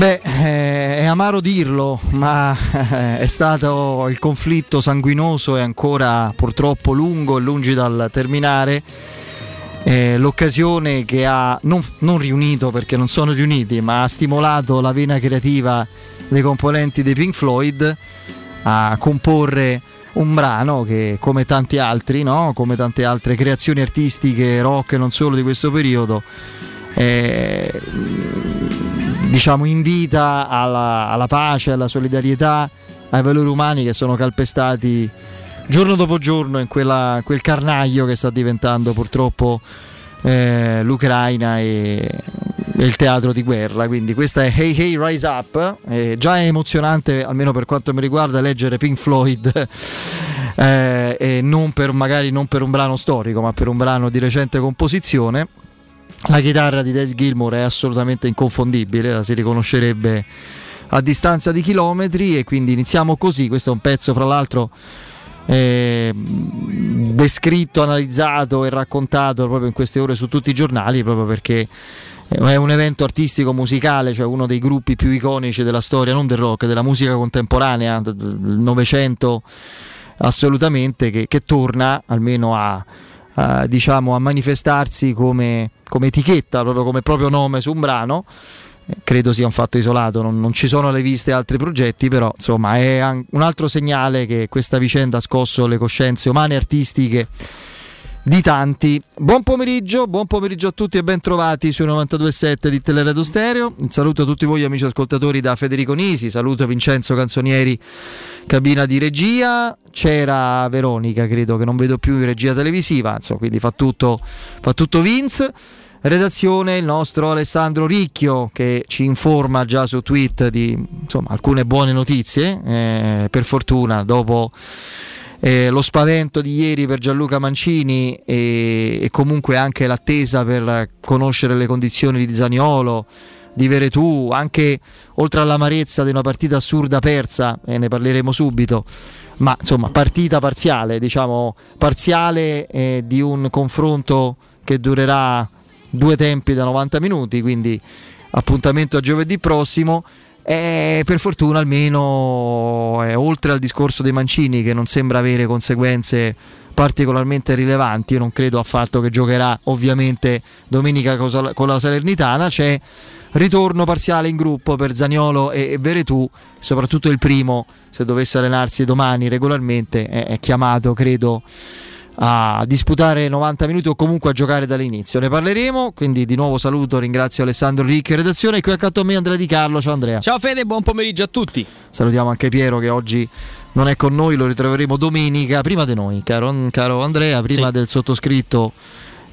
Beh, eh, è amaro dirlo, ma eh, è stato il conflitto sanguinoso e ancora purtroppo lungo e lungi dal terminare. Eh, l'occasione che ha non, non, riunito perché non sono riuniti, ma ha stimolato la vena creativa dei componenti dei Pink Floyd a comporre un brano che come tanti altri, no? come tante altre creazioni artistiche rock e non solo di questo periodo, eh, diciamo invita alla, alla pace, alla solidarietà, ai valori umani che sono calpestati giorno dopo giorno in quella, quel carnaio che sta diventando purtroppo eh, l'Ucraina e, e, il teatro di guerra. Quindi questa è Hey Hey Rise Up. Eh, già è emozionante, almeno per quanto mi riguarda, leggere Pink Floyd. eh, non per, magari non per un brano storico, ma per un brano di recente composizione. La chitarra di Dave Gilmour è assolutamente inconfondibile, la si riconoscerebbe a distanza di chilometri e quindi iniziamo così. Questo è un pezzo, fra l'altro eh, descritto, analizzato e raccontato proprio in queste ore su tutti i giornali, proprio perché è un evento artistico musicale, cioè uno dei gruppi più iconici della storia, non del rock, della musica contemporanea, del Novecento assolutamente, che, che, torna almeno a, a, diciamo, a manifestarsi come, come etichetta, proprio come proprio nome su un brano. Credo sia un fatto isolato, non, non, ci sono alle viste altri progetti, però insomma è un altro segnale che questa vicenda ha scosso le coscienze umane e artistiche di tanti. Buon pomeriggio, buon pomeriggio a tutti e ben trovati sui 92.7 di Teleradio Stereo. Un saluto a tutti voi amici ascoltatori da Federico Nisi, saluto Vincenzo Canzonieri, cabina di regia. C'era Veronica, credo che non vedo più in regia televisiva, insomma, quindi fa tutto, fa tutto Vince redazione il nostro Alessandro Ricchio che ci informa già su tweet di insomma, alcune buone notizie, eh, per fortuna dopo eh, lo spavento di ieri per Gianluca Mancini e, e, comunque anche l'attesa per conoscere le condizioni di Zaniolo, di Veretù, anche oltre all'amarezza di una partita assurda persa, e ne parleremo subito, ma insomma partita parziale, diciamo parziale eh, di un confronto che durerà due tempi da 90 minuti, quindi appuntamento a giovedì prossimo. E per fortuna almeno eh, oltre al discorso dei Mancini che non sembra avere conseguenze particolarmente rilevanti, io non credo affatto che giocherà ovviamente domenica con la Salernitana, c'è ritorno parziale in gruppo per Zaniolo e Veretù, soprattutto il primo, se dovesse allenarsi domani regolarmente, è chiamato credo a disputare 90 minuti o comunque a giocare dall'inizio. Ne parleremo, quindi di nuovo saluto, ringrazio Alessandro Ricchi redazione e qui accanto a me Andrea Di Carlo. Ciao Andrea. Ciao Fede, buon pomeriggio a tutti. Salutiamo anche Piero che oggi non è con noi, lo ritroveremo domenica, prima di noi, caro, caro Andrea, prima sì. del sottoscritto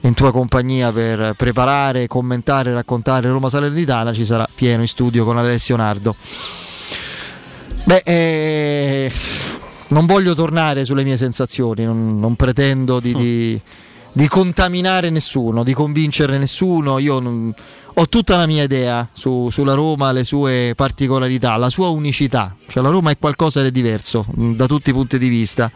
in tua compagnia per preparare, commentare, raccontare Roma Salernitana ci sarà pieno in studio con Alessio Nardo. Beh, eh, non voglio tornare sulle mie sensazioni, non, non pretendo di, di, di, contaminare nessuno, di convincere nessuno. Io non, ho tutta la mia idea su, sulla Roma, le sue particolarità, la sua unicità. Cioè la Roma è qualcosa di diverso mm, da tutti i punti di vista.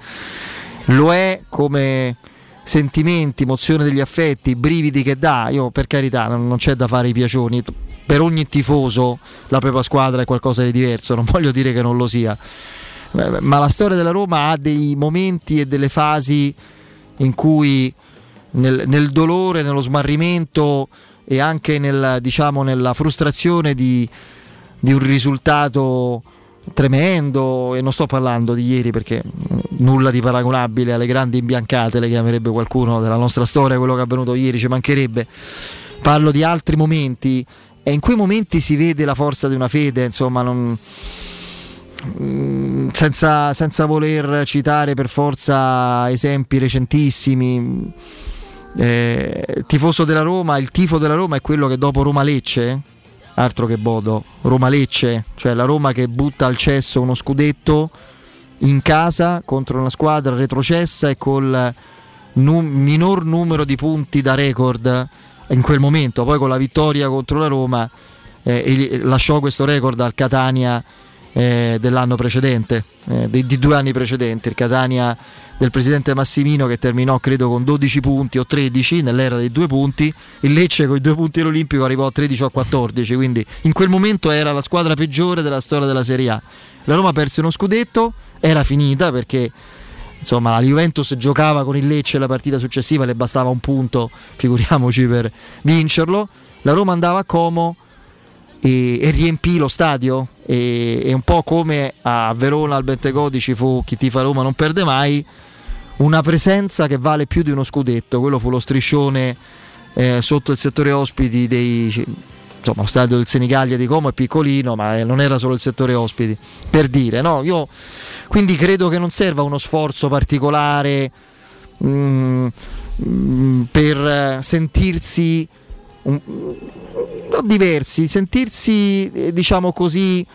Lo è come sentimenti, emozione degli affetti, brividi che dà. Io per carità non, non c'è da fare i piacioni. Per ogni tifoso la propria squadra è qualcosa di diverso, non voglio dire che non lo sia ma la storia della Roma ha dei momenti e delle fasi in cui nel, nel dolore, nello smarrimento e anche nel, diciamo, nella frustrazione di, di un risultato tremendo e non sto parlando di ieri perché nulla di paragonabile alle grandi imbiancate le chiamerebbe qualcuno della nostra storia quello che è avvenuto ieri ci mancherebbe. Parlo di altri momenti e in quei momenti si vede la forza di una fede insomma non, senza, senza, voler citare per forza esempi recentissimi, eh, tifoso della Roma, il tifo della Roma è quello che dopo Roma-Lecce, altro che Bodo, Roma-Lecce, cioè la Roma che butta al cesso uno scudetto in casa contro una squadra retrocessa e col num- minor numero di punti da record in quel momento, poi con la vittoria contro la Roma eh, lasciò questo record al Catania eh, dell'anno precedente, eh, di, di, due anni precedenti, il Catania del presidente Massimino che terminò credo con 12 punti o 13 nell'era dei due punti, il Lecce con i due punti all'Olimpico arrivò a 13 o 14, quindi in quel momento era la squadra peggiore della storia della Serie A. La Roma perse uno scudetto, era finita perché insomma la Juventus giocava con il Lecce la partita successiva, le bastava un punto, figuriamoci per vincerlo. La Roma andava a Como e, e riempì lo stadio? E, e, un po' come a Verona al Bentegodi ci fu chi tifa Roma non perde mai una presenza che vale più di uno scudetto. Quello fu lo striscione eh, sotto il settore ospiti dei insomma lo stadio del Senigallia di Como è piccolino ma eh, non era solo il settore ospiti per dire no? Io quindi credo che non serva uno sforzo particolare mh, mm, mh, mm, per sentirsi un, non diversi, sentirsi eh, diciamo così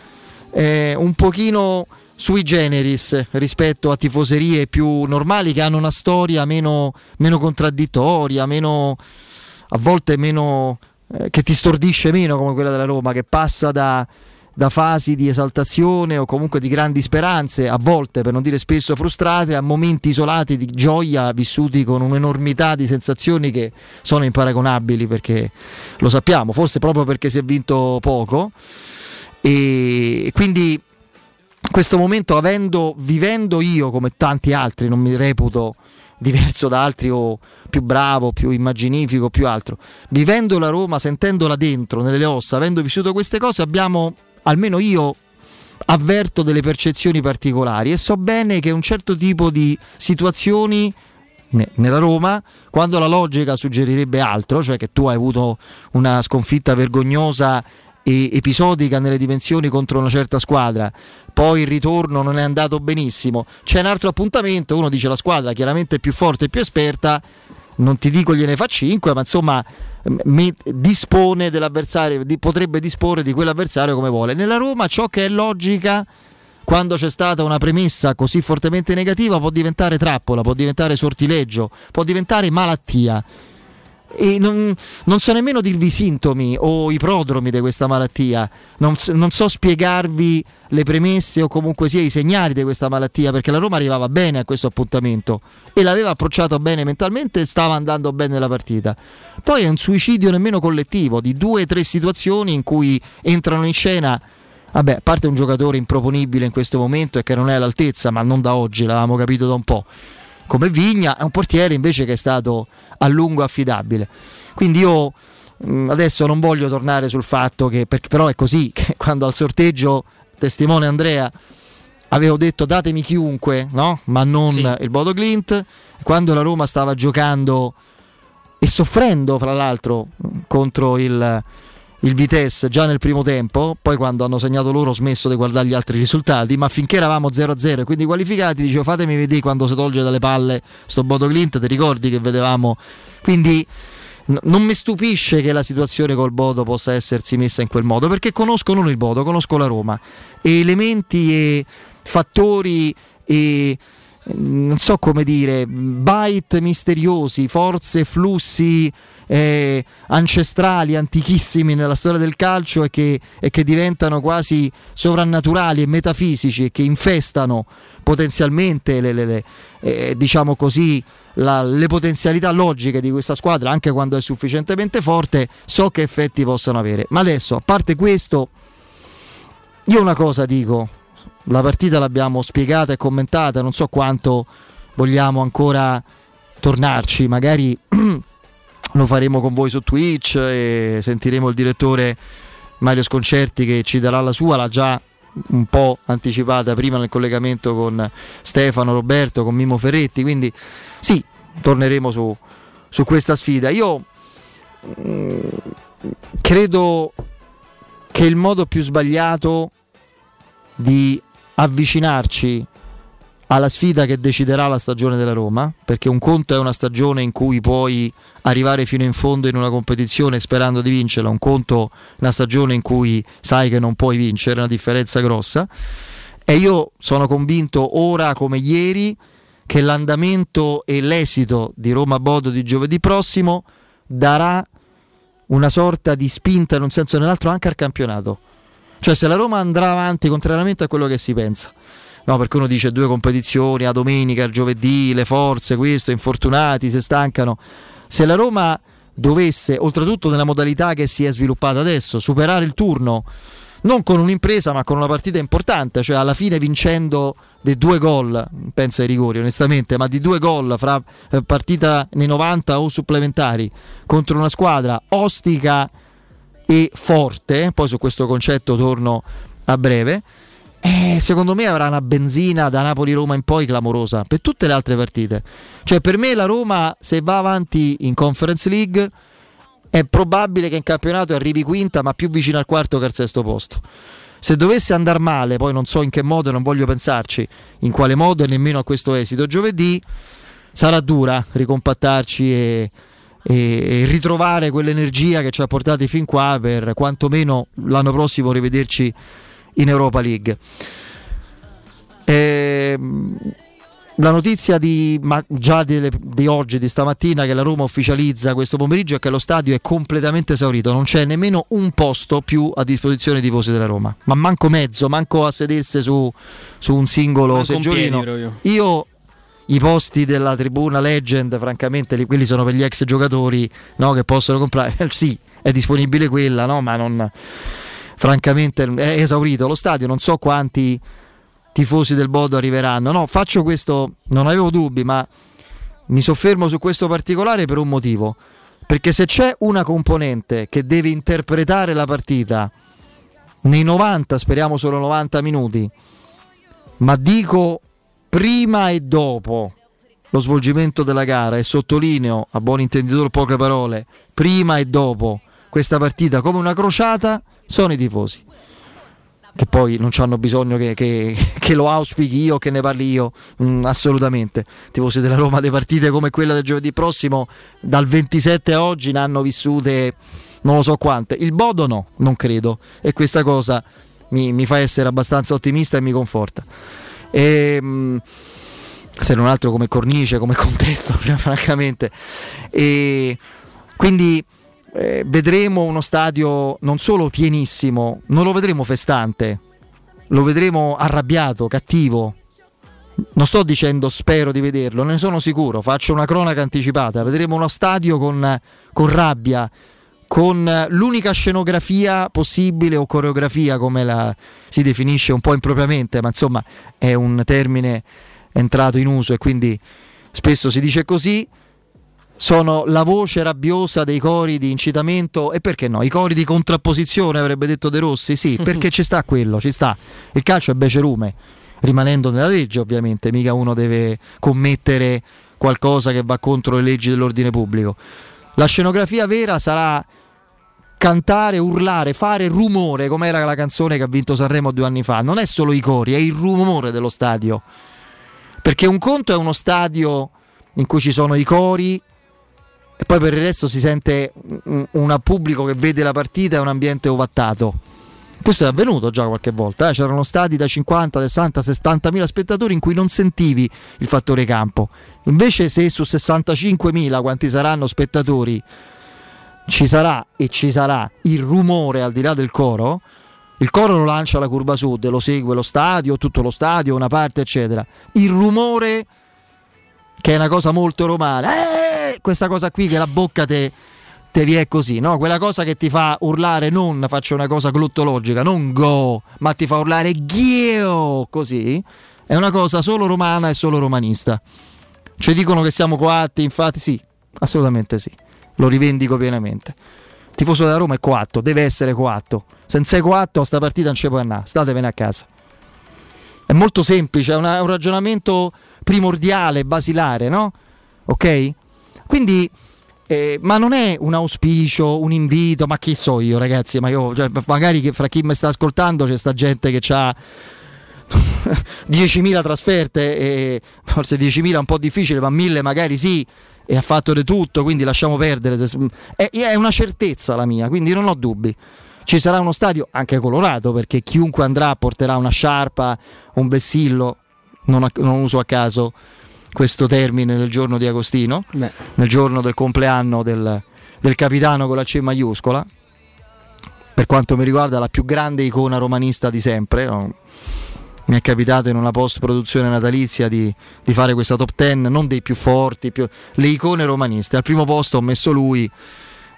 eh, un pochino sui generis rispetto a tifoserie più normali che hanno una storia meno, meno contraddittoria, meno, a volte meno, eh, che ti stordisce meno come quella della Roma, che passa da da fasi di esaltazione o comunque di grandi speranze, a volte per non dire spesso frustrate, a momenti isolati di gioia vissuti con un'enormità di sensazioni che sono imparagonabili perché lo sappiamo, forse proprio perché si è vinto poco e quindi questo momento avendo, vivendo io come tanti altri, non mi reputo diverso da altri o più bravo, più immaginifico, più altro. Vivendo la Roma, sentendola dentro, nelle ossa, avendo vissuto queste cose, abbiamo almeno io avverto delle percezioni particolari e so bene che un certo tipo di situazioni nella Roma, quando la logica suggerirebbe altro, cioè che tu hai avuto una sconfitta vergognosa e episodica nelle dimensioni contro una certa squadra, poi il ritorno non è andato benissimo, c'è un altro appuntamento, uno dice la squadra chiaramente più forte e più esperta, non ti dico gliene fa 5, ma insomma dispone dell'avversario, potrebbe disporre di quell'avversario come vuole. Nella Roma ciò che è logica quando c'è stata una premessa così fortemente negativa può diventare trappola, può diventare sortileggio, può diventare malattia e non, non, so nemmeno dirvi i sintomi o i prodromi di questa malattia, non, non, so spiegarvi le premesse o comunque sia i segnali di questa malattia perché la Roma arrivava bene a questo appuntamento e l'aveva approcciato bene mentalmente e stava andando bene la partita. Poi è un suicidio nemmeno collettivo di due o tre situazioni in cui entrano in scena Vabbè, a parte un giocatore improponibile in questo momento e che non è all'altezza, ma non da oggi, l'avevamo capito da un po' come Vigna, è un portiere invece che è stato a lungo affidabile. Quindi io mm, adesso non voglio tornare sul fatto che, però è così, che quando al sorteggio, testimone Andrea, avevo detto datemi chiunque, no? ma non sì. il Bodo Glint, quando la Roma stava giocando e soffrendo fra l'altro contro il, il Vitesse già nel primo tempo, poi quando hanno segnato loro ho smesso di guardare gli altri risultati, ma finché eravamo 0-0 e quindi qualificati dicevo fatemi vedere quando si tolge dalle palle sto Bodo Clint, ti ricordi che vedevamo? Quindi n- non mi stupisce che la situazione col Bodo possa essersi messa in quel modo, perché conosco non il Bodo, conosco la Roma e elementi e fattori e non so come dire, byte misteriosi, forze, flussi eh, ancestrali, antichissimi nella storia del calcio e che, e che diventano quasi sovrannaturali e metafisici e che infestano potenzialmente le, le, le eh, diciamo così, la, le potenzialità logiche di questa squadra, anche quando è sufficientemente forte, so che effetti possano avere. Ma adesso, a parte questo, io una cosa dico, la partita l'abbiamo spiegata e commentata, non so quanto vogliamo ancora tornarci, magari lo faremo con voi su Twitch e sentiremo il direttore Mario Sconcerti che ci darà la sua, l'ha già un po' anticipata prima nel collegamento con Stefano Roberto, con Mimo Ferretti, quindi sì, torneremo su, su questa sfida. Io mm, credo che il modo più sbagliato di avvicinarci alla sfida che deciderà la stagione della Roma, perché un conto è una stagione in cui puoi arrivare fino in fondo in una competizione sperando di vincerla, un conto è una stagione in cui sai che non puoi vincere, è una differenza grossa. E io sono convinto ora come ieri che l'andamento e l'esito di Roma Bodo di giovedì prossimo darà una sorta di spinta in un senso o nell'altro anche al campionato Cioè se la Roma andrà avanti contrariamente a quello che si pensa. No, perché uno dice due competizioni, a domenica, il giovedì, le forze, questo, infortunati, si stancano. Se la Roma dovesse, oltretutto nella modalità che si è sviluppata adesso, superare il turno non con un'impresa ma con una partita importante, cioè alla fine vincendo dei due gol, penso ai rigori onestamente, ma di due gol fra eh, partita nei 90 o supplementari contro una squadra ostica e forte, poi su questo concetto torno a breve, eh, secondo me avrà una benzina da Napoli-Roma in poi clamorosa per tutte le altre partite. Cioè per me la Roma se va avanti in Conference League è probabile che in campionato arrivi quinta, ma più vicino al quarto che al sesto posto. Se dovesse andare male, poi non so in che modo, non voglio pensarci in quale modo e nemmeno a questo esito giovedì, sarà dura ricompattarci e, e, e ritrovare quell'energia che ci ha portati fin qua per quantomeno l'anno prossimo rivederci in Europa League. Ehm la notizia di, già di, di, oggi, di stamattina, che la Roma ufficializza questo pomeriggio è che lo stadio è completamente esaurito, non c'è nemmeno un posto più a disposizione dei tifosi della Roma, ma manco mezzo, manco a sedersi su, su un singolo manco seggiolino. Io. io i posti della tribuna Legend, francamente, quelli sono per gli ex giocatori no, che possono comprare. sì, è disponibile quella, no, ma non francamente è esaurito lo stadio, non so quanti tifosi del Bodo arriveranno. No, faccio questo, non avevo dubbi, ma mi soffermo su questo particolare per un motivo. Perché se c'è una componente che deve interpretare la partita nei 90, speriamo solo 90 minuti, ma dico prima e dopo lo svolgimento della gara e sottolineo a buon intenditore poche parole, prima e dopo questa partita come una crociata sono i tifosi che poi non hanno bisogno che, che, che, lo auspichi io, che ne parli io, mm, assolutamente. Tifosi della Roma, delle partite come quella del giovedì prossimo, dal 27 a oggi ne hanno vissute non lo so quante. Il Bodo no, non credo, e questa cosa mi, mi fa essere abbastanza ottimista e mi conforta. E, mm, se non altro come cornice, come contesto, francamente. E quindi eh, vedremo uno stadio non solo pienissimo, non lo vedremo festante, lo vedremo arrabbiato, cattivo. Non sto dicendo spero di vederlo, ne sono sicuro, faccio una cronaca anticipata, vedremo uno stadio con, con rabbia, con l'unica scenografia possibile o coreografia come la si definisce un po' impropriamente, ma insomma è un termine entrato in uso e quindi spesso si dice così, sono la voce rabbiosa dei cori di incitamento e perché no? I cori di contrapposizione avrebbe detto De Rossi, sì, perché ci sta quello, ci sta. Il calcio è becerume, rimanendo nella legge ovviamente, mica uno deve commettere qualcosa che va contro le leggi dell'ordine pubblico. La scenografia vera sarà cantare, urlare, fare rumore, come era la canzone che ha vinto Sanremo due anni fa. Non è solo i cori, è il rumore dello stadio. Perché un conto è uno stadio in cui ci sono i cori, e poi per il resto si sente un pubblico che vede la partita e un ambiente ovattato. Questo è avvenuto già qualche volta, eh? c'erano stati da 50, 60, 60 mila spettatori in cui non sentivi il fattore campo. Invece se su 65 mila quanti saranno spettatori ci sarà e ci sarà il rumore al di là del coro, il coro lo lancia la curva sud, lo segue lo stadio, tutto lo stadio, una parte eccetera. Il rumore che è una cosa molto romana. Eh, questa cosa qui che la bocca te, te vi è così, no? Quella cosa che ti fa urlare non faccio una cosa gluttologica, non go, ma ti fa urlare ghio, così. È una cosa solo romana e solo romanista. Ci dicono che siamo coatti, infatti sì, assolutamente sì. Lo rivendico pienamente. Il tifoso della Roma è coatto, deve essere coatto. Se non sei coatto sta partita non ci puoi andare, statevene a casa. È molto semplice, è, una, è un ragionamento primordiale, basilare, no? Ok? Quindi, eh, ma non è un auspicio, un invito, ma chi so io ragazzi, ma io, cioè, magari che fra chi mi sta ascoltando c'è sta gente che ha 10.000 trasferte, e forse 10.000 è un po' difficile, ma 1.000 magari sì, e ha fatto di tutto, quindi lasciamo perdere. È, è una certezza la mia, quindi non ho dubbi. Ci sarà uno stadio anche colorato perché chiunque andrà porterà una sciarpa, un vessillo, non, a, non uso a caso questo termine nel giorno di Agostino, Beh. nel giorno del compleanno del, del capitano con la C maiuscola. per quanto mi riguarda la più grande icona romanista di sempre. No? Mi è capitato in una post produzione natalizia di, di, fare questa top 10, non dei più forti, più, le icone romaniste. Al primo posto ho messo lui,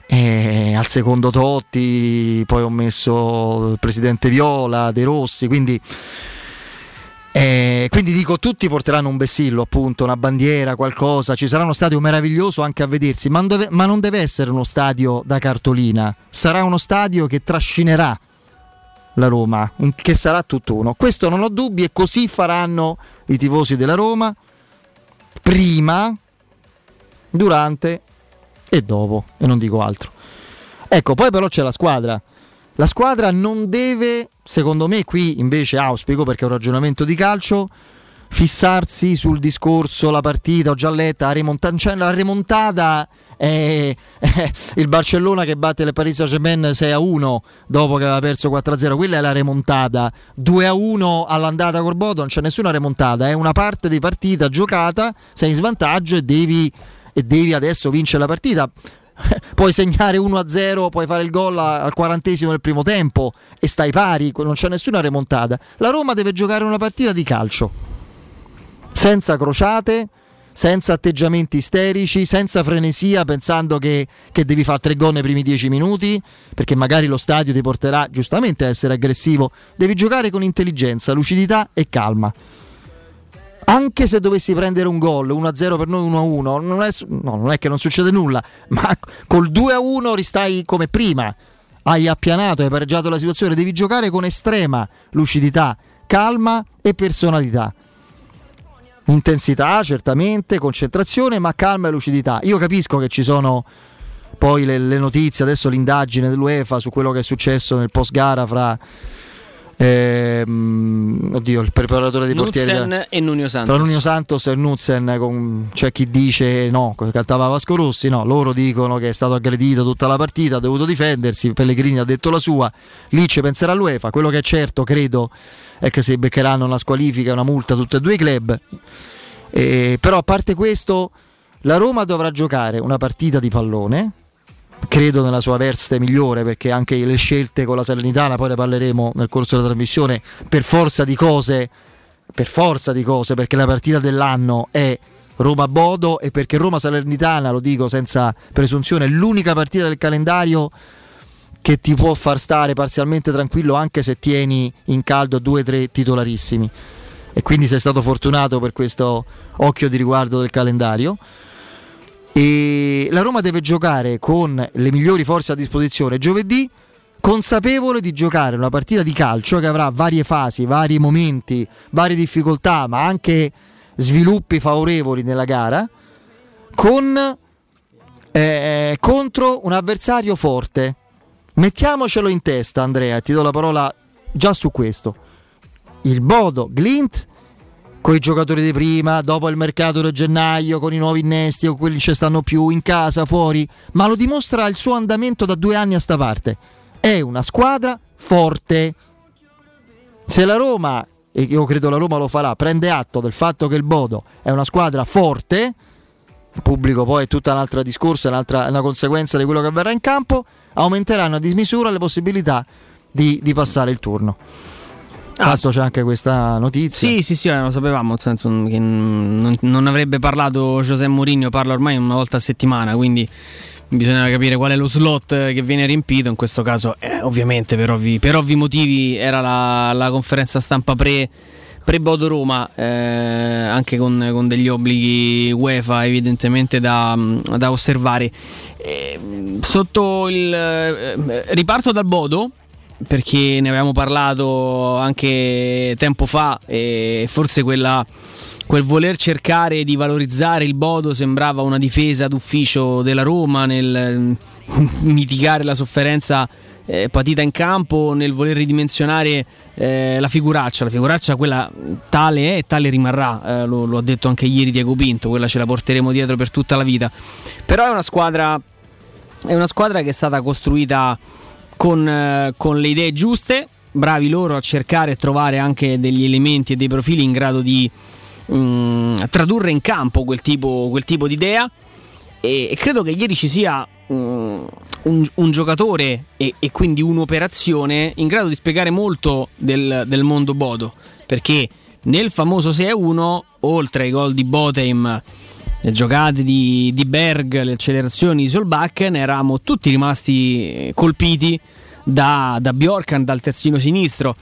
eh, al secondo Totti, poi ho messo il presidente Viola, De Rossi, quindi eh, quindi dico, tutti porteranno un vessillo, appunto, una bandiera, qualcosa. Ci sarà uno stadio meraviglioso anche a vedersi, ma non, ma non deve essere uno stadio da cartolina. Sarà uno stadio che trascinerà la Roma, che sarà tutt'uno. Questo non ho dubbi e così faranno i tifosi della Roma prima, durante e dopo, e non dico altro. Ecco, poi però c'è la squadra. La squadra non deve secondo me qui invece auspico, perché è un ragionamento di calcio, fissarsi sul discorso, la partita, ho già letta, la, rimonta- cioè la remontata è, è, il Barcellona che batte il Paris Saint-Germain 6-1 dopo che aveva perso 4-0, quella è la remontata, 2-1 all'andata Corbodo, non c'è nessuna remontata, è una parte di partita giocata, sei in svantaggio e devi, e devi adesso vincere la partita. puoi segnare 1-0, puoi fare il gol al quarantesimo del primo tempo e stai pari, non c'è nessuna remontata. La Roma deve giocare una partita di calcio, senza crociate, senza atteggiamenti isterici, senza frenesia, pensando che, che devi fare tre gol nei primi dieci minuti, perché magari lo stadio ti porterà giustamente a essere aggressivo. Devi giocare con intelligenza, lucidità e calma. Anche se dovessi prendere un gol 1-0 per noi 1-1 non è, no, non è che non succede nulla ma col 2-1 ristai come prima. Hai appianato, hai pareggiato la situazione devi giocare con estrema lucidità calma e personalità intensità certamente concentrazione ma calma e lucidità. Io capisco che ci sono poi le, le notizie adesso l'indagine dell'UEFA su quello che è successo nel post gara fra ehm, oddio, il preparatore di portieri Nutzen e Nunio Santos. Tra Nunio Santos e Nutzen con, c'è chi dice no, cantava Vasco Rossi, no, loro dicono che è stato aggredito tutta la partita, ha dovuto difendersi, Pellegrini ha detto la sua, lì ci penserà l'UEFA, quello che è certo credo è che si beccheranno una squalifica, una multa tutti e due i club. Eh, però a parte questo la Roma dovrà giocare una partita di pallone credo nella sua veste migliore perché anche le scelte con la Salernitana, poi ne parleremo nel corso della trasmissione, per forza di cose, per forza di cose, perché la partita dell'anno è Roma-Bodo e perché Roma-Salernitana, lo dico senza presunzione, è l'unica partita del calendario che ti può far stare parzialmente tranquillo anche se tieni in caldo due o tre titolarissimi. E quindi sei stato fortunato per questo occhio di riguardo del calendario. E la Roma deve giocare con le migliori forze a disposizione giovedì, consapevole di giocare una partita di calcio che avrà varie fasi, vari momenti, varie difficoltà, ma anche sviluppi favorevoli nella gara, con, eh, contro un avversario forte. Mettiamocelo in testa, Andrea, ti do la parola già su questo. Il Bodo Glint con i giocatori di prima, dopo il mercato di gennaio, con i nuovi innesti o quelli ci stanno più, in casa, fuori, ma lo dimostra il suo andamento da due anni a sta parte. È una squadra forte. Se la Roma, e io credo la Roma lo farà, prende atto del fatto che il Bodo è una squadra forte, il pubblico poi è tutta un'altra discorso, è un'altra, una conseguenza di quello che avverrà in campo, aumenteranno a dismisura le possibilità di, di passare il turno. Ah, Tanto c'è anche questa notizia. Sì, sì, sì, eh, lo sapevamo, nel senso che non, non avrebbe parlato José Mourinho, parla ormai una volta a settimana, quindi bisogna capire qual è lo slot che viene riempito. In questo caso, eh, ovviamente, per ovvi, per ovvi, motivi, era la, la conferenza stampa pre, pre-Bodo Roma, eh, anche con, con, degli obblighi UEFA evidentemente da, da osservare. Eh, sotto il eh, riparto dal Bodo perché ne avevamo parlato anche tempo fa e forse quella, quel voler cercare di valorizzare il Bodo sembrava una difesa d'ufficio della Roma nel mitigare la sofferenza eh, patita in campo, nel voler ridimensionare eh, la figuraccia. La figuraccia quella tale è e tale rimarrà, eh, lo, lo ha detto anche ieri Diego Pinto, quella ce la porteremo dietro per tutta la vita. Però è una squadra, è una squadra che è stata costruita con, eh, con le idee giuste, bravi loro a cercare e trovare anche degli elementi e dei profili in grado di mh, mm, tradurre in campo quel tipo, quel tipo di idea. E, e, credo che ieri ci sia um, un, un, giocatore e, e, quindi un'operazione in grado di spiegare molto del, del mondo Bodo, perché nel famoso 6-1, oltre ai gol di Botheim, le giocate di, di Berg, le accelerazioni di Solbach, ne eravamo tutti rimasti colpiti da, da Bjorkan, dal terzino sinistro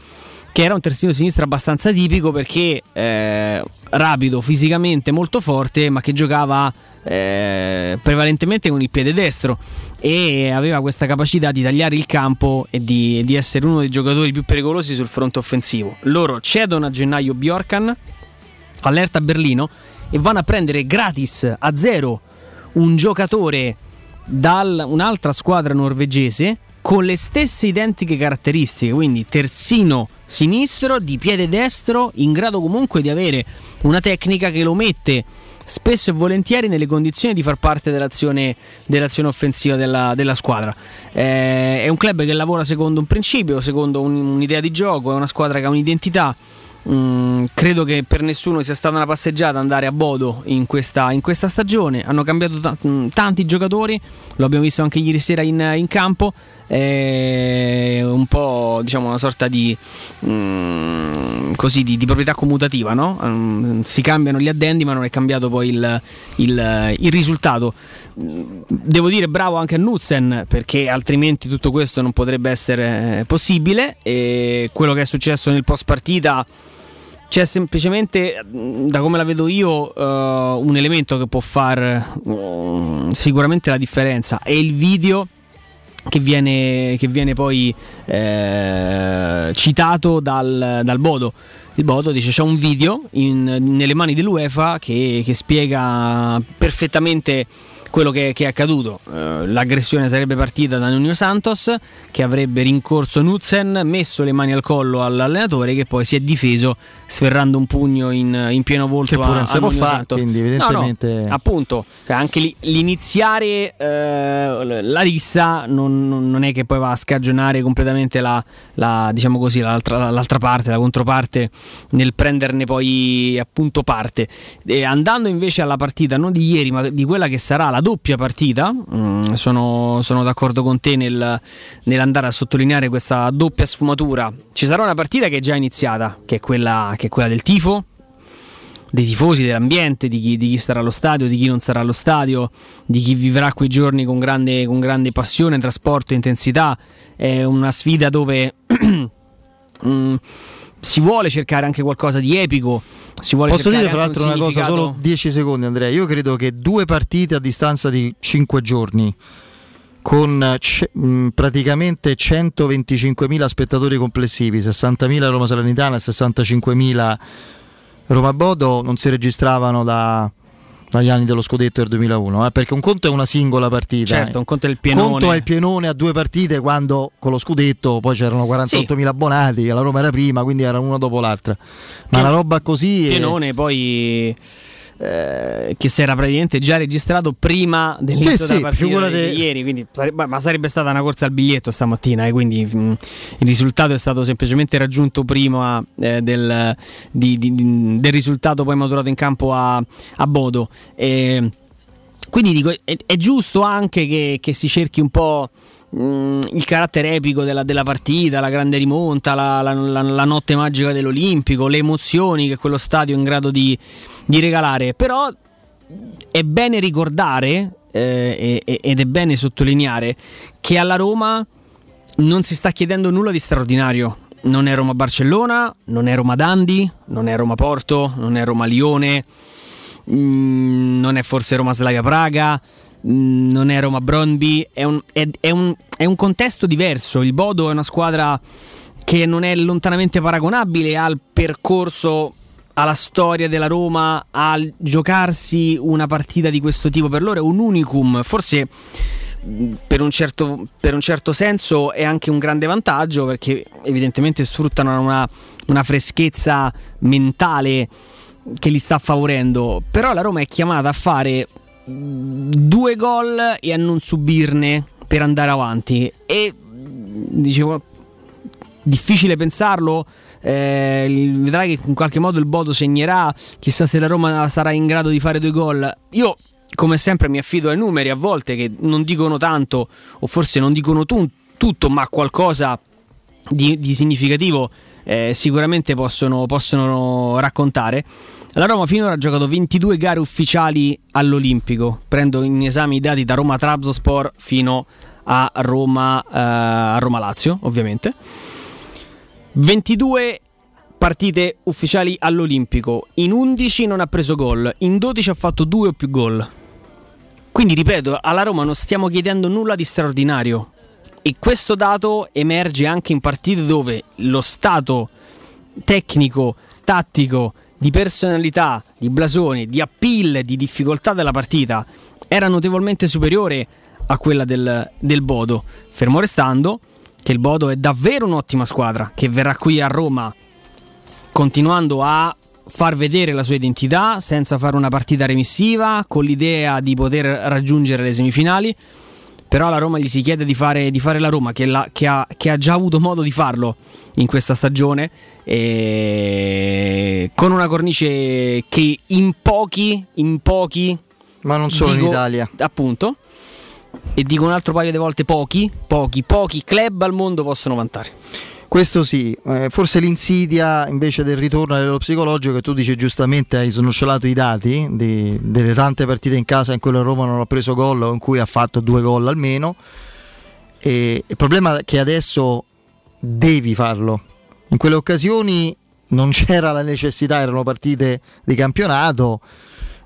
che era un terzino sinistro abbastanza tipico perché eh, rapido, fisicamente molto forte, ma che giocava eh, prevalentemente con il piede destro e aveva questa capacità di tagliare il campo e di, di, essere uno dei giocatori più pericolosi sul fronte offensivo. Loro cedono a gennaio Bjorkan, allerta a Berlino, e vanno a prendere gratis a zero un giocatore da un'altra squadra norvegese con le stesse identiche caratteristiche, quindi terzino sinistro di piede destro, in grado comunque di avere una tecnica che lo mette spesso e volentieri nelle condizioni di far parte dell'azione, dell'azione offensiva della, della squadra. Eh, è un club che lavora secondo un principio, secondo un, un'idea di gioco, è una squadra che ha un'identità Mm, credo che per nessuno sia stata una passeggiata andare a Bodo in questa, in questa stagione. Hanno cambiato t- mm, tanti giocatori, lo abbiamo visto anche ieri sera in, in campo. È un po' diciamo una sorta di, mm, così, di, di proprietà commutativa, no? um, si cambiano gli addendi, ma non è cambiato poi il, il, il risultato. Devo dire bravo anche a Nutzen perché altrimenti tutto questo non potrebbe essere possibile. E quello che è successo nel post partita c'è semplicemente, da come la vedo io, uh, un elemento che può fare uh, sicuramente la differenza. È il video che viene, che viene poi uh, citato dal, dal, Bodo. Il Bodo dice c'è un video in, nelle mani dell'UEFA che, che spiega perfettamente quello che, che è accaduto. Uh, l'aggressione sarebbe partita da Nuno Santos che avrebbe rincorso Nutzen, messo le mani al collo all'allenatore che poi si è difeso sferrando un pugno in, in pieno volto che pure a, a Nuno Santos. Quindi evidentemente... No, no, appunto, anche l'iniziare uh, la rissa non, non, è che poi va a scagionare completamente la, la, diciamo così, l'altra, l'altra, parte, la controparte nel prenderne poi appunto parte. E andando invece alla partita non di ieri ma di quella che sarà la doppia partita, mm, sono, sono, d'accordo con te nel, nell'andare a sottolineare questa doppia sfumatura. Ci sarà una partita che è già iniziata, che è quella, che è quella del tifo, dei tifosi, dell'ambiente, di chi, di chi, sarà allo stadio, di chi non sarà allo stadio, di chi vivrà quei giorni con grande, con grande passione, trasporto, intensità. È una sfida dove mm, si vuole cercare anche qualcosa di epico Posso dire tra l'altro un una cosa, solo 10 secondi Andrea, io credo che due partite a distanza di 5 giorni con c- mh, praticamente 125.000 spettatori complessivi, 60.000 Roma Salernitana e 65.000 Roma Bodo non si registravano da dagli anni dello scudetto del 2001, eh, perché un conto è una singola partita. Certo, un conto è il pienone. Un conto è il pienone a due partite quando con lo scudetto poi c'erano 48.000 sì. abbonati, la Roma era prima, quindi era una dopo l'altra. Ma una roba così... Pienone è... poi eh, che si era praticamente già registrato prima dell'inizio sì, della sì, partita di, di ieri, quindi, ma sarebbe stata una corsa al biglietto stamattina, eh, quindi mh, il risultato è stato semplicemente raggiunto prima eh, del, di, di, del, risultato poi maturato in campo a, a Bodo. E, quindi dico, è, è, giusto anche che, che si cerchi un po' il carattere epico della, della, partita, la grande rimonta, la, la, la, la, notte magica dell'Olimpico, le emozioni che quello stadio è in grado di, di regalare, però è bene ricordare eh, ed è bene sottolineare che alla Roma non si sta chiedendo nulla di straordinario. Non è Roma Barcellona, non è Roma Dandi, non è Roma Porto, non è Roma Lione, mm, non è forse Roma Slavia Praga, mm, non è Roma Brondby, è un, è, è, un, è un contesto diverso. Il Bodo è una squadra che non è lontanamente paragonabile al percorso alla storia della Roma, a giocarsi una partita di questo tipo per loro è un unicum, forse per un, certo, per un certo senso è anche un grande vantaggio perché evidentemente sfruttano una, una freschezza mentale che li sta favorendo, però la Roma è chiamata a fare due gol e a non subirne per andare avanti. E dicevo difficile pensarlo eh, vedrai che in qualche modo il Bodo segnerà, chissà se la Roma sarà in grado di fare due gol. Io come sempre mi affido ai numeri a volte che non dicono tanto o forse non dicono tu, tutto, ma qualcosa di, di significativo eh, sicuramente possono, possono raccontare. La Roma finora ha giocato 22 gare ufficiali all'Olimpico. Prendo in esame i dati da Roma Trabzospor fino a Roma, eh, a Roma Lazio, ovviamente. 22 partite ufficiali all'Olimpico. In 11 non ha preso gol, in 12 ha fatto 2 o più gol. Quindi ripeto, alla Roma non stiamo chiedendo nulla di straordinario. E questo dato emerge anche in partite dove lo stato tecnico, tattico, di personalità, di blasone, di appeal, di difficoltà della partita era notevolmente superiore a quella del, del Bodo. Fermo restando che il Bodo è davvero un'ottima squadra che verrà qui a Roma continuando a far vedere la sua identità senza fare una partita remissiva, con l'idea di poter raggiungere le semifinali. Però alla Roma gli si chiede di fare, di fare la Roma, che, la, che, ha, che, ha, già avuto modo di farlo in questa stagione, con una cornice che in pochi, in pochi... Ma non solo dico, in Italia. Appunto. E dico un altro paio di volte pochi, pochi, pochi club al mondo possono vantare. Questo sì, eh, forse l'insidia invece del ritorno a psicologico che tu dici giustamente hai snocciolato i dati di, delle tante partite in casa in cui la Roma non ha preso gol o in cui ha fatto due gol almeno. E il problema è che adesso devi farlo. In quelle occasioni non c'era la necessità, erano partite di campionato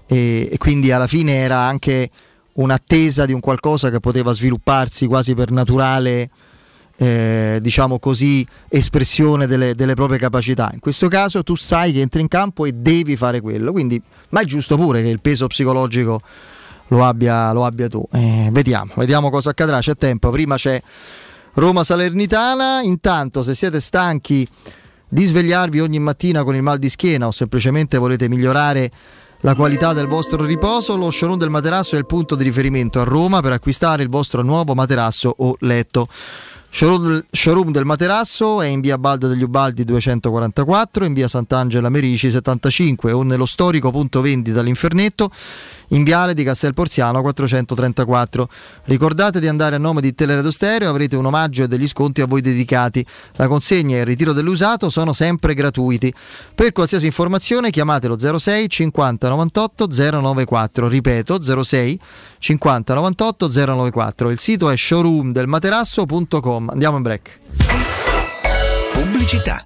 e, e quindi alla fine era anche un'attesa di un qualcosa che poteva svilupparsi quasi per naturale eh, diciamo così, espressione delle, delle, proprie capacità. In questo caso tu sai che entri in campo e devi fare quello, quindi, ma è giusto pure che il peso psicologico lo abbia, lo abbia tu. Eh, vediamo, vediamo cosa accadrà, c'è tempo, prima c'è Roma Salernitana, intanto se siete stanchi di svegliarvi ogni mattina con il mal di schiena o semplicemente volete migliorare la qualità del vostro riposo, lo showroom del materasso è il punto di riferimento a Roma per acquistare il vostro nuovo materasso o letto. Showroom del Materasso è in via Baldo degli Ubaldi 244, in via Sant'Angela Merici 75 o nello storico punto vendita all'Infernetto in viale di Castel Porziano 434. Ricordate di andare a nome di Teleradio Stereo, avrete un omaggio e degli sconti a voi dedicati. La consegna e il ritiro dell'usato sono sempre gratuiti. Per qualsiasi informazione chiamatelo 06 50 98 094. Ripeto 06 50 98 094. Il sito è showroomdelmaterasso.com. Andiamo in break. Pubblicità.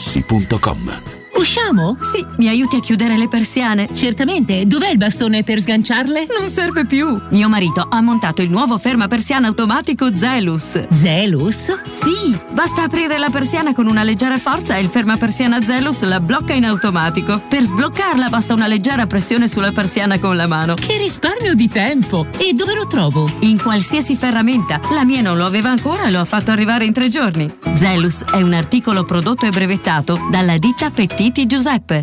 materassi.com Usciamo? Sì, mi aiuti a chiudere le persiane? Certamente. Dov'è il bastone per sganciarle? Non serve più. Mio marito ha montato il nuovo ferma persiana automatico Zelus. Zelus? Sì, basta aprire la persiana con una leggera forza e il ferma persiana Zelus la blocca in automatico. Per sbloccarla basta una leggera pressione sulla persiana con la mano. Che risparmio di tempo! E dove lo trovo? In qualsiasi ferramenta. La mia non lo aveva ancora e lo ha fatto arrivare in tre giorni. Zelus è un articolo prodotto e brevettato dalla ditta Petit Siti Giuseppe.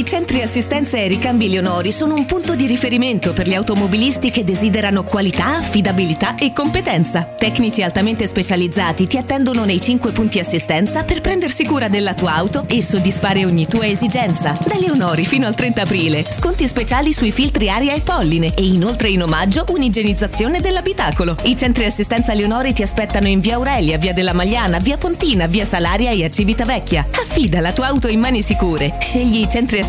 I centri assistenza e ricambi Leonori sono un punto di riferimento per gli automobilisti che desiderano qualità, affidabilità e competenza. Tecnici altamente specializzati ti attendono nei 5 punti assistenza per prendersi cura della tua auto e soddisfare ogni tua esigenza. Da Leonori fino al 30 aprile, sconti speciali sui filtri aria e polline e inoltre in omaggio un'igienizzazione dell'abitacolo. I centri assistenza Leonori ti aspettano in via Aurelia, via della Magliana, via Pontina, via Salaria e a Civitavecchia. Affida la tua auto in mani sicure. Scegli i centri assistenza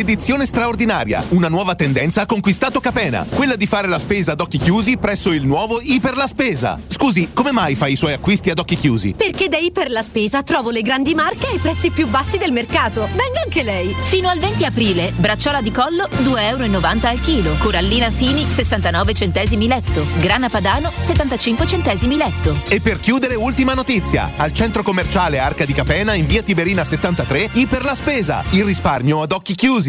Edizione straordinaria. Una nuova tendenza ha conquistato Capena. Quella di fare la spesa ad occhi chiusi presso il nuovo Iper la Spesa. Scusi, come mai fa i suoi acquisti ad occhi chiusi? Perché da Iper la Spesa trovo le grandi marche ai prezzi più bassi del mercato. Venga anche lei. Fino al 20 aprile, bracciola di collo 2,90 euro al chilo. Corallina Fini 69 centesimi letto. Grana Padano 75 centesimi letto. E per chiudere, ultima notizia. Al centro commerciale Arca di Capena, in via Tiberina 73, Iper la Spesa. Il risparmio ad occhi chiusi.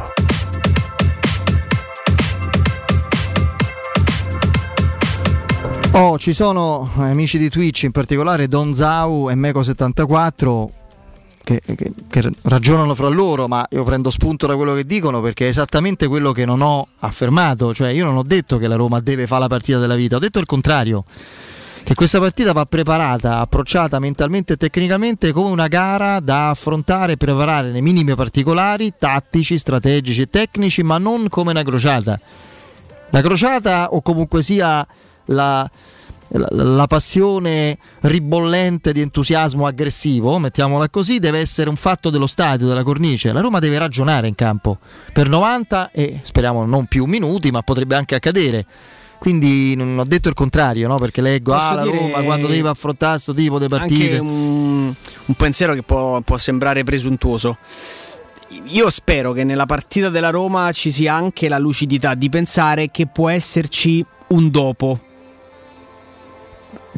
Oh, ci sono eh, amici di Twitch, in particolare Don Zau e Meco74, che, che, che, ragionano fra loro, ma io prendo spunto da quello che dicono perché è esattamente quello che non ho affermato. Cioè, io non ho detto che la Roma deve fare la partita della vita, ho detto il contrario. Che questa partita va preparata, approcciata mentalmente e tecnicamente come una gara da affrontare e preparare nei minimi particolari, tattici, strategici e tecnici, ma non come una crociata. La crociata o comunque sia la, la, la, passione ribollente di entusiasmo aggressivo, mettiamola così, deve essere un fatto dello stadio, della cornice. La Roma deve ragionare in campo per 90 e speriamo non più minuti, ma potrebbe anche accadere. Quindi non ho detto il contrario, no? perché leggo ah, la Roma quando deve affrontare questo tipo di partite. Un, un, pensiero che può, può sembrare presuntuoso. Io spero che nella partita della Roma ci sia anche la lucidità di pensare che può esserci un dopo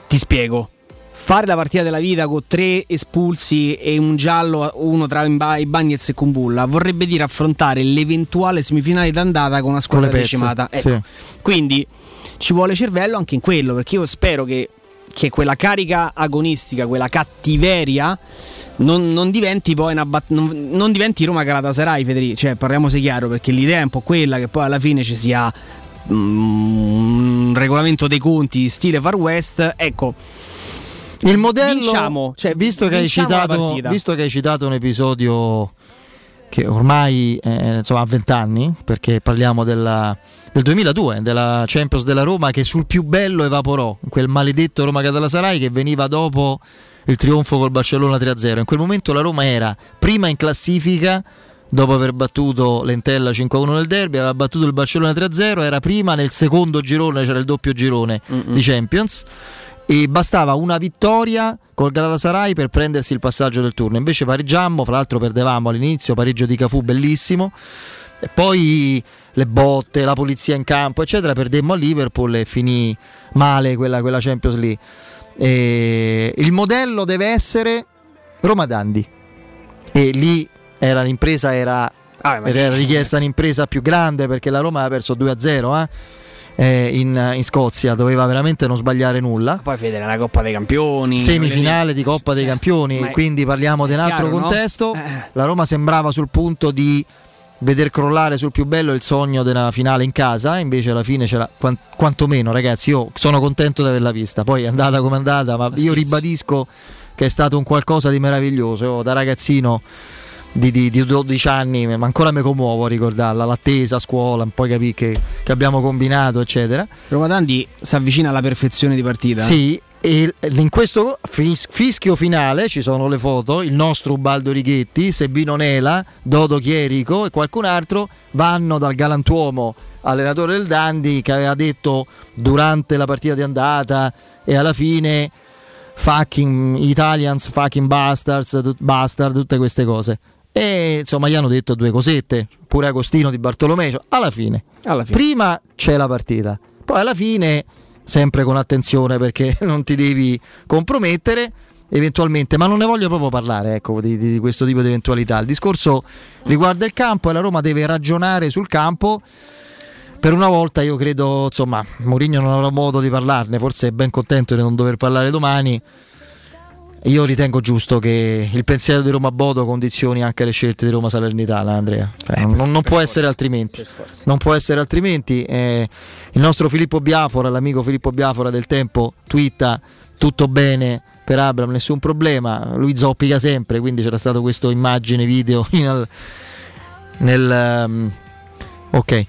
ti spiego. Fare la partita della vita con tre espulsi e un giallo, uno tra i Bagnets e Kumbulla, vorrebbe dire affrontare l'eventuale semifinale d'andata con una squadra con decimata. Ecco. Sì. Quindi ci vuole cervello anche in quello, perché io spero che, che quella carica agonistica, quella cattiveria non, non diventi poi una bat- non, non diventi Roma Galatasaray Federico cioè parliamoci chiaro perché l'idea è un po' quella che poi alla fine ci sia un regolamento dei conti stile Far West ecco. Il modello Vinciamo, cioè, visto, che citato, visto che hai citato un episodio che ormai eh, insomma, ha 20 anni perché parliamo della, del 2002 della Champions della Roma che sul più bello evaporò quel maledetto Roma Galatasaray che veniva dopo il trionfo col Barcellona 3-0 in quel momento la Roma era prima in classifica dopo aver battuto l'Entella 5-1 nel derby aveva battuto il Barcellona 3-0 era prima nel secondo girone c'era il doppio girone Mm-mm. di Champions e bastava una vittoria col Galatasaray per prendersi il passaggio del turno. Invece pareggiammo, fra l'altro perdevamo all'inizio, pareggio di Cafù bellissimo. E poi le botte, la polizia in campo, eccetera, perdemmo a Liverpool e finì male quella, quella Champions League. E il modello deve essere Roma Dandi. E lì era l'impresa era, Ah, era richiesta un'impresa più grande perché la Roma aveva perso 2-0 eh, eh, in, in Scozia, doveva veramente non sbagliare nulla. poi Fede la Coppa dei Campioni Semifinale di Coppa dei Campioni, quindi parliamo di un altro chiaro, no? contesto. Eh. La Roma sembrava sul punto di veder crollare sul più bello il sogno della finale in casa, invece alla fine c'era quan- quantomeno, ragazzi, io sono contento di averla vista. Poi è andata come è andata, ma io ribadisco che è stato un qualcosa di meraviglioso. Io da ragazzino di, di- di 12 anni, ma ancora mi commuovo a ricordarla, l'attesa a scuola, poi capì che, che abbiamo combinato, eccetera. Roma Dandi si avvicina alla perfezione di partita Sì, e in questo fis- fischio finale ci sono le foto, il nostro Ubaldo Righetti, Sebino Nela, Dodo Chierico e qualcun altro vanno dal galantuomo allenatore del Dandi che aveva detto durante la partita di andata e alla fine fucking Italians, fucking bastards, bastard, tutte queste cose. E insomma gli hanno detto due cosette, pure Agostino di Bartolomeo, alla fine. Alla fine. Prima c'è la partita, poi alla fine, sempre con attenzione perché non ti devi compromettere, eventualmente, ma non ne voglio proprio parlare ecco, di, di questo tipo di eventualità. Il discorso riguarda il campo e la Roma deve ragionare sul campo. Per una volta io credo, insomma, Mourinho non avrà modo di parlarne, forse è ben contento di non dover parlare domani. Io ritengo giusto che il pensiero di Roma Bodo condizioni anche le scelte di Roma Salernitana, Andrea. Cioè, non, non può essere altrimenti. Non può essere altrimenti. Eh, il nostro Filippo Biafora, l'amico Filippo Biafora del tempo, twitta tutto bene per Abram, nessun problema. Lui zoppica sempre, quindi c'era stato questo immagine, video in- nel. ehm, ok,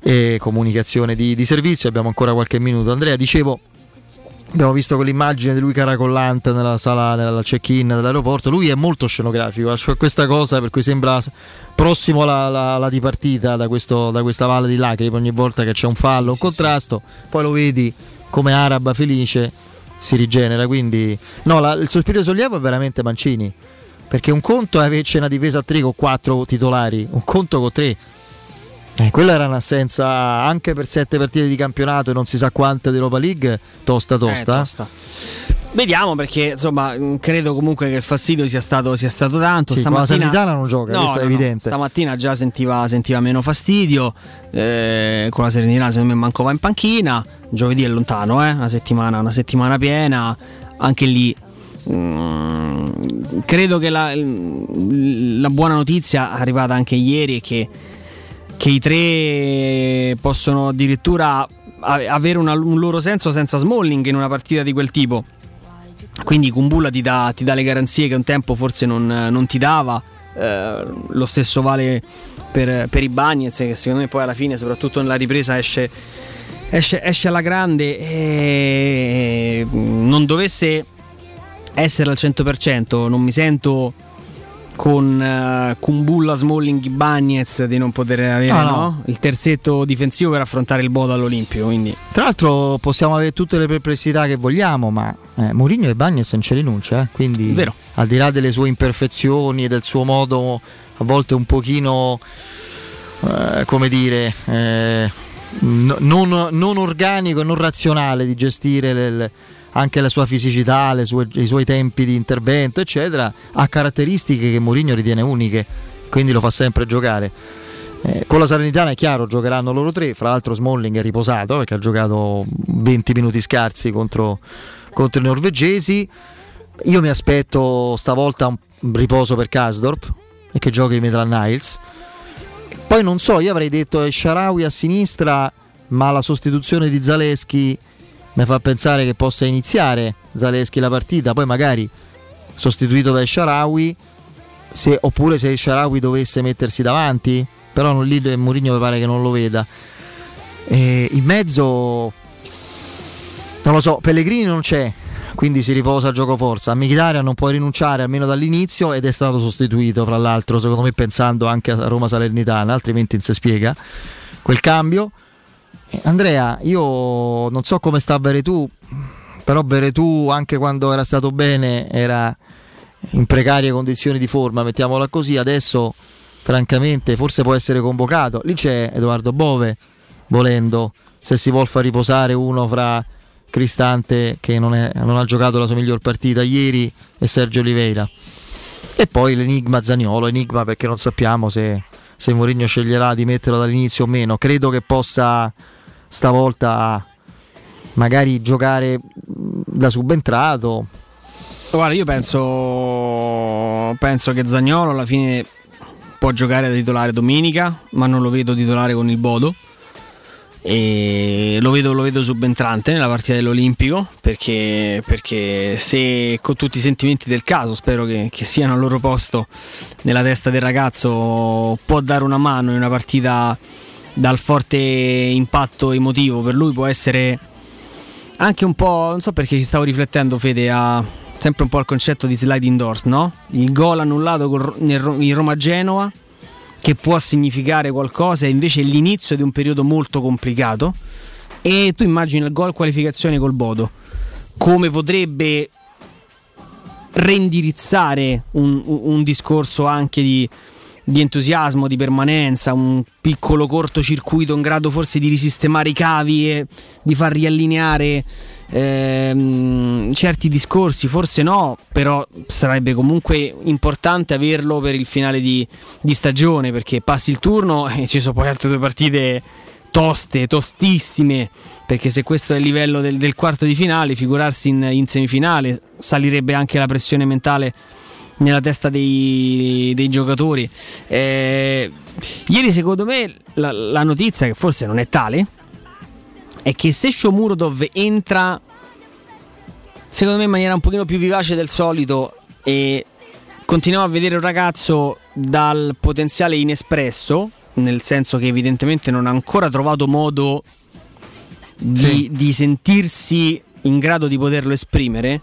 e comunicazione di, di servizio. Abbiamo ancora qualche minuto. Andrea, dicevo. Abbiamo visto quell'immagine di lui caracollante nella sala nella check-in dell'aeroporto. Lui è molto scenografico, ha questa cosa per cui sembra prossimo alla, dipartita da, questo- da questa valle di lacrime ogni volta che c'è un fallo, un contrasto. Poi lo vedi come araba felice si rigenera. Quindi, no, la- il sospiro di sollievo è veramente Mancini. Perché un conto è averci una difesa a tre con quattro titolari, un conto con tre. Eh, quella era un'assenza anche per sette partite di campionato e non si sa quante di Europa League, tosta tosta. Eh, tosta. Vediamo perché insomma mh, credo comunque che il fastidio sia stato, sia stato tanto. Sì, con la Stamattina Salernitana non gioca, questo è evidente. Stamattina già sentiva, sentiva meno fastidio. eh, con la Serenità secondo me manco va in panchina. Giovedì è lontano, eh, una, settimana, una settimana piena. Anche lì mm, credo che la, la buona notizia arrivata anche ieri è che, che i tre possono addirittura avere una- un loro senso senza Smalling in una partita di quel tipo. Quindi Kumbula ti dà, ti dà le garanzie che un tempo forse non, non ti dava. Eh, lo stesso vale per, per i Bagnets, che secondo me poi alla fine, soprattutto nella ripresa, esce, esce, esce alla grande. E non dovesse essere al 100%, non mi sento con uh, Kumbulla, Smalling, Bagnets di non poter avere No, no. no? il terzetto difensivo per affrontare il Bodo all'Olimpio. Quindi Tra l'altro possiamo avere tutte le perplessità che vogliamo, ma eh, Mourinho e Bagnes non ce li rinuncia, eh, quindi Vero. al di là delle sue imperfezioni e del suo modo a volte un pochino, eh, come dire, eh, non, non organico e non razionale di gestire le- le- anche la sua fisicità, sue- i suoi tempi di intervento, eccetera, ha caratteristiche che Mourinho ritiene uniche, quindi lo fa sempre giocare. Eh, con la Salernitana è chiaro, giocheranno loro tre. Fra l'altro, Smalling è riposato perché ha giocato 20 minuti scarsi contro, contro i norvegesi. io mi aspetto stavolta un riposo per Kasdorp e che giochi in Metal Niles. Poi non so, io avrei detto Sharawi a sinistra, ma la sostituzione di Zaleschi mi fa pensare che possa iniziare Zaleschi la partita, poi magari sostituito da Sharawi, se, oppure se Sharawi dovesse mettersi davanti, però non, lì Mourinho mi pare che non lo veda. E in mezzo, non lo so, Pellegrini non c'è, quindi si riposa a gioco forza. A Mkhitaryan non può rinunciare almeno dall'inizio ed è stato sostituito, fra l'altro, secondo me pensando anche a Roma Salernitana, altrimenti non si spiega quel cambio. Andrea, io non so come sta Veretù, però Veretù anche quando era stato bene era in precarie condizioni di forma, mettiamola così, adesso francamente forse può essere convocato. Lì c'è Edoardo Bove, volendo, se si vuol far riposare uno fra Cristante che non, è, non, ha giocato la sua miglior partita ieri e Sergio Oliveira. E poi l'enigma Zaniolo, enigma perché non sappiamo se, se Mourinho sceglierà di metterlo dall'inizio o meno. Credo che possa stavolta magari giocare da subentrato. Guarda, io penso, penso che Zagnolo alla fine può giocare da titolare domenica, ma non lo vedo titolare con il Bodo. E lo vedo, lo vedo subentrante nella partita dell'Olimpico perché, perché, se con tutti i sentimenti del caso spero che, che, siano al loro posto nella testa del ragazzo può dare una mano in una partita dal forte impatto emotivo per lui può essere anche un po' non so perché ci stavo riflettendo Fede a sempre un po' al concetto di sliding doors no? il gol annullato col, nel, in Roma-Genoa che può significare qualcosa, è invece l'inizio di un periodo molto complicato. E tu immagini il gol qualificazione col Bodo, come potrebbe reindirizzare un, un discorso anche di, di, entusiasmo, di permanenza, un piccolo cortocircuito in grado forse di risistemare i cavi e di far riallineare ehm, certi discorsi, forse no, però sarebbe comunque importante averlo per il finale di, di stagione perché passi il turno e ci sono poi altre due partite toste, tostissime, perché se questo è il livello del, del quarto di finale, figurarsi in, in, semifinale salirebbe anche la pressione mentale nella testa dei, dei giocatori. Eh, ieri secondo me la, la, notizia, che forse non è tale, è che se Shomurodov entra secondo me in maniera un pochino più vivace del solito e continuiamo a vedere un ragazzo dal potenziale inespresso, nel senso che evidentemente non ha ancora trovato modo di, sì. di sentirsi in grado di poterlo esprimere,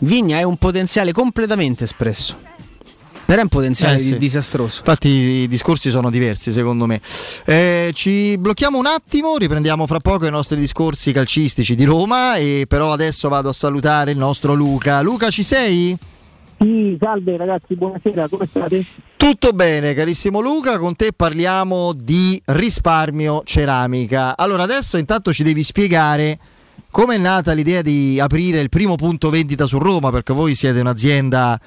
Vigna è un potenziale completamente espresso. Però è un potenziale eh sì. disastroso. Infatti i discorsi sono diversi secondo me. Eh, ci blocchiamo un attimo, riprendiamo fra poco i nostri discorsi calcistici di Roma e però adesso vado a salutare il nostro Luca. Luca ci sei? Sì, salve ragazzi, buonasera, come state? Tutto bene, carissimo Luca, con te parliamo di risparmio ceramica. Allora, adesso intanto ci devi spiegare come è nata l'idea di aprire il primo punto vendita su Roma, perché voi siete un'azienda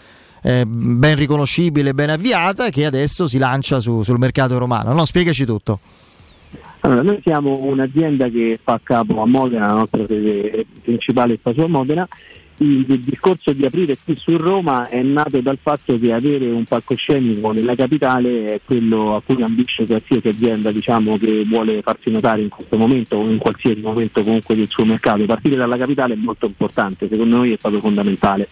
eh, ben riconoscibile, ben avviata, che adesso si lancia su, sul mercato romano. No, spiegaci tutto. Allora, noi siamo un'azienda che fa capo a Modena, la nostra sede principale sta su a Modena. Il, discorso di aprire qui su Roma è nato dal fatto che avere un palcoscenico nella capitale è quello a cui ambisce qualsiasi azienda diciamo, che vuole farsi notare in questo momento o in qualsiasi momento comunque del suo mercato. Partire dalla capitale è molto importante, secondo noi è stato fondamentale.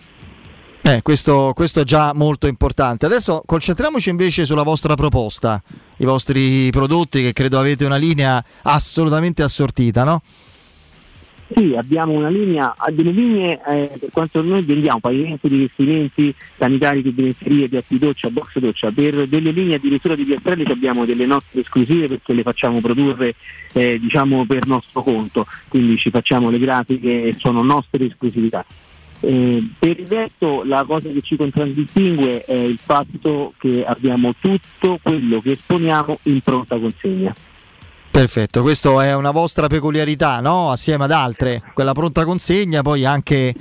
Eh, questo, questo, è già molto importante. Adesso concentriamoci invece sulla vostra proposta, i vostri prodotti che credo avete una linea assolutamente assortita, no? Sì, abbiamo una linea, delle linee eh, per quanto noi vendiamo pavimenti, rivestimenti sanitari, rubinetterie, piatti doccia, box doccia, per delle linee addirittura di piastrelli abbiamo delle nostre esclusive perché le facciamo produrre eh, diciamo per nostro conto, quindi ci facciamo le grafiche e sono nostre esclusività. Eh, per il resto la cosa che ci contraddistingue è il fatto che abbiamo tutto quello che esponiamo in pronta consegna. Perfetto, questa è una vostra peculiarità, no? assieme ad altre, quella pronta consegna, poi anche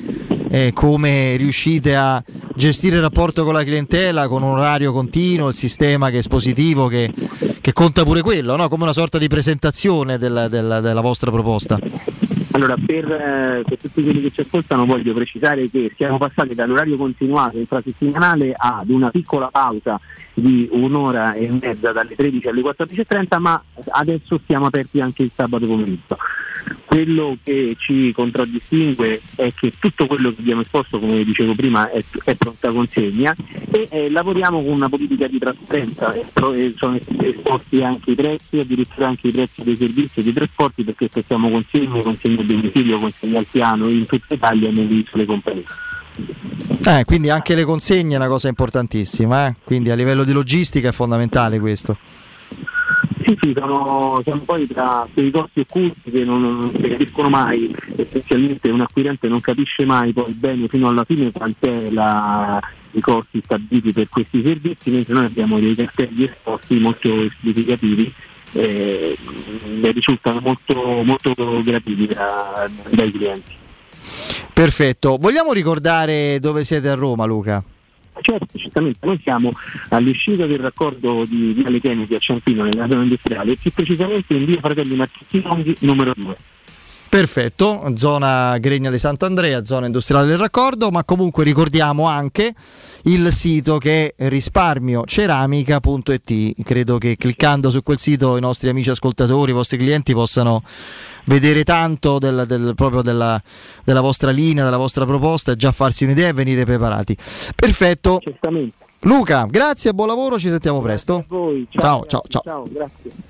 eh, come riuscite a gestire il rapporto con la clientela con un orario continuo, il sistema che è espositivo, che, che conta pure quello, no? come una sorta di presentazione del, del, della vostra proposta. Allora, per, eh, per, tutti quelli che ci ascoltano voglio precisare che siamo passati dall'orario continuato infrasettimanale ad una piccola pausa di un'ora e mezza dalle 13 alle 14.30, ma adesso siamo aperti anche il sabato pomeriggio. Quello che ci contraddistingue è che tutto quello che abbiamo esposto, come dicevo prima, è, è pronta consegna e eh, lavoriamo con una politica di trasparenza, e sono esposti anche i prezzi, addirittura anche i prezzi dei servizi e dei trasporti perché facciamo consegne, consegne a domicilio, consegne al piano in tutta Italia nelle isole compagnie. Eh, quindi anche le consegne è una cosa importantissima, eh? quindi a livello di logistica è fondamentale questo. Sì, sì, sono, sono poi tra quei costi occulti che non, non si capiscono mai, essenzialmente un acquirente non capisce mai poi bene fino alla fine quant'è la, i costi stabiliti per questi servizi, mentre noi abbiamo dei cartelli esposti molto significativi eh, risultano molto, molto gratuiti da, dai clienti. Perfetto, vogliamo ricordare dove siete a Roma Luca? Certo, certamente, noi siamo all'uscita del raccordo di Viale Kennedy a Ciampino nella zona industriale e più precisamente in via Fratelli Marchetti numero 2. Perfetto, zona Gregna di Sant'Andrea, zona industriale del raccordo, ma comunque ricordiamo anche il sito che è risparmioceramica.it. Credo che cliccando su quel sito i nostri amici ascoltatori, i vostri clienti possano vedere tanto del, del, proprio della, della, vostra linea, della vostra proposta e già farsi un'idea e venire preparati. Perfetto. Certamente. Luca, grazie buon lavoro, ci sentiamo presto. Ciao, ciao, ciao. ciao grazie.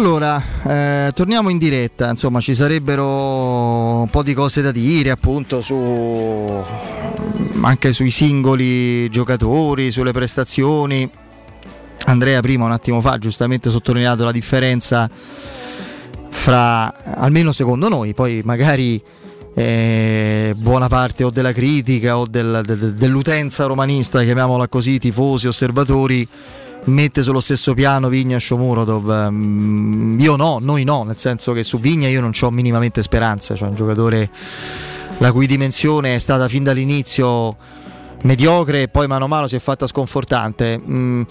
Allora, eh, torniamo in diretta, insomma ci sarebbero un po' di cose da dire appunto su anche sui singoli giocatori, sulle prestazioni. Andrea prima un attimo fa giustamente sottolineato la differenza fra, almeno secondo noi, poi magari eh, buona parte o della critica o del, de, dell'utenza romanista, chiamiamola così, tifosi, osservatori, mette sullo stesso piano Vigna e Shomurodov. Mm, io no, noi no, nel senso che su Vigna io non ho minimamente speranze, cioè un giocatore la cui dimensione è stata fin dall'inizio mediocre e poi mano a mano si è fatta sconfortante. Mm,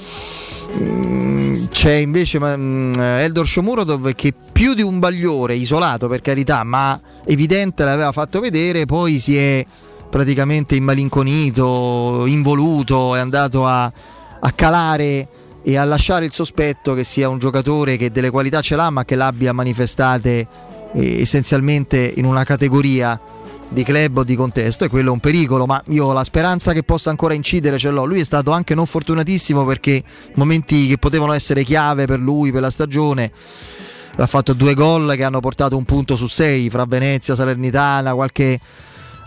mm, c'è invece mm, Eldor Shomurodov che più di un bagliore isolato per carità, ma evidente l'aveva fatto vedere, poi si è praticamente immalinconito, involuto, è andato a, a calare e a lasciare il sospetto che sia un giocatore che delle qualità ce l'ha ma che l'abbia manifestate eh, essenzialmente in una categoria di club o di contesto e quello è un pericolo. Ma io la speranza che possa ancora incidere ce l'ho. Lui è stato anche non fortunatissimo perché momenti che potevano essere chiave per lui per la stagione ha fatto due gol che hanno portato un punto su sei fra Venezia, Salernitana qualche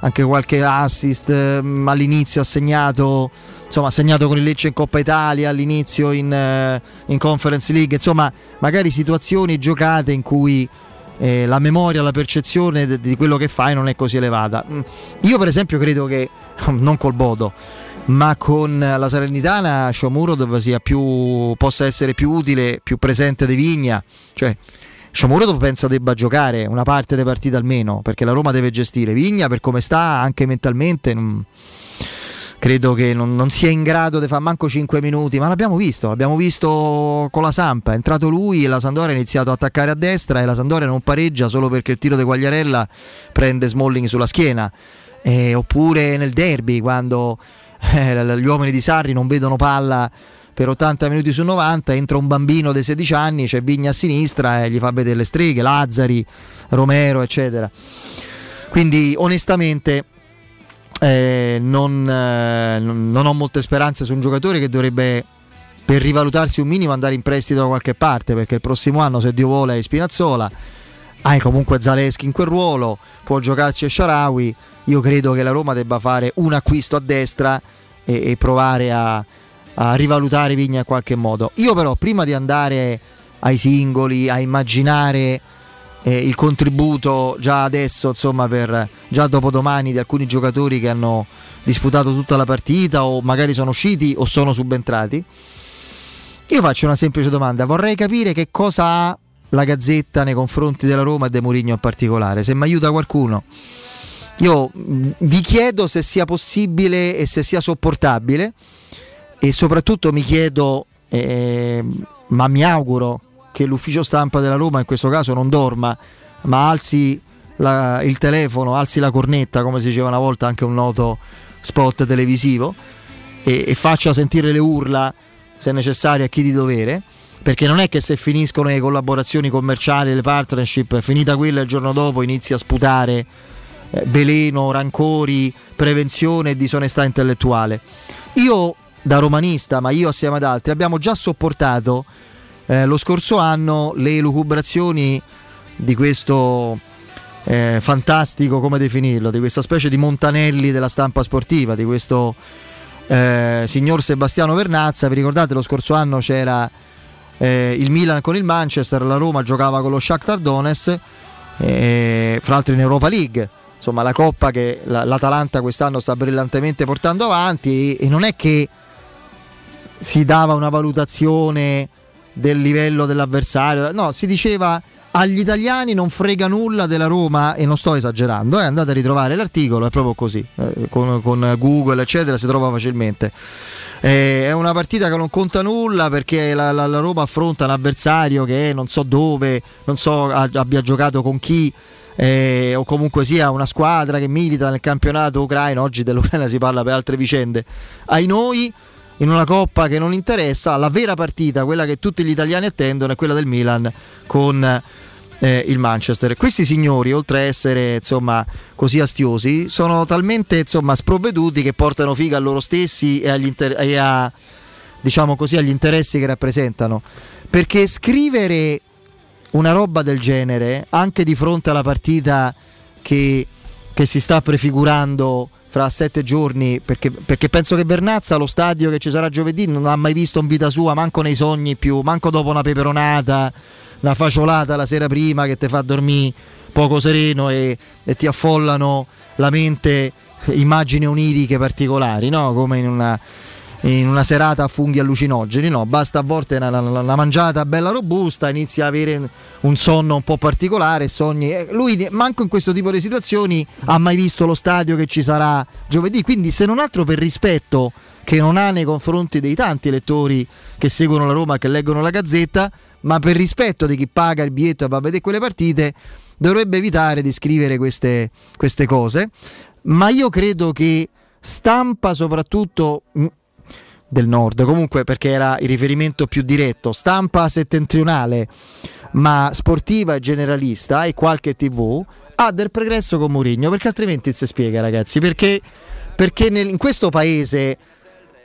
anche qualche assist ehm, all'inizio ha segnato insomma ha segnato con il Lecce in Coppa Italia all'inizio in, eh, in Conference League. Insomma magari situazioni giocate in cui eh, la memoria, la percezione de- di quello che fai non è così elevata. Mm. io per esempio credo che non col Bodo ma con la Salernitana Shomurodov sia più, possa essere più utile, più presente di Vigna. Cioè Shomurodov pensa debba giocare una parte delle partite almeno perché la Roma deve gestire. Vigna per come sta anche mentalmente non, credo che non, non, sia in grado di fare manco 5 minuti ma l'abbiamo visto l'abbiamo visto con la Sampa è entrato lui e la Sandoria ha iniziato ad attaccare a destra e la Sandoria non pareggia solo perché il tiro di Quagliarella prende Smalling sulla schiena. Eh, oppure nel derby quando eh, gli uomini di Sarri non vedono palla per 80 minuti su 90 entra un bambino dei 16 anni, c'è Vigna a sinistra e gli fa vedere le streghe, Lazzari, Romero, eccetera. Quindi onestamente eh, non, eh, non ho molte speranze su un giocatore che dovrebbe per rivalutarsi un minimo andare in prestito da qualche parte perché il prossimo anno se Dio vuole è Spinazzola hai comunque Zaleschi in quel ruolo può giocarsi a Sharawi io credo che la Roma debba fare un acquisto a destra e, e provare a, a rivalutare Vigna in qualche modo io però prima di andare ai singoli a immaginare eh, il contributo già adesso, insomma, per già dopodomani di alcuni giocatori che hanno disputato tutta la partita o magari sono usciti o sono subentrati. Io faccio una semplice domanda, vorrei capire che cosa ha la Gazzetta nei confronti della Roma e De Mourinho in particolare, se mi aiuta qualcuno. Io vi chiedo se sia possibile e se sia sopportabile e soprattutto mi chiedo, eh, ma mi auguro che l'ufficio stampa della Roma in questo caso non dorma, ma alzi la, il telefono, alzi la cornetta, come si diceva una volta anche un noto spot televisivo, e, e faccia sentire le urla, se necessario, a chi di dovere. Perché non è che se finiscono le collaborazioni commerciali, le partnership, finita quella il giorno dopo inizi a sputare eh, veleno, rancori, prevenzione e disonestà intellettuale. Io da romanista, ma io assieme ad altri, abbiamo già sopportato eh, lo scorso anno le lucubrazioni di questo eh, fantastico, come definirlo, di questa specie di Montanelli della stampa sportiva, di questo eh, signor Sebastiano Vernazza. Vi ricordate lo scorso anno c'era eh, il Milan con il Manchester, la Roma giocava con lo Shakhtar Donetsk, eh, fra l'altro in Europa League. Insomma, la coppa che l'Atalanta quest'anno sta brillantemente portando avanti e non è che si dava una valutazione del livello dell'avversario. No, si diceva agli italiani non frega nulla della Roma e non sto esagerando, eh, andate a ritrovare l'articolo, è proprio così, eh, con, con, Google eccetera si trova facilmente. Eh, è una partita che non conta nulla perché la, la, la, Roma affronta un avversario che non so dove, non so abbia giocato con chi. Eh, o comunque sia una squadra che milita nel campionato ucraino, oggi dell'Ucraina si parla per altre vicende. Ai noi in una coppa che non interessa, la vera partita, quella che tutti gli italiani attendono, è quella del Milan con eh, il Manchester. Questi signori, oltre a essere insomma, così astiosi, sono talmente insomma, sprovveduti che portano figa a loro stessi e, agli inter- e a, diciamo così, agli interessi che rappresentano. Perché scrivere una roba del genere, anche di fronte alla partita che, che si sta prefigurando fra sette giorni perché, perché, penso che Bernazza allo stadio che ci sarà giovedì non ha mai visto in vita sua manco nei sogni più manco dopo una peperonata una faciolata la sera prima che ti fa dormire poco sereno e, e, ti affollano la mente immagini oniriche particolari no? come in una in una serata a funghi allucinogeni, no, basta a volte una, una, una, mangiata bella robusta, inizia a avere un sonno un po' particolare, sogni. Lui, manco in questo tipo di situazioni, ha mai visto lo stadio che ci sarà giovedì, quindi se non altro per rispetto che non ha nei confronti dei tanti lettori che seguono la Roma, che leggono la Gazzetta, ma per rispetto di chi paga il biglietto e va a vedere quelle partite, dovrebbe evitare di scrivere queste, queste cose. Ma io credo che stampa soprattutto del nord, comunque perché era il riferimento più diretto, stampa settentrionale, ma sportiva e generalista e qualche tv, ha del progresso con Mourinho, perché altrimenti si spiega ragazzi, perché, perché nel, in questo paese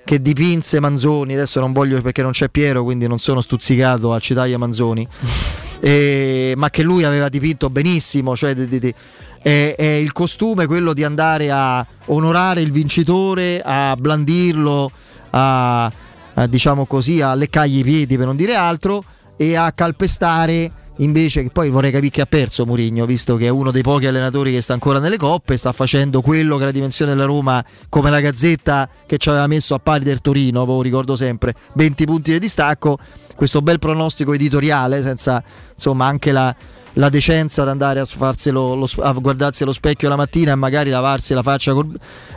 che dipinse Manzoni, adesso non voglio perché non c'è Piero, quindi non sono stuzzicato a citare Manzoni, eh, ma che lui aveva dipinto benissimo, cioè di, di, di, è, è, il costume quello di andare a onorare il vincitore, a blandirlo, a, a, diciamo così, a leccargli i piedi per non dire altro e a calpestare invece che poi vorrei capire che ha perso Mourinho visto che è uno dei pochi allenatori che sta ancora nelle coppe sta facendo quello che la dimensione della Roma come la Gazzetta che ci aveva messo a pari del Torino lo ricordo sempre 20 punti di distacco questo bel pronostico editoriale senza insomma anche la, la decenza di andare a, farselo, lo, a guardarsi allo specchio la mattina e magari lavarsi la faccia cor,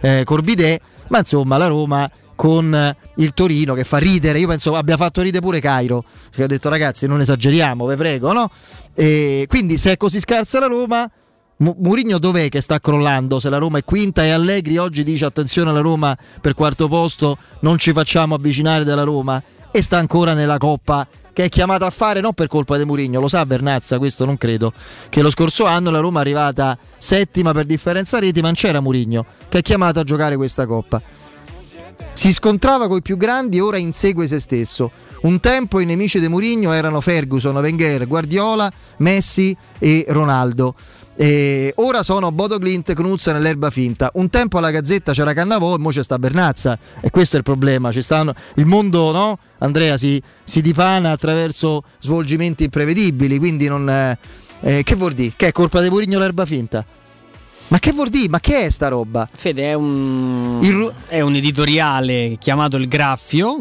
eh, corbidè ma insomma la Roma con il Torino che fa ridere. Io penso abbia fatto ridere pure Cairo, che ha detto ragazzi non esageriamo, vi prego, no? E quindi se è così scarsa la Roma, Mu- Murigno dov'è che sta crollando? Se la Roma è quinta e Allegri oggi dice attenzione alla Roma per quarto posto, non ci facciamo avvicinare dalla Roma e sta ancora nella Coppa che è chiamata a fare non per colpa di Murigno, lo sa Bernazza, questo non credo, che lo scorso anno la Roma è arrivata settima per differenza reti, ma non c'era Murigno, che è chiamata a giocare questa Coppa. Si scontrava con i più grandi e ora insegue se stesso. Un tempo i nemici di Murigno erano Ferguson, Wenger, Guardiola, Messi e Ronaldo. E ora sono Bodo Glint, Knudsen e l'erba finta. Un tempo alla Gazzetta c'era Cannavò e ora c'è sta Bernazza. E questo è il problema. Stanno, il mondo, no? Andrea, si, si dipana attraverso svolgimenti imprevedibili. Quindi non. eh, eh, che vuol dire? Che è colpa di Murigno l'erba finta? Ma che vuol dire? Ma che è sta roba? Fede è un, è un editoriale chiamato Il Graffio.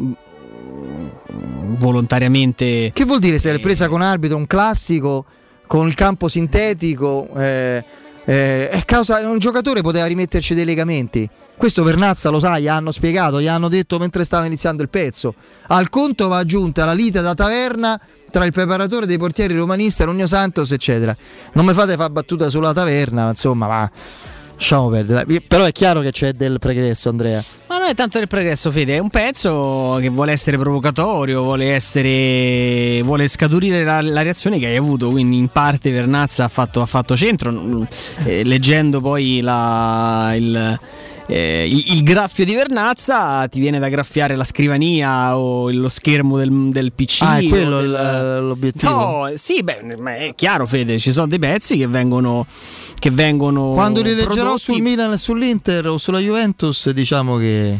Volontariamente. Che vuol dire se l'è presa con arbitro un classico con il campo sintetico? Eh, eh, causa, un giocatore poteva rimetterci dei legamenti. Questo Vernazza lo sa, gli hanno spiegato, gli hanno detto mentre stava iniziando il pezzo. Al conto va aggiunta la lite da taverna tra il preparatore dei portieri romanista, Nunio Santos, eccetera. Non mi fate fare battuta sulla taverna, ma insomma, ma lasciamo perdere. Però è chiaro che c'è del pregresso, Andrea. Ma non è tanto del progresso, Fede, è un pezzo che vuole essere provocatorio, vuole essere. vuole scaturire la, la reazione che hai avuto. Quindi in parte Vernazza ha fatto, ha fatto centro. Eh, leggendo poi la, il. eh, il, il graffio di Vernazza ti viene da graffiare la scrivania o lo schermo del, del PC. Ah, è quello del- l'obiettivo. No, sì, beh, è chiaro, Fede, ci sono dei pezzi che vengono. Che vengono Quando li leggerò prodotti- sul Milan e sull'Inter o sulla Juventus, diciamo che,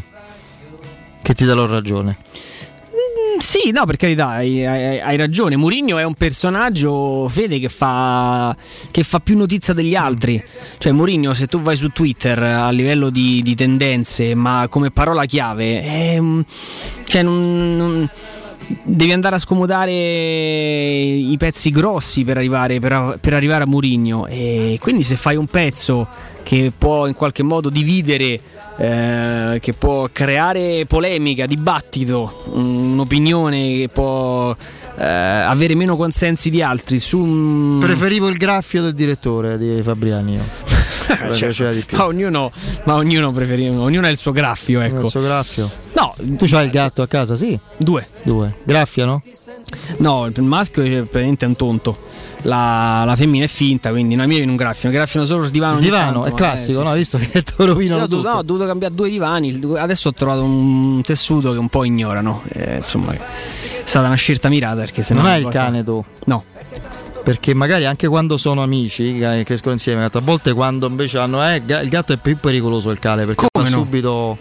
che ti darò ragione. Mm, Sì, no, per carità, hai, hai- hai ragione. Mourinho è un personaggio, Fede, che fa, che fa più notizia degli altri. Cioè, Mourinho, se tu vai su Twitter a livello di, di tendenze, ma come parola chiave, è, cioè, non- non- devi andare a scomodare i pezzi grossi per arrivare, per, per arrivare a Mourinho. E quindi, se fai un pezzo che può in qualche modo dividere eh, che può creare polemica, dibattito, un'opinione che può eh, avere meno consensi di altri su un... Preferivo il graffio del direttore di Fabriani. Cioè, di ma ognuno, ma ognuno preferiva, ognuno ha il suo graffio, ecco. Il suo graffio. No, tu c'hai il gatto a casa, sì? Due. Due. Graffiano? No, il maschio è praticamente un tonto. La, la femmina è finta, quindi non mi viene un graffio, graffiano solo il divano. Il divano tanto, è ma- classico, eh, no? sì, Visto sì. che te lo rovinano ho dovuto, tutto. no, ho dovuto cambiare due divani. Adesso ho trovato un tessuto che un po' ignorano. Eh, insomma, è stata una scelta mirata perché se non no hai il cane tu? No. Perché magari anche quando sono amici, crescono insieme, a volte quando invece hanno. Eh, il gatto è più pericoloso il cane perché Come va no? subito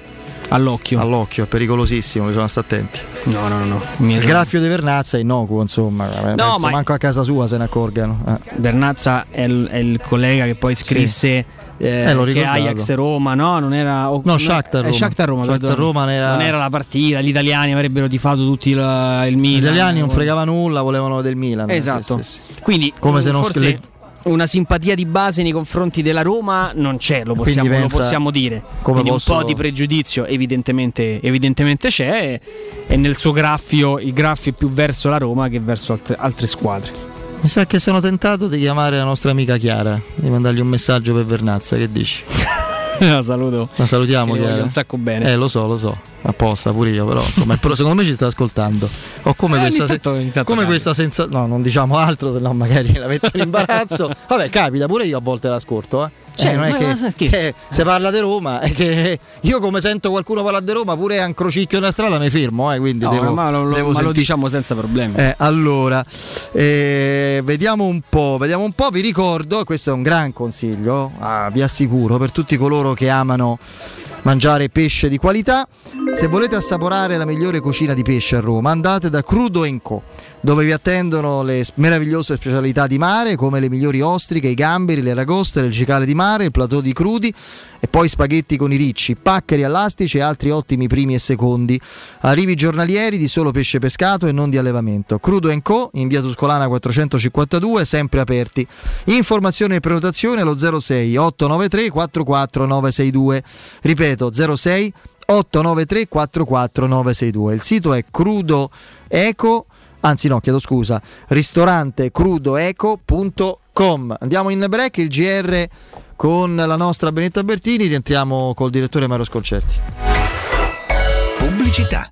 all'occhio. All'occhio, è pericolosissimo, bisogna stare attenti. No, no, no. Il graffio di Vernazza è innocuo, insomma. penso ma- manco a casa sua se ne accorgano. Eh. Bernazza è il, è il collega che poi scrisse eh, Eh, l'ho che. Ajax Roma, no? Non era o- No, Shakhtar eh, Roma. Shakhtar Roma, Shakhtar. Roma non era- Non era la partita, gli italiani avrebbero tifato tutti il, il Gli Milan. italiani non fregava nulla, volevano del Milan. Esatto. Sì, sì, sì. Quindi Come se non forse le- una simpatia di base nei confronti della Roma non c'è, lo possiamo, lo pensa possiamo dire. come Quindi posso- un po' di pregiudizio evidentemente, evidentemente c'è e nel suo graffio il graffio è più verso la Roma che verso altre, altre squadre. Mi sa che sono tentato di chiamare la nostra amica Chiara, di mandargli un messaggio per Vernazza, che dici? la saluto. La salutiamo Chiara. un sacco bene. Eh, lo so, lo so. Apposta pure io, però insomma, però secondo me ci sta ascoltando. Ho come Eh, questa, capita. questa sensazione. No, non diciamo altro, se no magari la metto in imbarazzo. Vabbè, capita, pure io a volte l'ascolto, eh. Cioè, Eh, non è che, che- che se parla di Roma, è che io come sento qualcuno parlare di Roma, pure a un crocicchio nella strada mi fermo, eh, quindi No, devo, ma lo, devo ma lo diciamo senza problemi. eh, allora, eh, vediamo un po', vediamo un po', vi ricordo, questo è un gran consiglio, ah, vi assicuro, per tutti coloro che amano mangiare pesce di qualità. Se volete assaporare la migliore cucina di pesce a Roma, andate da Crudo Co, dove vi attendono le meravigliose specialità di mare come le migliori ostriche, i gamberi, le aragoste, il cicale di mare, il plateau di crudi e poi spaghetti con i ricci, paccheri allastici e altri ottimi primi e secondi. Arrivi giornalieri di solo pesce pescato e non di allevamento. Crudo Co in via Tuscolana 452, sempre aperti. Informazioni e prenotazione allo 06 893 44 962. Ripeto 06 893 44 962. Il sito è Crudo Eco anzi no, chiedo scusa, ristorantecrudoeco.com. Andiamo in break, il GR con la nostra Benetta Bertini, rientriamo col direttore Mario Scolcerti. Pubblicità.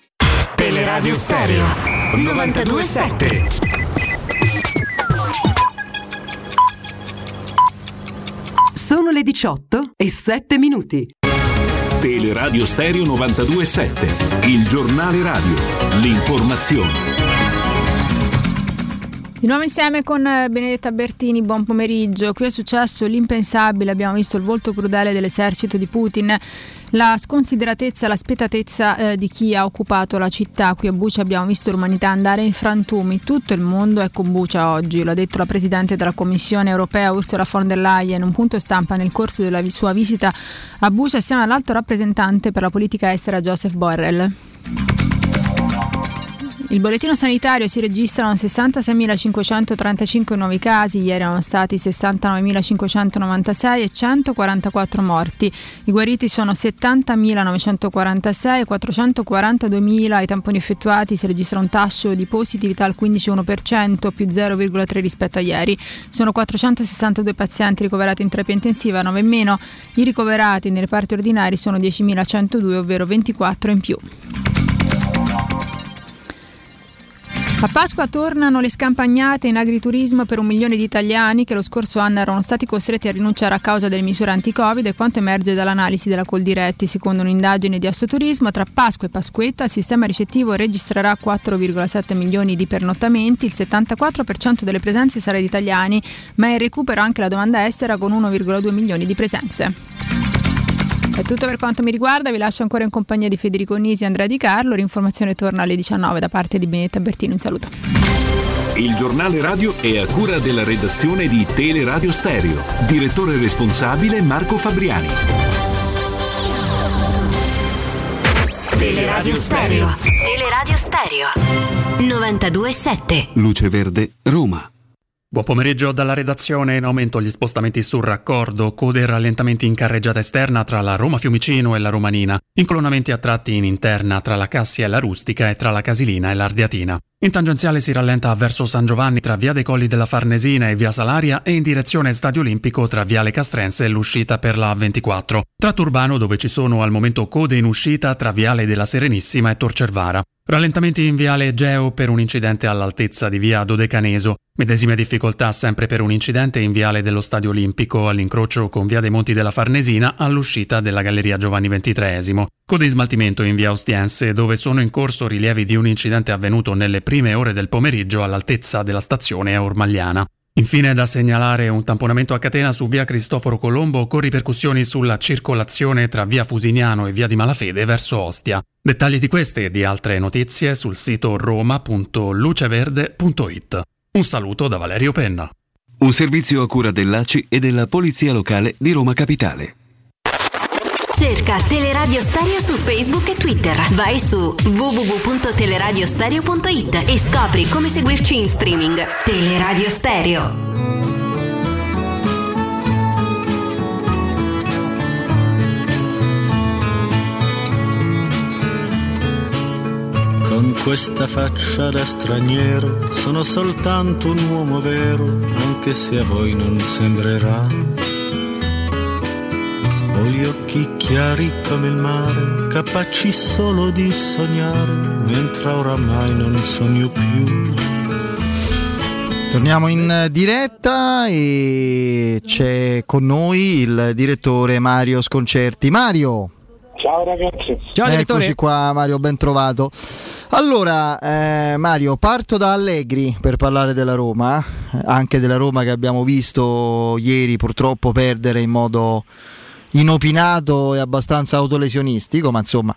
Teleradio Stereo 927 Sono le 18 e 7 minuti. Teleradio Stereo 927, il giornale radio, l'informazione. Di nuovo insieme con eh, Benedetta Bertini, buon pomeriggio. Qui è successo l'impensabile, abbiamo visto il volto crudele dell'esercito di Putin, la sconsideratezza, la spietatezza eh, di chi ha occupato la città. Qui a Bucia abbiamo visto l'umanità andare in frantumi. Tutto il mondo è con Bucia oggi, lo ha detto la Presidente della Commissione europea Ursula von der Leyen, un punto stampa nel corso della sua visita a Bucia assieme all'alto rappresentante per la politica estera Joseph Borrell. Il bollettino sanitario si registrano 66.535 nuovi casi, ieri erano stati 69.596 e 144 morti. I guariti sono 70.946 e 442.000. Ai tamponi effettuati si registra un tasso di positività al 15,1% più 0,3 rispetto a ieri. Sono 462 pazienti ricoverati in terapia intensiva, 9 in meno. I ricoverati nei reparti ordinari sono 10.102, ovvero 24 in più. A Pasqua tornano le scampagnate in agriturismo per un milione di italiani che lo scorso anno erano stati costretti a rinunciare a causa delle misure anti-Covid e quanto emerge dall'analisi della Coldiretti. Secondo un'indagine di Assoturismo, tra Pasqua e Pasquetta il sistema ricettivo registrerà 4,7 milioni di pernottamenti, il 74% delle presenze sarà di italiani, ma è in recupero anche la domanda estera con 1,2 milioni di presenze. È tutto per quanto mi riguarda, vi lascio ancora in compagnia di Federico Nisi e Andrea Di Carlo. L'informazione torna alle 19 da parte di Benedetta Bertino. Un saluto. Il giornale radio è a cura della redazione di Teleradio Stereo. Direttore responsabile Marco Fabriani. Teleradio Stereo Teleradio Stereo 927 Luce Verde, Roma. Buon pomeriggio dalla redazione. In aumento gli spostamenti sul raccordo, code e rallentamenti in carreggiata esterna tra la Roma Fiumicino e la Romanina, incolonnamenti a tratti in interna tra la Cassia e la Rustica e tra la Casilina e l'Ardiatina. In tangenziale si rallenta verso San Giovanni tra via dei Colli della Farnesina e via Salaria e in direzione Stadio Olimpico tra viale Castrense e l'uscita per la 24. Tratto urbano dove ci sono al momento code in uscita tra viale della Serenissima e Torcervara. Rallentamenti in viale Egeo per un incidente all'altezza di via Dodecaneso. Medesime difficoltà sempre per un incidente in viale dello Stadio Olimpico all'incrocio con via dei Monti della Farnesina all'uscita della Galleria Giovanni XXIII. Code in smaltimento in via Ostiense dove sono in corso rilievi di un incidente avvenuto nelle prime ore del pomeriggio all'altezza della stazione Ormagliana. Infine da segnalare un tamponamento a catena su via Cristoforo Colombo con ripercussioni sulla circolazione tra via Fusiniano e via di Malafede verso Ostia. Dettagli di queste e di altre notizie sul sito roma.luceverde.it. Un saluto da Valerio Penna. Un servizio a cura dell'ACI e della Polizia Locale di Roma Capitale. Cerca Teleradio Stereo su Facebook e Twitter. Vai su www.teleradiostereo.it e scopri come seguirci in streaming. Teleradio Stereo. Con questa faccia da straniero sono soltanto un uomo vero, anche se a voi non sembrerà. Ho gli occhi chiari come il mare, capaci solo di sognare, mentre oramai non sogno più. Torniamo in diretta e c'è con noi il direttore Mario Sconcerti. Mario! Ciao ragazzi. Ciao Eccoci qua Mario, ben trovato. Allora, eh, Mario, parto da Allegri per parlare della Roma, eh, anche della Roma che abbiamo visto ieri purtroppo perdere in modo inopinato e abbastanza autolesionistico, ma insomma,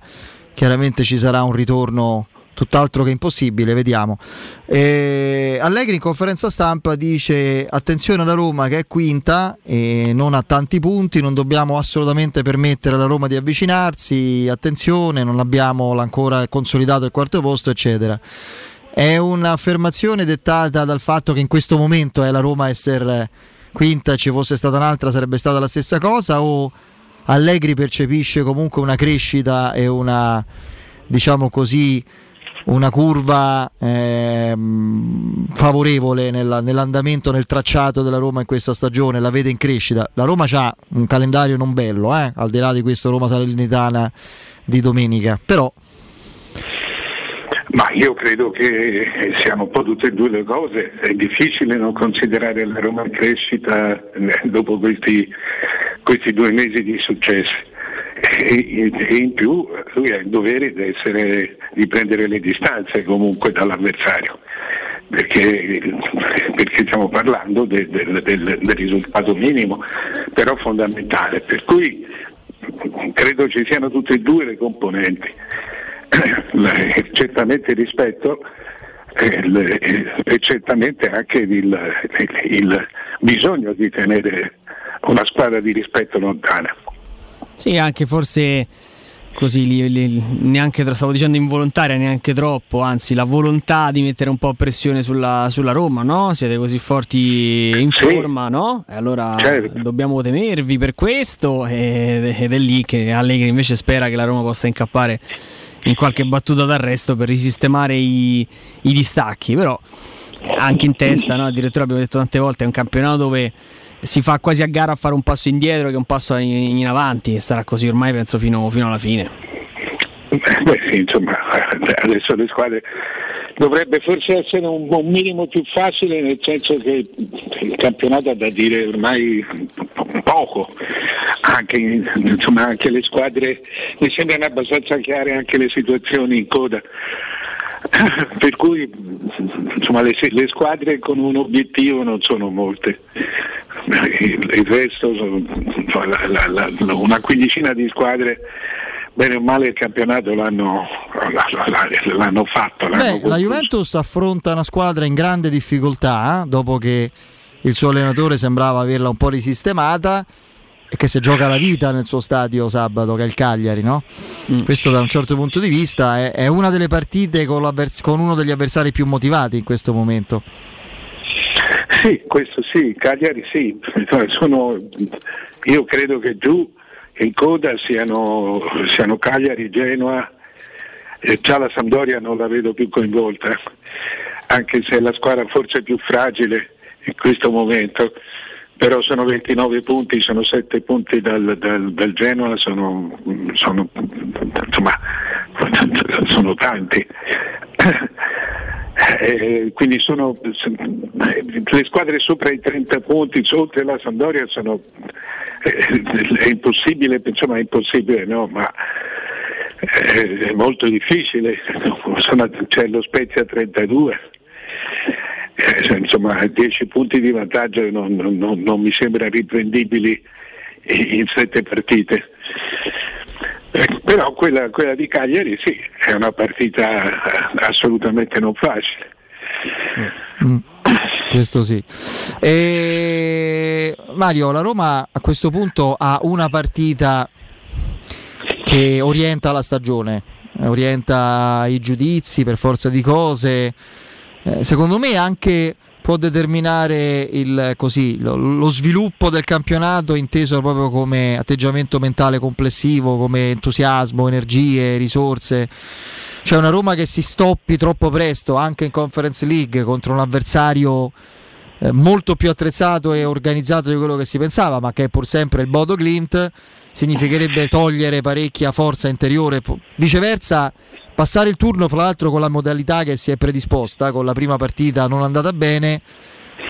chiaramente ci sarà un ritorno tutt'altro che impossibile, vediamo. Eh, Allegri in conferenza stampa dice attenzione alla Roma che è quinta e non ha tanti punti, non dobbiamo assolutamente permettere alla Roma di avvicinarsi, attenzione, non abbiamo ancora consolidato il quarto posto, eccetera. È un'affermazione dettata dal fatto che in questo momento è la Roma essere quinta, ci fosse stata un'altra sarebbe stata la stessa cosa o Allegri percepisce comunque una crescita e una diciamo così una curva ehm, favorevole nella, nell'andamento, nel tracciato della Roma in questa stagione, la vede in crescita. La Roma ha un calendario non bello, eh? al di là di questo Roma Salernitana di domenica, però ma io credo che siano un po' tutte e due le cose, è difficile non considerare la Roma in crescita eh, dopo questi, questi due mesi di successo. E, e, in più lui ha il dovere di, essere, di prendere le distanze comunque dall'avversario. Perché, perché stiamo parlando de, de, del, del risultato minimo, però fondamentale. Per cui credo ci siano tutte e due le componenti. Certamente il rispetto e certamente anche il, il, bisogno di tenere una squadra di rispetto lontana. Sì, anche forse così li, li, neanche stavo dicendo involontaria neanche troppo anzi la volontà di mettere un po' pressione sulla, sulla Roma no? siete così forti in sì. forma no? e allora certo. dobbiamo temervi per questo ed è lì che Allegri invece spera che la Roma possa incappare in qualche battuta d'arresto per risistemare i, i distacchi, però anche in testa, no? addirittura abbiamo detto tante volte, è un campionato dove si fa quasi a gara a fare un passo indietro che un passo in, in avanti e sarà così ormai penso fino, fino alla fine. Beh sì, insomma, adesso le squadre dovrebbe forse essere un, un, minimo più facile nel senso che il campionato ha da dire ormai poco, anche, insomma, anche le squadre mi sembrano abbastanza chiare anche le situazioni in coda. per cui insomma, le, le, squadre con un obiettivo non sono molte, il, il resto sono la, la, la, una quindicina di squadre bene o male il campionato l'hanno, l'hanno fatto. L'hanno Beh, la Juventus affronta una squadra in grande difficoltà eh, dopo che il suo allenatore sembrava averla un po' risistemata e che si gioca la vita nel suo stadio sabato, che è il Cagliari. No? Mm. Questo da un certo punto di vista è, è una delle partite con, con uno degli avversari più motivati in questo momento. Sì, questo sì, Cagliari sì, sono, io credo che giù in coda siano, siano Cagliari, Genoa, e già la Sampdoria non la vedo più coinvolta, anche se è la squadra forse più fragile in questo momento, però sono 29 punti, sono 7 punti dal, dal, dal Genoa, sono, sono, insomma, sono tanti. Eh, quindi sono, le squadre sopra i 30 punti, oltre la Sampdoria sono eh, è impossibile, insomma è impossibile no, ma eh, è molto difficile, sono, c'è lo Spezia a 32. Eh, insomma 10 punti di vantaggio non, non, non mi sembra riprendibili in sette partite. Eh, però quella, quella, di Cagliari sì, è una partita assolutamente non facile. Mm, questo sì. E Mario, la Roma a questo punto ha una partita che orienta la stagione, orienta i giudizi per forza di cose. Eh, secondo me anche può determinare il, così, lo, lo, sviluppo del campionato inteso proprio come atteggiamento mentale complessivo, come entusiasmo, energie, risorse. C'è una Roma che si stoppi troppo presto anche in Conference League contro un avversario eh, molto più attrezzato e organizzato di quello che si pensava, ma che è pur sempre il Bodo Glint, significherebbe togliere parecchia forza interiore. Viceversa, passare il turno, fra l'altro, con la modalità che si è predisposta, con la prima partita non andata bene,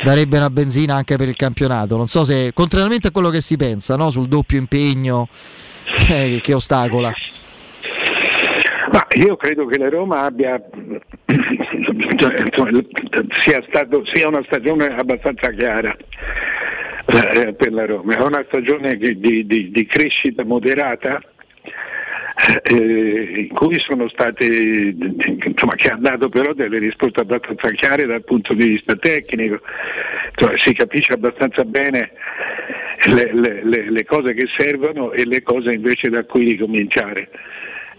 darebbe una benzina anche per il campionato. Non so se, contrariamente a quello che si pensa, no? sul doppio impegno che, che ostacola? Ma io credo che la Roma abbia cioè, sia, stato, sia una stagione abbastanza chiara eh, per la Roma, è una stagione di, di, di, crescita moderata eh, in cui sono state, insomma, che ha dato però delle risposte abbastanza chiare dal punto di vista tecnico, insomma, si capisce abbastanza bene le, le, le, cose che servono e le cose invece da cui ricominciare.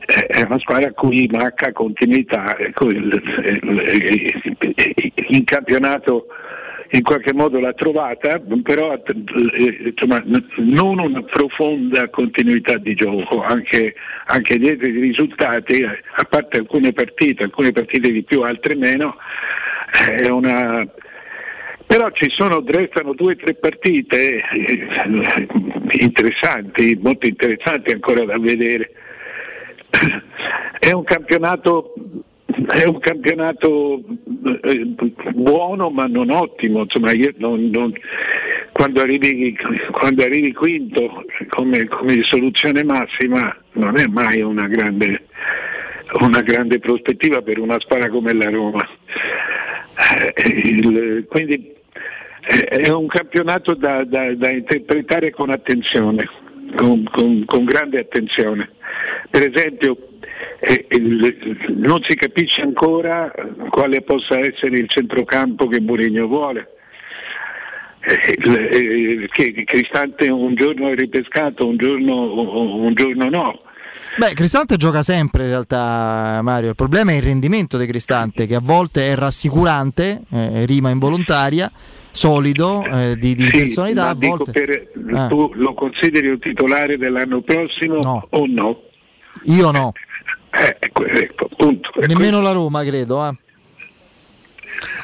Eh, è una squadra a cui manca continuità, ecco, in campionato in qualche modo l'ha trovata, però eh, insomma, non una profonda continuità di gioco, anche, anche dietro i risultati, a parte alcune partite, alcune partite di più, altre meno, è una, però ci sono, restano due o tre partite eh, interessanti, molto interessanti ancora da vedere. È un campionato è un campionato eh, buono ma non ottimo, insomma, non, non, quando, arrivi, quando, arrivi, quinto come, come, soluzione massima non è mai una grande, una grande prospettiva per una squadra come la Roma. Eh, il, quindi è un campionato da, da, da interpretare con attenzione, con, con, con grande attenzione. Per esempio non si capisce ancora quale possa essere il centrocampo che Mourinho vuole. Che Cristante un giorno è ripescato, un giorno, un giorno no. Beh, Cristante gioca sempre in realtà, Mario. Il problema è il rendimento di Cristante, che a volte è rassicurante, eh, rima involontaria, solido, eh, di, di sì, personalità. A volte... Per, eh. Tu lo consideri un titolare dell'anno prossimo no. o no? Io no. Eh, ecco, ecco, appunto, Nemmeno la Roma, credo. Eh.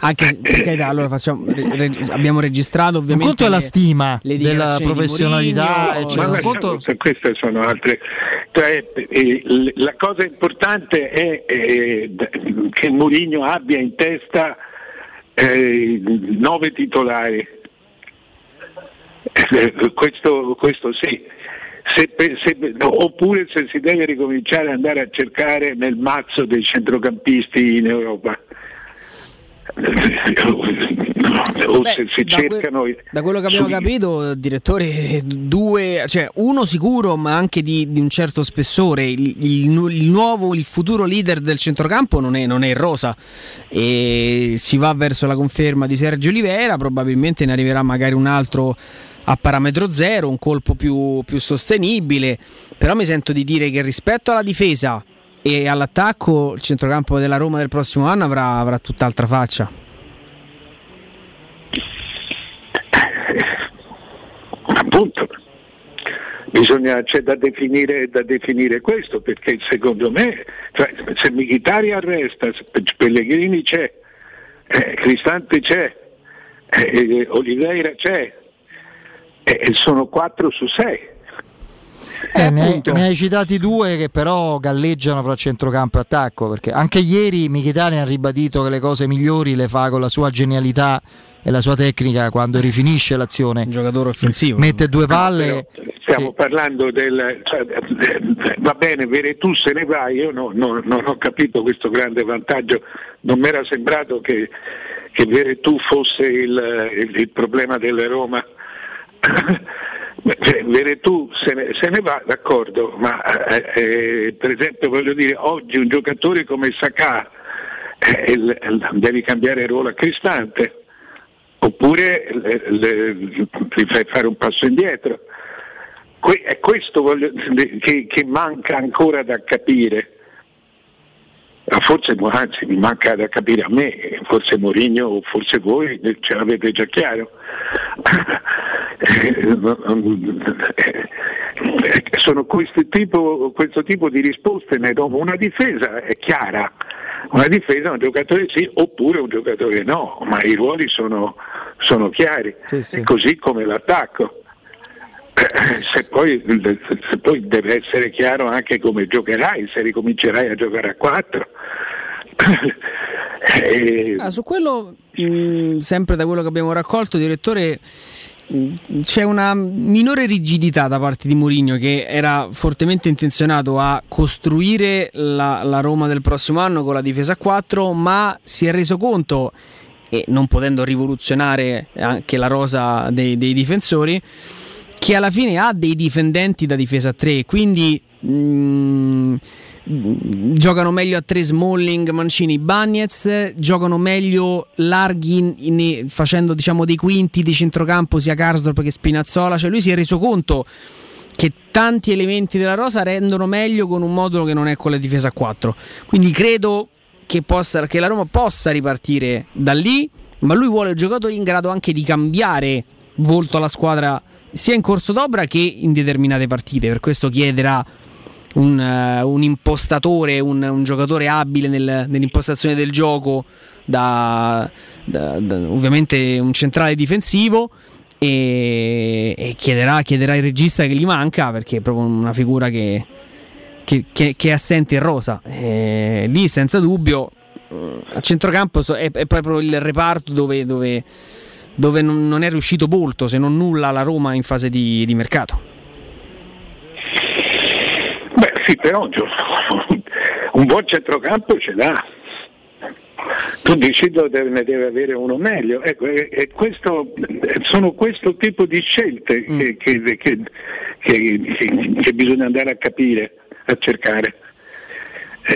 Anche perché allora facciamo, re, abbiamo registrato ovviamente. Un conto è la stima le della professionalità, no, cioè, conto... queste sono altre. Cioè, eh, la cosa importante è eh, che Mourinho abbia in testa eh, nove titolari. Eh, questo, questo sì se, se, oppure se si deve ricominciare ad andare a cercare nel mazzo dei centrocampisti in Europa. o Beh, se si da cercano que- da quello che abbiamo su... capito direttore due cioè uno sicuro ma anche di, di un certo spessore il, il, il, nuovo il futuro leader del centrocampo non è, non è rosa e si va verso la conferma di Sergio Oliveira probabilmente ne arriverà magari un altro a parametro zero, un colpo più, più sostenibile, però mi sento di dire che rispetto alla difesa e all'attacco il centrocampo della Roma del prossimo anno avrà, avrà tutt'altra faccia. Appunto, bisogna, c'è da definire, da definire, questo perché secondo me cioè, se Michitari arresta, Pellegrini c'è, eh, Cristante c'è, eh, Oliveira c'è, eh, sono 4 su 6. Eh, ne, hai, ne, hai, citati due che però galleggiano fra centrocampo e attacco perché anche ieri Michitani ha ribadito che le cose migliori le fa con la sua genialità e la sua tecnica quando rifinisce l'azione. Un giocatore offensivo. Mette due palle. Stiamo sì. parlando del. Cioè, va bene, tu se ne vai, io no, no, non ho capito questo grande vantaggio, non mi era sembrato che, che Veretù fosse il, il, il problema della Roma cioè, Veretù se ne, se ne, va, d'accordo, ma eh, eh, per esempio voglio dire, oggi un giocatore come Sacà eh, devi cambiare ruolo a Cristante, oppure ti fai fare un passo indietro. Que- è questo voglio, che, che manca ancora da capire forse anzi mi manca da capire a me, forse Mourinho o forse voi ce l'avete già chiaro. Sono questo tipo, questo tipo di risposte ne do. Una difesa è chiara, una difesa un giocatore sì oppure un giocatore no, ma i ruoli sono, sono chiari, sì, sì. così come l'attacco. Se poi, se poi, deve essere chiaro anche come giocherai, se ricomincerai a giocare a 4. ah, su quello, mh, sempre da quello che abbiamo raccolto, direttore, c'è una minore rigidità da parte di Mourinho che era fortemente intenzionato a costruire la, la, Roma del prossimo anno con la difesa a 4, ma si è reso conto, e non potendo rivoluzionare anche la rosa dei, dei difensori, che alla fine ha dei difendenti da difesa a 3, quindi... Mh, mm, giocano meglio a tre Smalling, Mancini, Bagnez, giocano meglio larghi in, in, facendo diciamo dei quinti di centrocampo sia Karsdorp che Spinazzola, cioè lui si è reso conto che tanti elementi della rosa rendono meglio con un modulo che non è con la difesa a 4. Quindi credo che, possa, che la Roma possa ripartire da lì, ma lui vuole giocatori in grado anche di cambiare volto alla squadra sia in corso d'opera che in determinate partite, per questo chiederà un, uh, un impostatore, un, un, giocatore abile nel, nell'impostazione del gioco, da, da, da, ovviamente un centrale difensivo. E, e chiederà, chiederà, il regista che gli manca perché è proprio una figura che, che, che, che è assente in rosa. E lì, senza dubbio, mm, a centrocampo è, è proprio il reparto dove, dove, dove non, non, è riuscito molto, se non nulla, la Roma in fase di, di mercato. Sì, però un buon centrocampo ce l'ha. Tu dici dove ne deve avere uno meglio. Ecco, e, e questo, sono questo tipo di scelte mm. che, che, che, che, bisogna andare a capire, a cercare.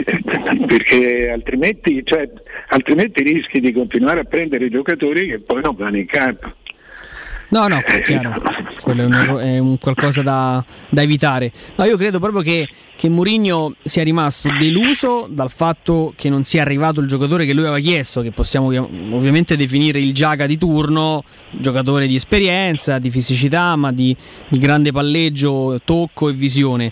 Perché altrimenti, cioè, altrimenti rischi di continuare a prendere giocatori che poi non vanno in campo. No, no, è chiaro. Quello è un, è un qualcosa da, da, evitare. No, io credo proprio che, che Mourinho sia rimasto deluso dal fatto che non sia arrivato il giocatore che lui aveva chiesto, che possiamo ovviamente definire il Giaga di turno, giocatore di esperienza, di fisicità, ma di, di grande palleggio, tocco e visione.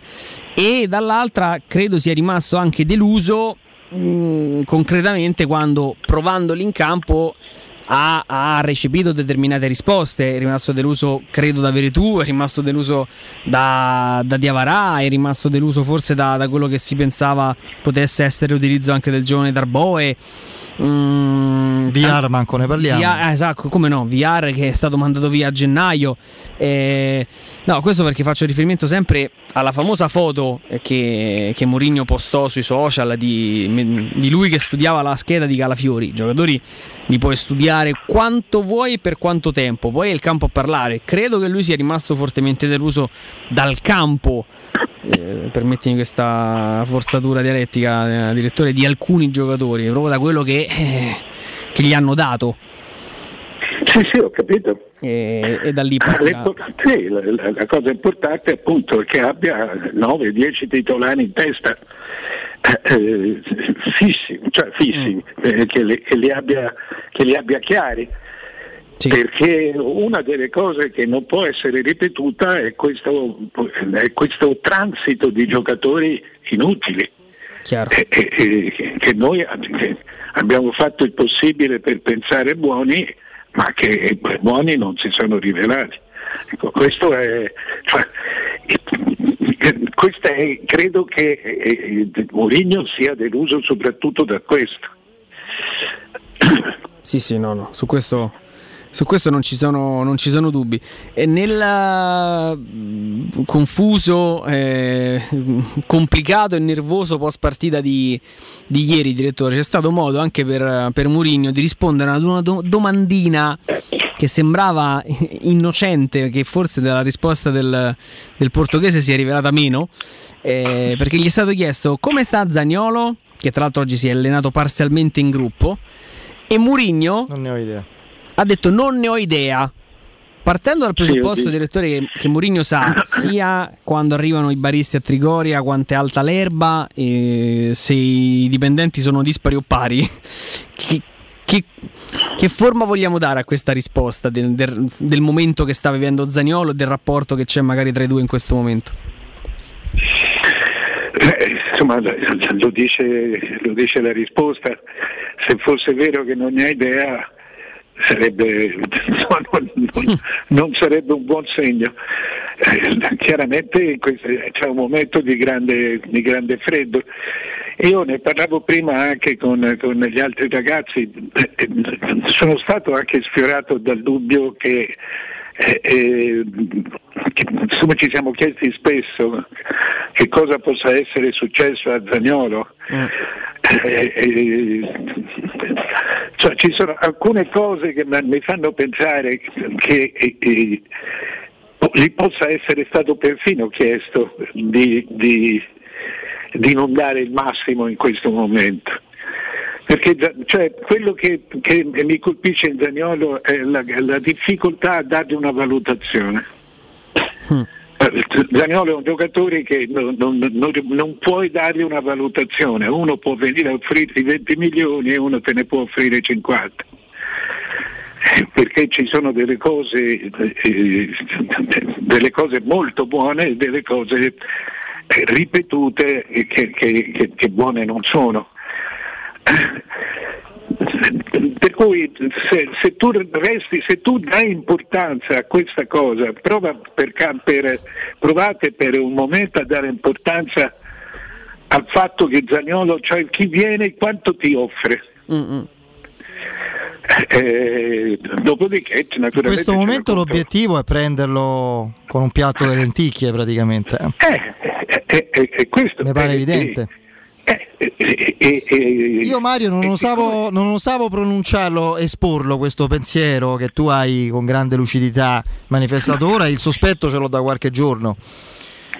E dall'altra credo sia rimasto anche deluso mh, mm, concretamente quando provandoli in campo ha, ha, recepito determinate risposte, è rimasto deluso credo da Veretù, è rimasto deluso da, da Diavarà, è rimasto deluso forse da, da, quello che si pensava potesse essere l'utilizzo anche del giovane Darboe. Mm, VR manco ne parliamo. VR, eh, esatto, come no, VR che è stato mandato via a gennaio. Eh, no, questo perché faccio riferimento sempre alla famosa foto che, che Mourinho postò sui social di, di lui che studiava la scheda di Calafiori. I giocatori li puoi studiare quanto vuoi e per quanto tempo, poi è il campo a parlare. Credo che lui sia rimasto fortemente deluso dal campo, eh, permettimi questa forzatura dialettica, eh, direttore, di alcuni giocatori, proprio da quello che, eh, che gli hanno dato. Sì, sì, ho capito. E, e da lì partirà. Sì, la, la, la, cosa importante è appunto che abbia 9-10 titolari in testa eh, fissi, cioè fissi mm. eh, che, li, che, li abbia, che, li, abbia, chiari. Sì. Perché una delle cose che non può essere ripetuta è questo, è questo transito di giocatori inutili. Eh, che noi abbiamo fatto il possibile per pensare buoni, ma che buoni non si sono rivelati. Ecco, questo è, cioè, è, credo che eh, eh, Mourinho sia deluso soprattutto da questo. Sì, sì, no, no, su questo su questo non ci sono, non ci sono dubbi. E nel mm, confuso, eh, complicato e nervoso post partita di, di, ieri, direttore, c'è stato modo anche per, per Murigno di rispondere ad una do- domandina che sembrava innocente, che forse dalla risposta del, del portoghese si è rivelata meno, eh, perché gli è stato chiesto come sta Zagnolo, che tra l'altro oggi si è allenato parzialmente in gruppo, e Murigno... Non ne ho idea ha detto non ne ho idea. Partendo dal presupposto, sì, direttore, che, che Mourinho sa sia quando arrivano i baristi a Trigoria, quanto è alta l'erba, e se i dipendenti sono dispari o pari, che, che, che forma vogliamo dare a questa risposta del, del, del momento che sta vivendo Zaniolo e del rapporto che c'è magari tra i due in questo momento? Eh, insomma, lo dice, lo dice la risposta. Se fosse vero che non ne ha idea, sarebbe, non, non, non, sarebbe un buon segno. Eh, chiaramente c'è un momento di grande, di grande, freddo. Io ne parlavo prima anche con, con gli altri ragazzi, sono stato anche sfiorato dal dubbio che eh, eh, che, insomma ci siamo chiesti spesso che cosa possa essere successo a Zagnolo. Eh, eh, cioè, ci sono alcune cose che mi fanno pensare che eh, eh, gli possa essere stato perfino chiesto di, di, di non dare il massimo in questo momento. Perché cioè, quello che, che, mi colpisce in Zagnolo è la, la difficoltà a dargli una valutazione. Mm. Zagnolo è un giocatore che non, non, non, puoi dargli una valutazione, uno può venire a offrirti 20 milioni e uno te ne può offrire 50 perché ci sono delle cose, eh, delle cose molto buone e delle cose ripetute che, che, che buone non sono. Per cui se, se, tu resti, se tu dai importanza a questa cosa, prova per, per, provate per un momento a dare importanza al fatto che Zagnolo, cioè chi viene, quanto ti offre. Eh, dopodiché, in questo momento l'obiettivo è prenderlo con un piatto di lenticchie praticamente. Eh, eh, eh, eh questo mi pare evidente. Io Mario non osavo, non osavo pronunciarlo, esporlo questo pensiero che tu hai con grande lucidità manifestato ora, il sospetto ce l'ho da qualche giorno.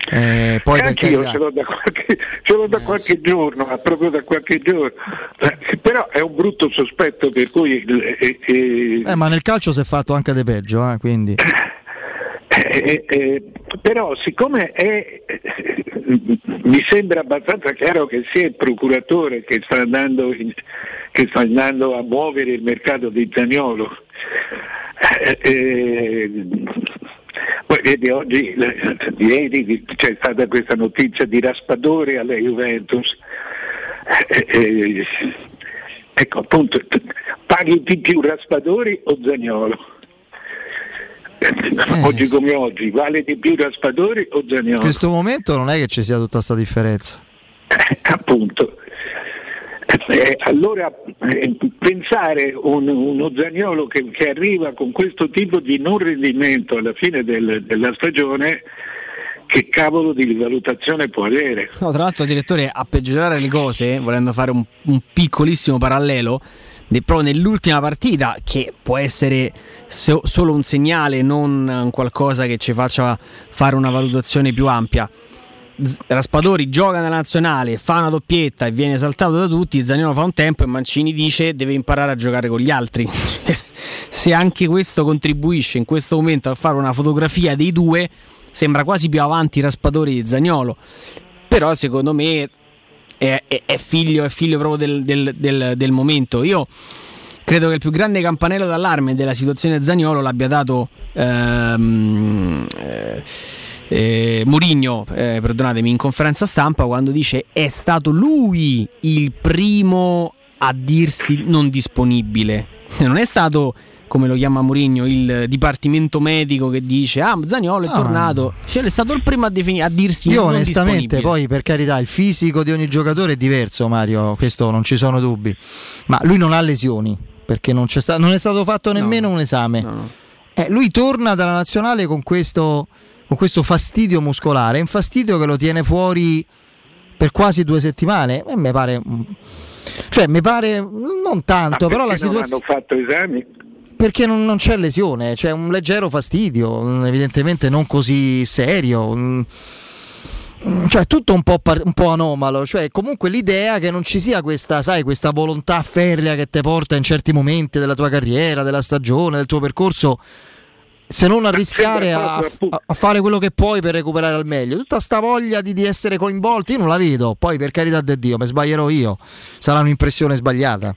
Eh, poi anche io ce l'ho da qualche, ce l'ho da eh, qualche sì. giorno, ma proprio da qualche giorno. Eh, però è un brutto sospetto per cui. Eh, eh, eh ma nel calcio si è fatto anche di peggio, quindi. Però siccome è, mi sembra abbastanza chiaro che sia il procuratore che sta andando, in, che sta andando a muovere il mercato di Zagnolo, vedi oggi, ieri c'è stata questa notizia di Raspadori alla Juventus. Eh, eh, ecco appunto, paghi di più Raspadori o Zagnolo? Eh. Oggi come oggi, vale di più Raspadori o Zagnolo? In questo momento non è che ci sia tutta questa differenza. Eh, appunto. Eh, allora eh, pensare un, uno Zagnolo che, che, arriva con questo tipo di non rendimento alla fine del, della stagione che cavolo di valutazione può avere? No, tra l'altro direttore a peggiorare le cose, volendo fare un, un piccolissimo parallelo, proprio nell'ultima partita, che può essere so, solo un segnale, non qualcosa che ci faccia fare una valutazione più ampia. Raspadori gioca nella nazionale, fa una doppietta e viene saltato da tutti, Zaniolo fa un tempo e Mancini dice deve imparare a giocare con gli altri. Se anche questo contribuisce in questo momento a fare una fotografia dei due, sembra quasi più avanti Raspadori di Zagnolo. Però secondo me è, è, figlio, è figlio, proprio del, del, del, del, momento. Io credo che il più grande campanello d'allarme della situazione Zagnolo l'abbia dato... Ehm, eh, eh, Murigno, eh, perdonatemi, in conferenza stampa quando dice è stato lui il primo a dirsi non disponibile. Non è stato come lo chiama Mourinho, il dipartimento medico che dice ah Zagnolo è no, tornato cioè, è stato il primo a, defini- a dirsi io onestamente poi per carità il fisico di ogni giocatore è diverso Mario questo non ci sono dubbi ma lui non ha lesioni perché non, sta- non è stato fatto nemmeno no, un esame no, no. Eh, lui torna dalla nazionale con questo con questo fastidio muscolare, un fastidio che lo tiene fuori per quasi due settimane. E mi pare. Cioè, mi pare non tanto, però la situazione. Non hanno fatto esami? Perché non, non, c'è lesione, c'è un leggero fastidio, evidentemente non così serio. Cioè, tutto un po', par- un po', anomalo. Cioè, comunque l'idea che non ci sia questa, sai, questa volontà ferrea che ti porta in certi momenti della tua carriera, della stagione, del tuo percorso se non a rischiare a, a, fare quello che puoi per recuperare al meglio. Tutta sta voglia di, di essere coinvolti, io non la vedo. Poi, per carità di Dio, mi sbaglierò io. Sarà un'impressione sbagliata.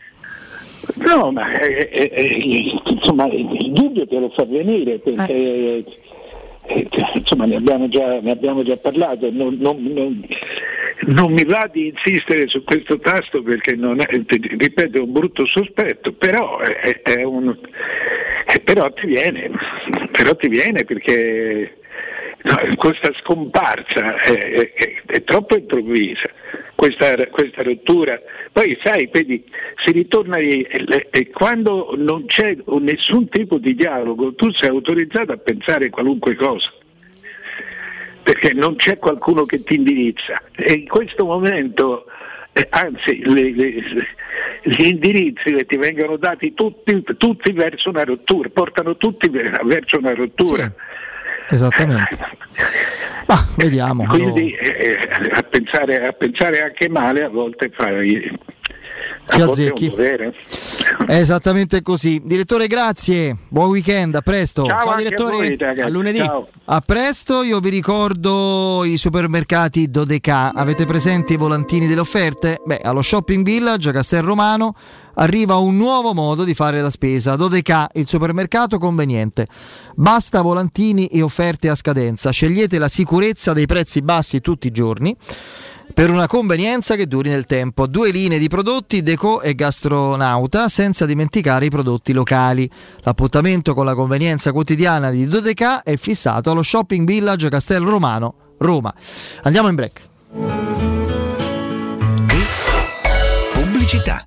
No, ma eh, eh, eh insomma, il dubbio te lo fa venire perché eh. eh insomma, ne, abbiamo già, ne abbiamo già parlato. Non, non, non, non, mi va di insistere su questo tasto perché non è, ripeto, è un brutto sospetto, però è, è un, però ti viene, però ti viene perché questa scomparsa è, è- è troppo improvvisa, questa, questa rottura. Poi sai, vedi, si ritorna e, e- e quando non c'è nessun tipo di dialogo, tu sei autorizzato a pensare qualunque cosa perché non c'è qualcuno che ti indirizza e in questo momento eh, anzi le- le- gli indirizzi che ti vengono dati tutti, tutti verso una rottura, portano tutti ver- verso una rottura. Esattamente. Ma vediamo. Quindi eh, a, pensare, a pensare anche male a volte fai Ci azzecchi. È esattamente così. Direttore, grazie. Buon weekend, a presto. Ciao Ciao, anche a direttore. voi, a lunedì. Ciao. A presto, io vi ricordo i supermercati Dodeca. Avete presenti i volantini delle offerte? Beh, allo Shopping Village a Castel Romano arriva un nuovo modo di fare la spesa. Dodeca, il supermercato conveniente. Basta volantini e offerte a scadenza. Scegliete la sicurezza dei prezzi bassi tutti i giorni per una convenienza che duri nel tempo. Due linee di prodotti Deco e Gastronauta, senza dimenticare i prodotti locali. L'appuntamento con la convenienza quotidiana di Dodeca è fissato allo Shopping Village Castel Romano, Roma. Andiamo in break. Pubblicità.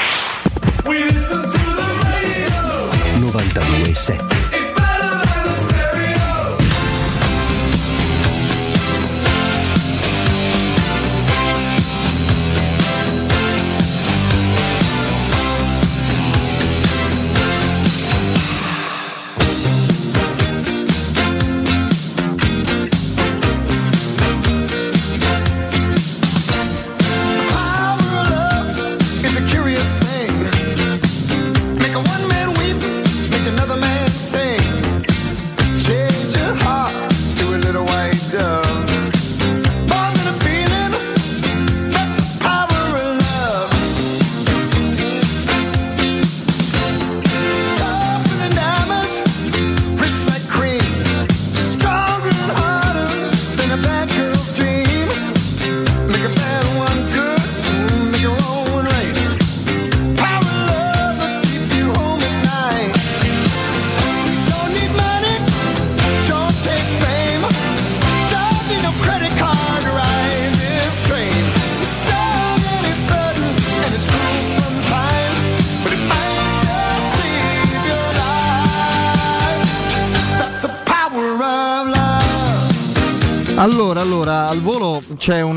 92.7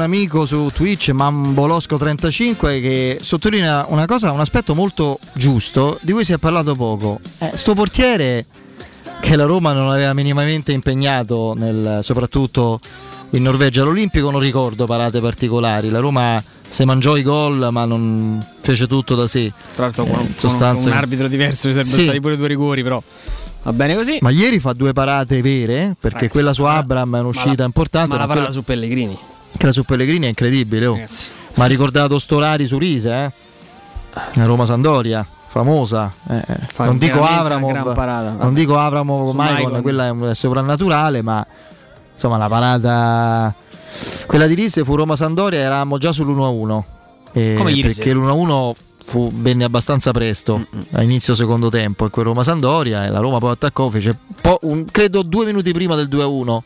amico su Twitch, Mambolosco35, che sottolinea una cosa, un aspetto molto giusto, di cui si è parlato poco. Eh, sto portiere che la Roma non aveva minimamente impegnato, nel- soprattutto in Norvegia. All'Olimpico non ricordo parate particolari, la Roma si mangiò i gol ma non fece tutto da sé. Tra l'altro Eh, con, sostanza- con un arbitro diverso ci sarebbero Sì. stati pure due rigori, però va bene così. Ma ieri fa due parate vere, perché Ragazzi, quella su ma Abram è ma un'uscita la- importante. Ma la ma parata quella- su Pellegrini. Quella su Pellegrini è incredibile, oh. Ma ha ricordato Storari su Rise, eh? Roma Sandoria, famosa. eh, non dico Avramov, non dico Avramov Maicon, quella è un- è soprannaturale, ma insomma la parata quella di Rise fu Roma Sandoria, eravamo già sull'1-1. eh, perché sera. l'1-1 fu, venne abbastanza presto a inizio secondo tempo e quel Roma Sandoria e la Roma poi attaccò fece po' un- credo due minuti prima del 2-1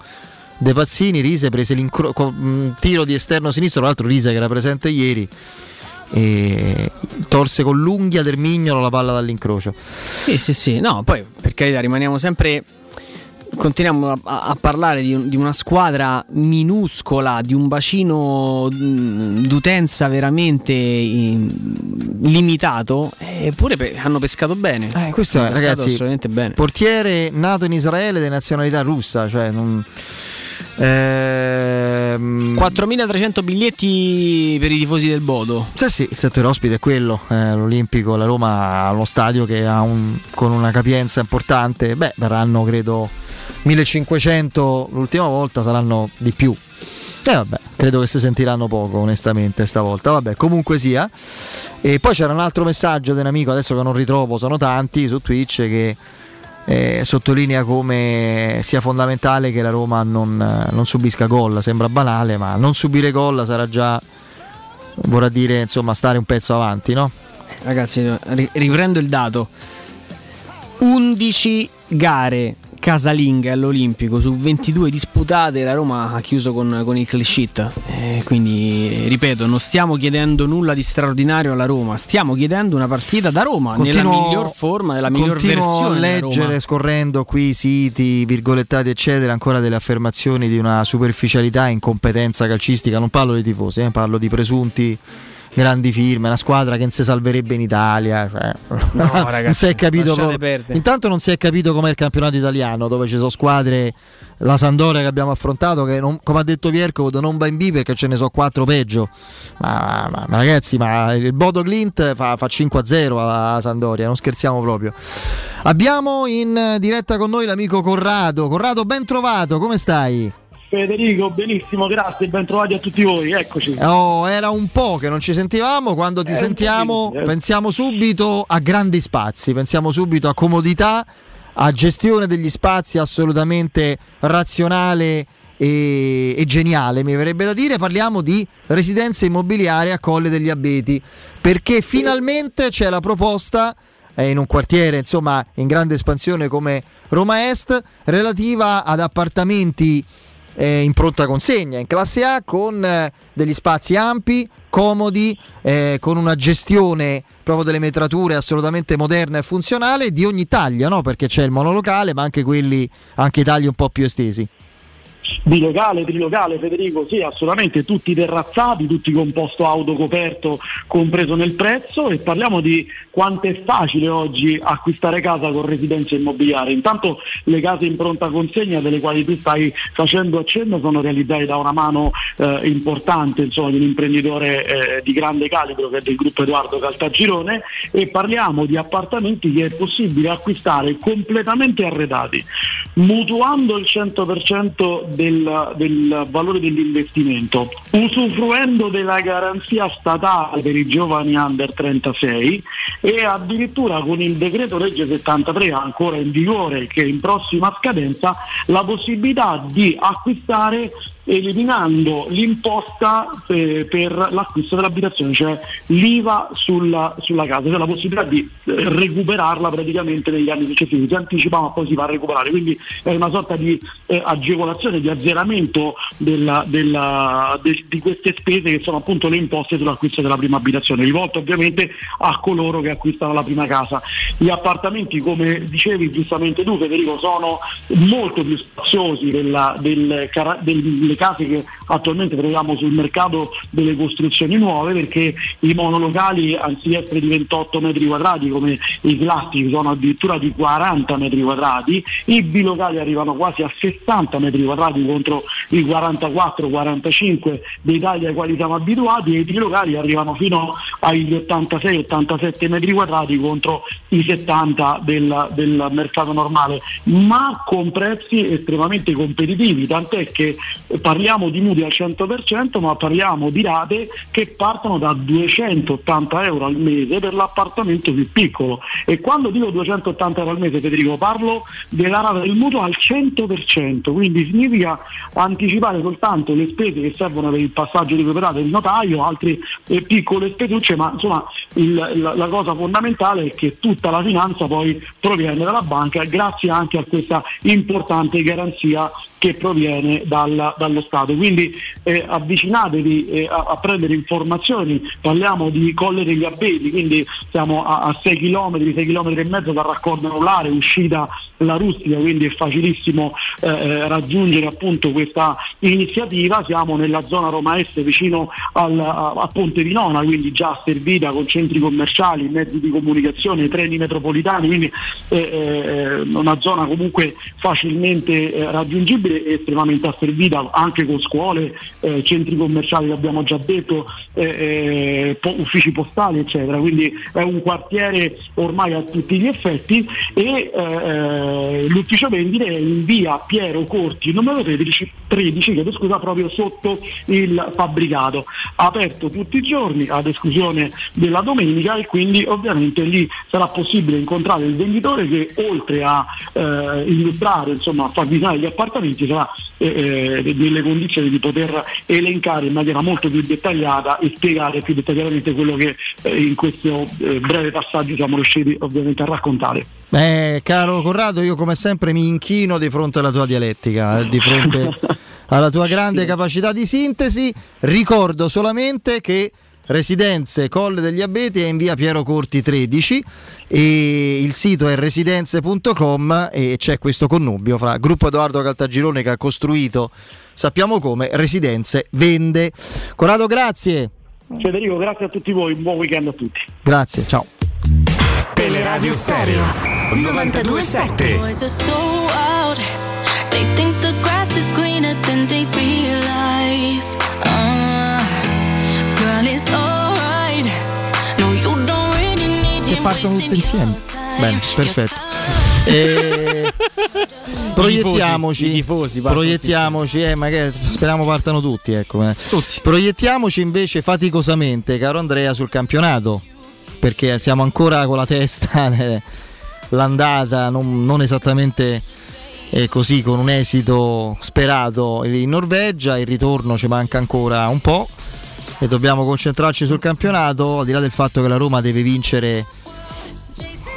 De Pazzini Rise prese un tiro di esterno sinistro tra l'altro Rise che era presente ieri e torse con l'unghia del mignolo la palla dall'incrocio Sì, sì, sì. No, poi per carità rimaniamo sempre continuiamo a, a parlare di, di una squadra minuscola, di un bacino mh, d'utenza veramente in- limitato, eppure pe- hanno pescato bene. Eh, questo è, Hanno pescato ragazzi, assolutamente bene. portiere nato in Israele di nazionalità russa, cioè non... Ehm, 4.300 biglietti per i tifosi del Bodo. Sì, sì, il settore ospite è quello, eh, l'Olimpico, la Roma ha uno stadio che ha un- con una capienza importante, beh, verranno credo 1500 l'ultima volta, saranno di più. E vabbè, credo che si sentiranno poco onestamente stavolta, vabbè, comunque sia. E poi c'era un altro messaggio di un amico, adesso che non ritrovo, sono tanti, su Twitch che eh, sottolinea come sia fondamentale che la Roma non, non subisca gol, sembra banale, ma non subire gol sarà già, vorrà dire insomma stare un pezzo avanti, no? Ragazzi, ri- riprendo il dato. 11 gare casalinghe all'Olimpico su 22 disputate, la Roma ha chiuso con, con il clean. Eh, quindi, ripeto, non stiamo chiedendo nulla di straordinario alla Roma, stiamo chiedendo una partita da Roma nella miglior forma, nella miglior continuo versione. a leggere, scorrendo qui i siti, virgolettati, eccetera, ancora delle affermazioni di una superficialità e incompetenza calcistica. Non parlo di tifosi, eh, parlo di presunti grandi firme, una squadra che non si salverebbe in Italia. cioè, non ragazzi, si è capito proprio-. Intanto non si è capito com'è il campionato italiano, dove ci sono squadre, la Sandoria che abbiamo affrontato, che non- come ha detto Vierco, non va in B perché ce ne sono quattro peggio. Ma, ma- ma ragazzi, ma il Bodo Clint fa, fa 5-0 alla Sandoria, non scherziamo proprio. Abbiamo in diretta con noi l'amico Corrado. Corrado, ben trovato, come stai? Federico, benissimo, grazie, ben trovati a tutti voi, eccoci. Oh, era un po' che non ci sentivamo, quando ti Eh, sentiamo po' sì, eh. pensiamo subito a grandi spazi, pensiamo subito a comodità, a gestione degli spazi assolutamente razionale e, e geniale, mi verrebbe da dire, parliamo di residenze immobiliari a Colle degli Abeti, perché finalmente c'è la proposta eh, in un quartiere insomma in grande espansione come Roma Est relativa ad appartamenti eh, in pronta consegna in classe A con eh, degli spazi ampi, comodi, eh, con una gestione proprio delle metrature assolutamente moderna e funzionale di ogni taglia, no? perché c'è il monolocale ma anche quelli, anche i tagli un po' più estesi. Bilocale, trilocale, Federico, sì, assolutamente, tutti terrazzati, tutti con posto auto coperto compreso nel prezzo e parliamo di quanto è facile oggi acquistare casa con residenza immobiliare. Intanto le case in pronta consegna delle quali tu stai facendo accenno sono realizzate da una mano eh, importante insomma, di un imprenditore eh, di grande calibro che è del gruppo Edoardo Caltagirone e parliamo di appartamenti che è possibile acquistare completamente arredati, mutuando il 100% del, del valore dell'investimento, usufruendo della garanzia statale per i giovani under 36 e addirittura con il decreto legge 73 ancora in vigore che è in prossima scadenza la possibilità di acquistare eliminando l'imposta eh, per l'acquisto dell'abitazione, cioè l'IVA sulla, sulla casa, cioè la possibilità di eh, recuperarla praticamente negli anni successivi, si anticipa ma poi si va a recuperare, quindi è una sorta di eh, agevolazione, di azzeramento della- della- de- di queste spese che sono appunto le imposte sull'acquisto della prima abitazione, rivolto ovviamente a coloro che acquistano la prima casa. Gli appartamenti, come dicevi giustamente tu Federico, sono molto più spaziosi della- del cara- delle case che attualmente troviamo sul mercato delle costruzioni nuove perché i monolocali anziché essere di 28 metri quadrati come i classici sono addirittura di 40 metri quadrati, i bilocali arrivano quasi a 60 metri quadrati contro i 44-45 dei tagli ai quali siamo abituati e i trilocali arrivano fino agli 86-87 metri quadrati contro i 70 del, del mercato normale, ma con prezzi estremamente competitivi, tant'è che parliamo di mutui al 100%, ma parliamo di rate che partono da 280 euro al mese per l'appartamento più piccolo. E quando dico 280 euro al mese, Federico, parlo della rata del mutuo al 100%, quindi significa anticipare soltanto le spese che servono per il passaggio di proprietà del notaio, altre eh, piccole spesucce, ma insomma il- la, la cosa fondamentale è che tutta la finanza poi proviene dalla banca grazie anche a questa importante garanzia che proviene dal- dallo Stato. Quindi eh, avvicinatevi eh, a, a prendere informazioni, parliamo di Colle degli Abeti, quindi siamo a, a 6 km, 6 km e mezzo dal raccordo anulare, uscita la rustica, quindi è facilissimo eh, eh, raggiungere appunto questa iniziativa. Siamo nella zona Roma Est vicino al, a, a Ponte di Nona, quindi già servita con centri commerciali, mezzi di comunicazione, treni metropolitani, quindi eh, eh, una zona comunque facilmente eh, raggiungibile e estremamente asservita anche con scuole, eh, centri commerciali che abbiamo già detto, eh, eh, po- uffici postali eccetera, quindi è un quartiere ormai a tutti gli effetti e eh, l'ufficio vendite è in via Piero Corti numero 13, 13 chiedo scusa, proprio sotto il fabbricato, aperto tutti i giorni ad esclusione della domenica e quindi ovviamente lì sarà possibile incontrare il venditore che oltre a eh, illustrare, insomma a far gli appartamenti sarà eh, eh, nelle condizioni di poter elencare in maniera molto più dettagliata e spiegare più dettagliatamente quello che eh, in questo eh, breve passaggio siamo riusciti ovviamente a raccontare. Eh, caro Corrado, io come sempre mi inchino di fronte alla tua dialettica, eh, di fronte alla tua grande capacità di sintesi. Ricordo solamente che Residenze Colle degli Abeti è in via Piero Corti 13 e il sito è residenze.com e c'è questo connubio fra Gruppo Edoardo Caltagirone che ha costruito, sappiamo come, Residenze vende. Corrado, grazie. Federico, grazie a tutti voi, un buon weekend a tutti. Grazie, ciao. Teleradio Stereo 927. Partono tutte insieme. Bene, perfetto. E... Proiettiamoci, I tifosi proiettiamoci, eh, ma che speriamo partano tutti, ecco. eh. Proiettiamoci invece faticosamente, caro Andrea, sul campionato, perché siamo ancora con la testa l'andata non, non esattamente eh, così con un esito sperato in Norvegia, il ritorno ci manca ancora un po' e dobbiamo concentrarci sul campionato, al di là del fatto che la Roma deve vincere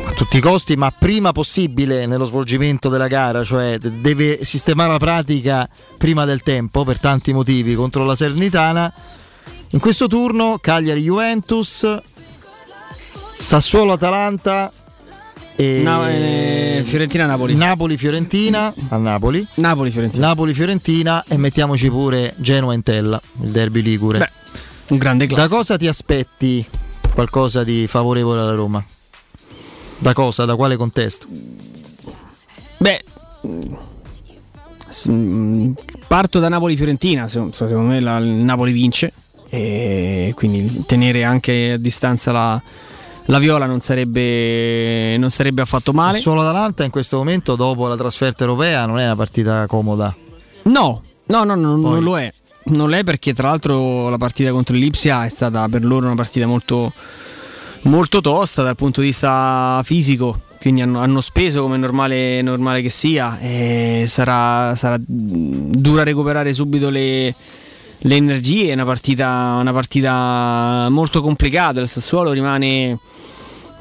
a tutti i costi, ma prima possibile nello svolgimento della gara, cioè deve sistemare la pratica prima del tempo per tanti motivi contro la Sernitana. In questo turno Cagliari Juventus, Sassuolo Atalanta e No, eh, Fiorentina Napoli. Napoli Fiorentina a Napoli. Napoli Fiorentina. Napoli Fiorentina e mettiamoci pure Genoa Entella, il derby ligure. Beh, un grande Da classico. cosa ti aspetti qualcosa di favorevole alla Roma? Da cosa? Da quale contesto? Beh, mm, parto da Napoli-Fiorentina, se- secondo me la- il Napoli vince e quindi tenere anche a distanza la, la viola non sarebbe, non sarebbe affatto male. Solo Atalanta in questo momento, dopo la trasferta europea, non è una partita comoda. No, no, no, no, non lo è. Non lo è perché tra l'altro la partita contro Lipsia è stata per loro una partita molto, molto tosta dal punto di vista fisico. Quindi hanno, hanno speso come normale, normale che sia. E sarà, sarà dura recuperare subito le, le energie. È una partita, una partita molto complicata. Il Sassuolo rimane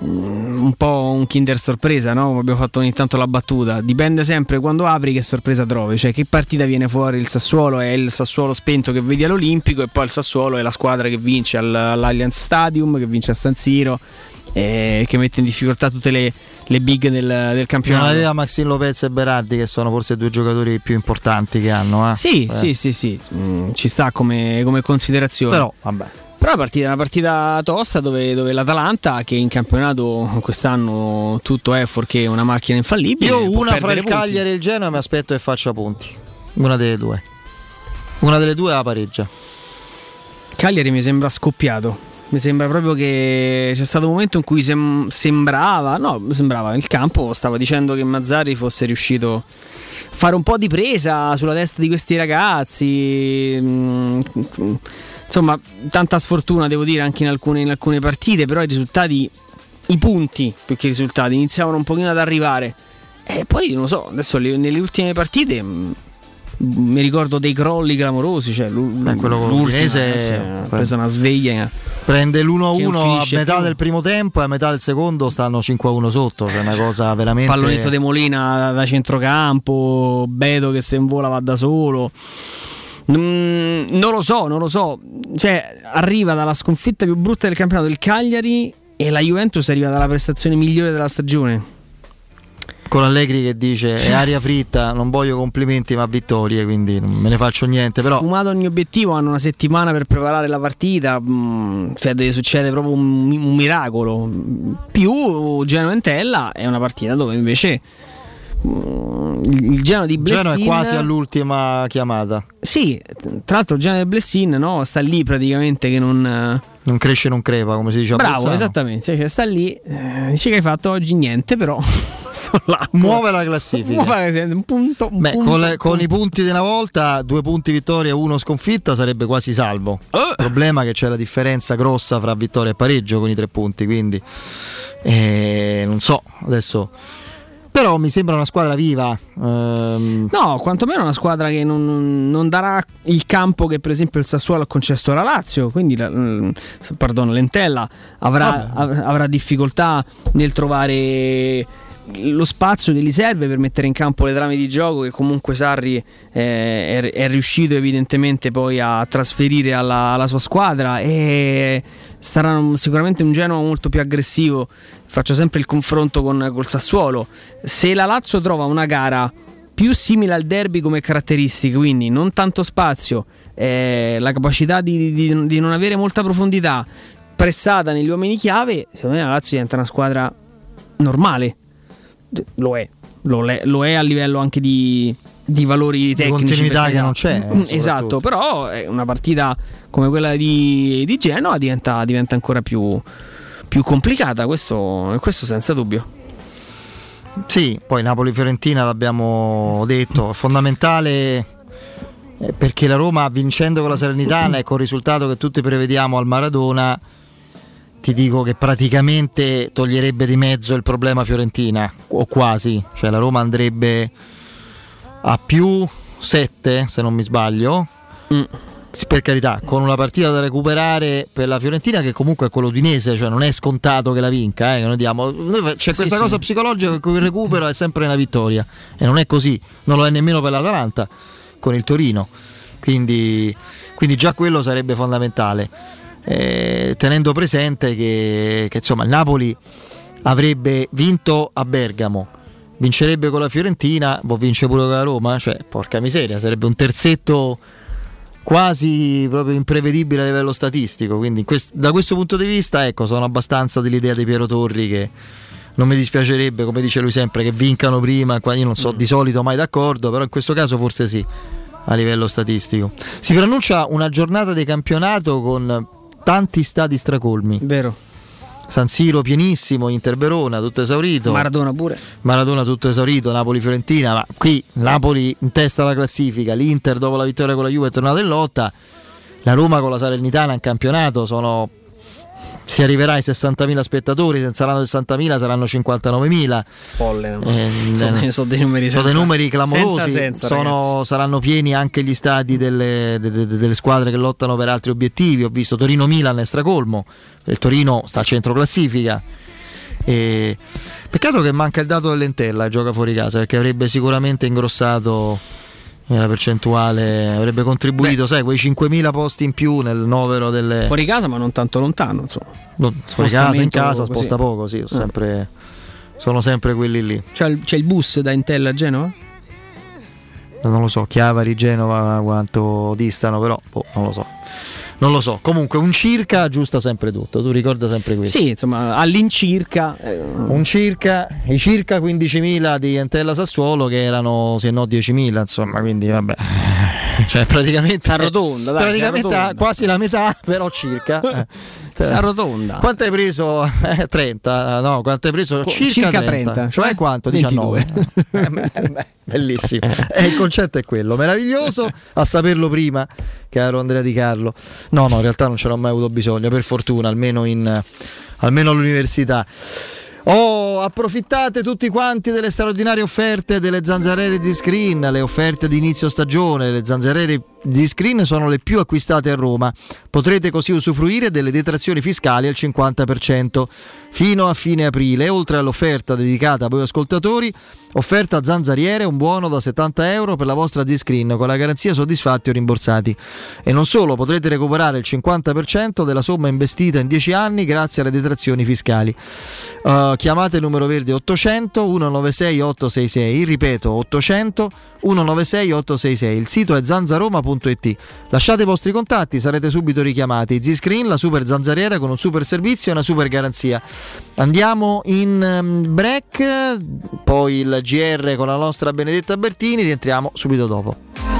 un po' un kinder sorpresa, no? Abbiamo fatto ogni tanto la battuta. Dipende sempre quando apri che sorpresa trovi, cioè che partita viene fuori il Sassuolo, è il Sassuolo spento che vedi all'Olimpico e poi il Sassuolo è la squadra che vince al- all'Allianz Stadium, che vince a San Siro e che mette in difficoltà tutte le, le big del, del campionato. aveva Maxim Lopez e Berardi, che sono forse i due giocatori più importanti che hanno. eh. Sì, Eh. sì, sì, sì, mm, ci sta come, come considerazione. Però, vabbè. Però è una partita, una partita tosta dove, dove l'Atalanta, che in campionato quest'anno tutto è fuorché una macchina infallibile. Io una fra il punti. Cagliari e il Genoa mi aspetto che faccia punti. Una delle due. Una delle due la pareggia. Cagliari mi sembra scoppiato. Mi sembra proprio che c'è stato un momento in cui sem- sembrava, no, sembrava il campo stava dicendo che Mazzari fosse riuscito a fare un po' di presa sulla testa di questi ragazzi. Mm, Insomma, tanta sfortuna devo dire anche in alcune, in alcune partite, però i risultati, i punti più che i risultati, iniziavano un pochino ad arrivare. E poi non lo so, adesso le- nelle ultime partite mm, mi ricordo dei crolli clamorosi. Cioè, Beh, quello l'Udinese- ha preso una sveglia. Prende l'1-1 Che non a metà più. del primo tempo e a metà del secondo stanno 5-1 sotto, che è una cosa veramente... Pallonetto De Molina da centrocampo, Beto che se in vola va da solo. Mm, non lo so, non lo so. Cioè, arriva dalla sconfitta più brutta del campionato del Cagliari e la Juventus arriva dalla prestazione migliore della stagione. Con Allegri che dice è aria fritta, non voglio complimenti ma vittorie, quindi non me ne faccio niente. Però Sfumato ogni obiettivo, hanno una settimana per preparare la partita. mm, cioè, deve succedere proprio un, un miracolo. Più Genoa Entella è una partita dove invece il Genoa di Blessin Genoa è quasi all'ultima chiamata. Sì, tra l'altro il Genoa di Blessin no, sta lì praticamente che non... eh, Non cresce, non crepa, come si dice a Bravo, Bolzano. esattamente, cioè, sta lì, eh, dice che hai fatto oggi niente, però sto là. Muove la classifica. Muove la- un punto, un Beh, punto, con, le- con i punti di una volta, due punti vittoria, uno sconfitta, sarebbe quasi salvo. Eh. Il problema è che c'è la differenza grossa fra vittoria e pareggio con i tre punti, quindi eh, non so, adesso... Però mi sembra una squadra viva. ehm, No, quantomeno una squadra che non, non darà il campo che per esempio il Sassuolo ha concesso alla Lazio, quindi la- mm, pardon, l'Entella avrà, av- avrà difficoltà nel trovare lo spazio che gli serve per mettere in campo le trame di gioco che comunque Sarri eh, è, è riuscito evidentemente poi a trasferire alla, alla sua squadra e sarà sicuramente un Genoa molto più aggressivo faccio sempre il confronto con col Sassuolo se la Lazio trova una gara più simile al derby come caratteristiche, quindi non tanto spazio, eh, la capacità di, di- di non avere molta profondità, pressata negli uomini chiave, secondo me la Lazio diventa una squadra normale. Lo è, lo, le- lo è a livello anche di, di valori tecnici. continuità che non c'è, Mm. Esatto, però è una partita come quella di, di Genoa diventa, diventa ancora più, più complicata, questo, questo senza dubbio. Sì, poi Napoli-Fiorentina l'abbiamo detto, è fondamentale eh, perché la Roma vincendo con la Salernitana e col risultato che tutti prevediamo al Maradona, ti dico che praticamente toglierebbe di mezzo il problema Fiorentina, o quasi, cioè la Roma andrebbe a più 7 se non mi sbaglio. Sì, Per carità, con una partita da recuperare per la Fiorentina, che comunque è quello udinese, cioè non è scontato che la vinca. eh, noi diamo- noi c'è Sì, questa sì. cosa psicologica che il recupero è sempre una vittoria, e non è così, non lo è nemmeno per l'Atalanta con il Torino. Quindi, quindi già quello sarebbe fondamentale. Eh, tenendo presente che, che, insomma il Napoli avrebbe vinto a Bergamo, vincerebbe con la Fiorentina, può vincere pure con la Roma, cioè porca miseria, sarebbe un terzetto quasi proprio imprevedibile a livello statistico. Quindi in quest- da questo punto di vista, ecco, sono abbastanza dell'idea di Piero Torri che non mi dispiacerebbe, come dice lui sempre, che vincano prima. Qua Io non so di solito mai d'accordo, però in questo caso forse sì, a livello statistico. Si preannuncia una giornata di campionato con tanti stadi stracolmi. Vero. San Siro pienissimo, Inter Verona tutto esaurito. Maradona pure. Maradona tutto esaurito, Napoli-Fiorentina, ma qui Napoli in testa alla classifica, l'Inter dopo la vittoria con la Juve è tornata in lotta, la Roma con la Salernitana in campionato sono... si arriverà ai 60.000 spettatori, se saranno 60.000 saranno 59.000. Folle. no? Eh, sono, dei- sono dei numeri, sono dei senza- numeri clamorosi, senza senso, sono- saranno pieni anche gli stadi delle, de- de- delle squadre che lottano per altri obiettivi. Ho visto Torino-Milan è stracolmo, il Torino sta a centro classifica. E... Peccato che manca il dato dell'Entella, gioca fuori casa perché avrebbe sicuramente ingrossato la percentuale, avrebbe contribuito, sai, quei 5.000 posti in più nel novero delle. Fuori casa, ma non tanto lontano, insomma. No, fuori casa, in casa, così. sposta poco, sì, Eh. sempre- sono sempre quelli lì. C'è il, c'è il bus da Intel a Genova? non lo so, Chiavari, Genova quanto distano, però boh, non lo so. Non lo so. Comunque un circa aggiusta sempre tutto, tu ricorda sempre questo. Sì, insomma, all'incirca. eh, Un circa, i circa 15.000 di Entella Sassuolo che erano se no 10.000, insomma, quindi vabbè. Cioè praticamente Si arrotonda, dai, praticamente quasi la metà, però circa. eh. Si arrotonda. Quanto hai preso? Eh, 30, no, quanto hai preso? Circa, circa 30. 30, Cioè cioè quanto? 22. 19. Eh, bellissimo. Eh, il concetto è quello, meraviglioso a saperlo prima, caro Andrea Di Carlo. No, no, in realtà non ce l'ho mai avuto bisogno, per fortuna, almeno, in, almeno all'università. Oh, approfittate tutti quanti delle straordinarie offerte delle zanzariere Z-Screen, le offerte di inizio stagione, le zanzariere Z-Screen sono le più acquistate a Roma. Potrete così usufruire delle detrazioni fiscali al 50% fino a fine aprile, oltre all'offerta dedicata a voi ascoltatori, offerta zanzariere, un buono da 70 euro per la vostra Z-Screen con la garanzia soddisfatti o rimborsati. E non solo, potrete recuperare il 50% della somma investita in 10 anni grazie alle detrazioni fiscali. Uh, chiamate il numero verde 800 196 866, ripeto 800 196 866, il sito è zanzaroma.it. Lasciate i vostri contatti, sarete subito richiamati. Z-Screen, la super zanzariera con un super servizio e una super garanzia. Andiamo in um, break, poi il GR con la nostra Benedetta Bertini, rientriamo subito dopo.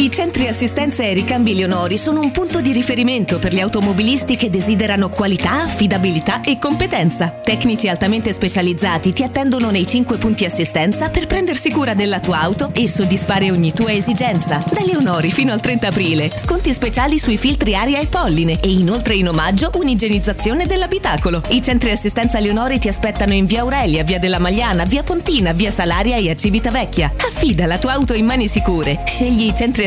I centri assistenza e ricambi Leonori sono un punto di riferimento per gli automobilisti che desiderano qualità, affidabilità e competenza. Tecnici altamente specializzati ti attendono nei 5 punti assistenza per prendersi cura della tua auto e soddisfare ogni tua esigenza. Da Leonori fino al 30 aprile, sconti speciali sui filtri aria e polline e inoltre in omaggio un'igienizzazione dell'abitacolo. I centri assistenza Leonori ti aspettano in via Aurelia, via della Magliana, via Pontina, via Salaria e a Civitavecchia. Affida la tua auto in mani sicure. Scegli i centri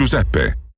Giuseppe.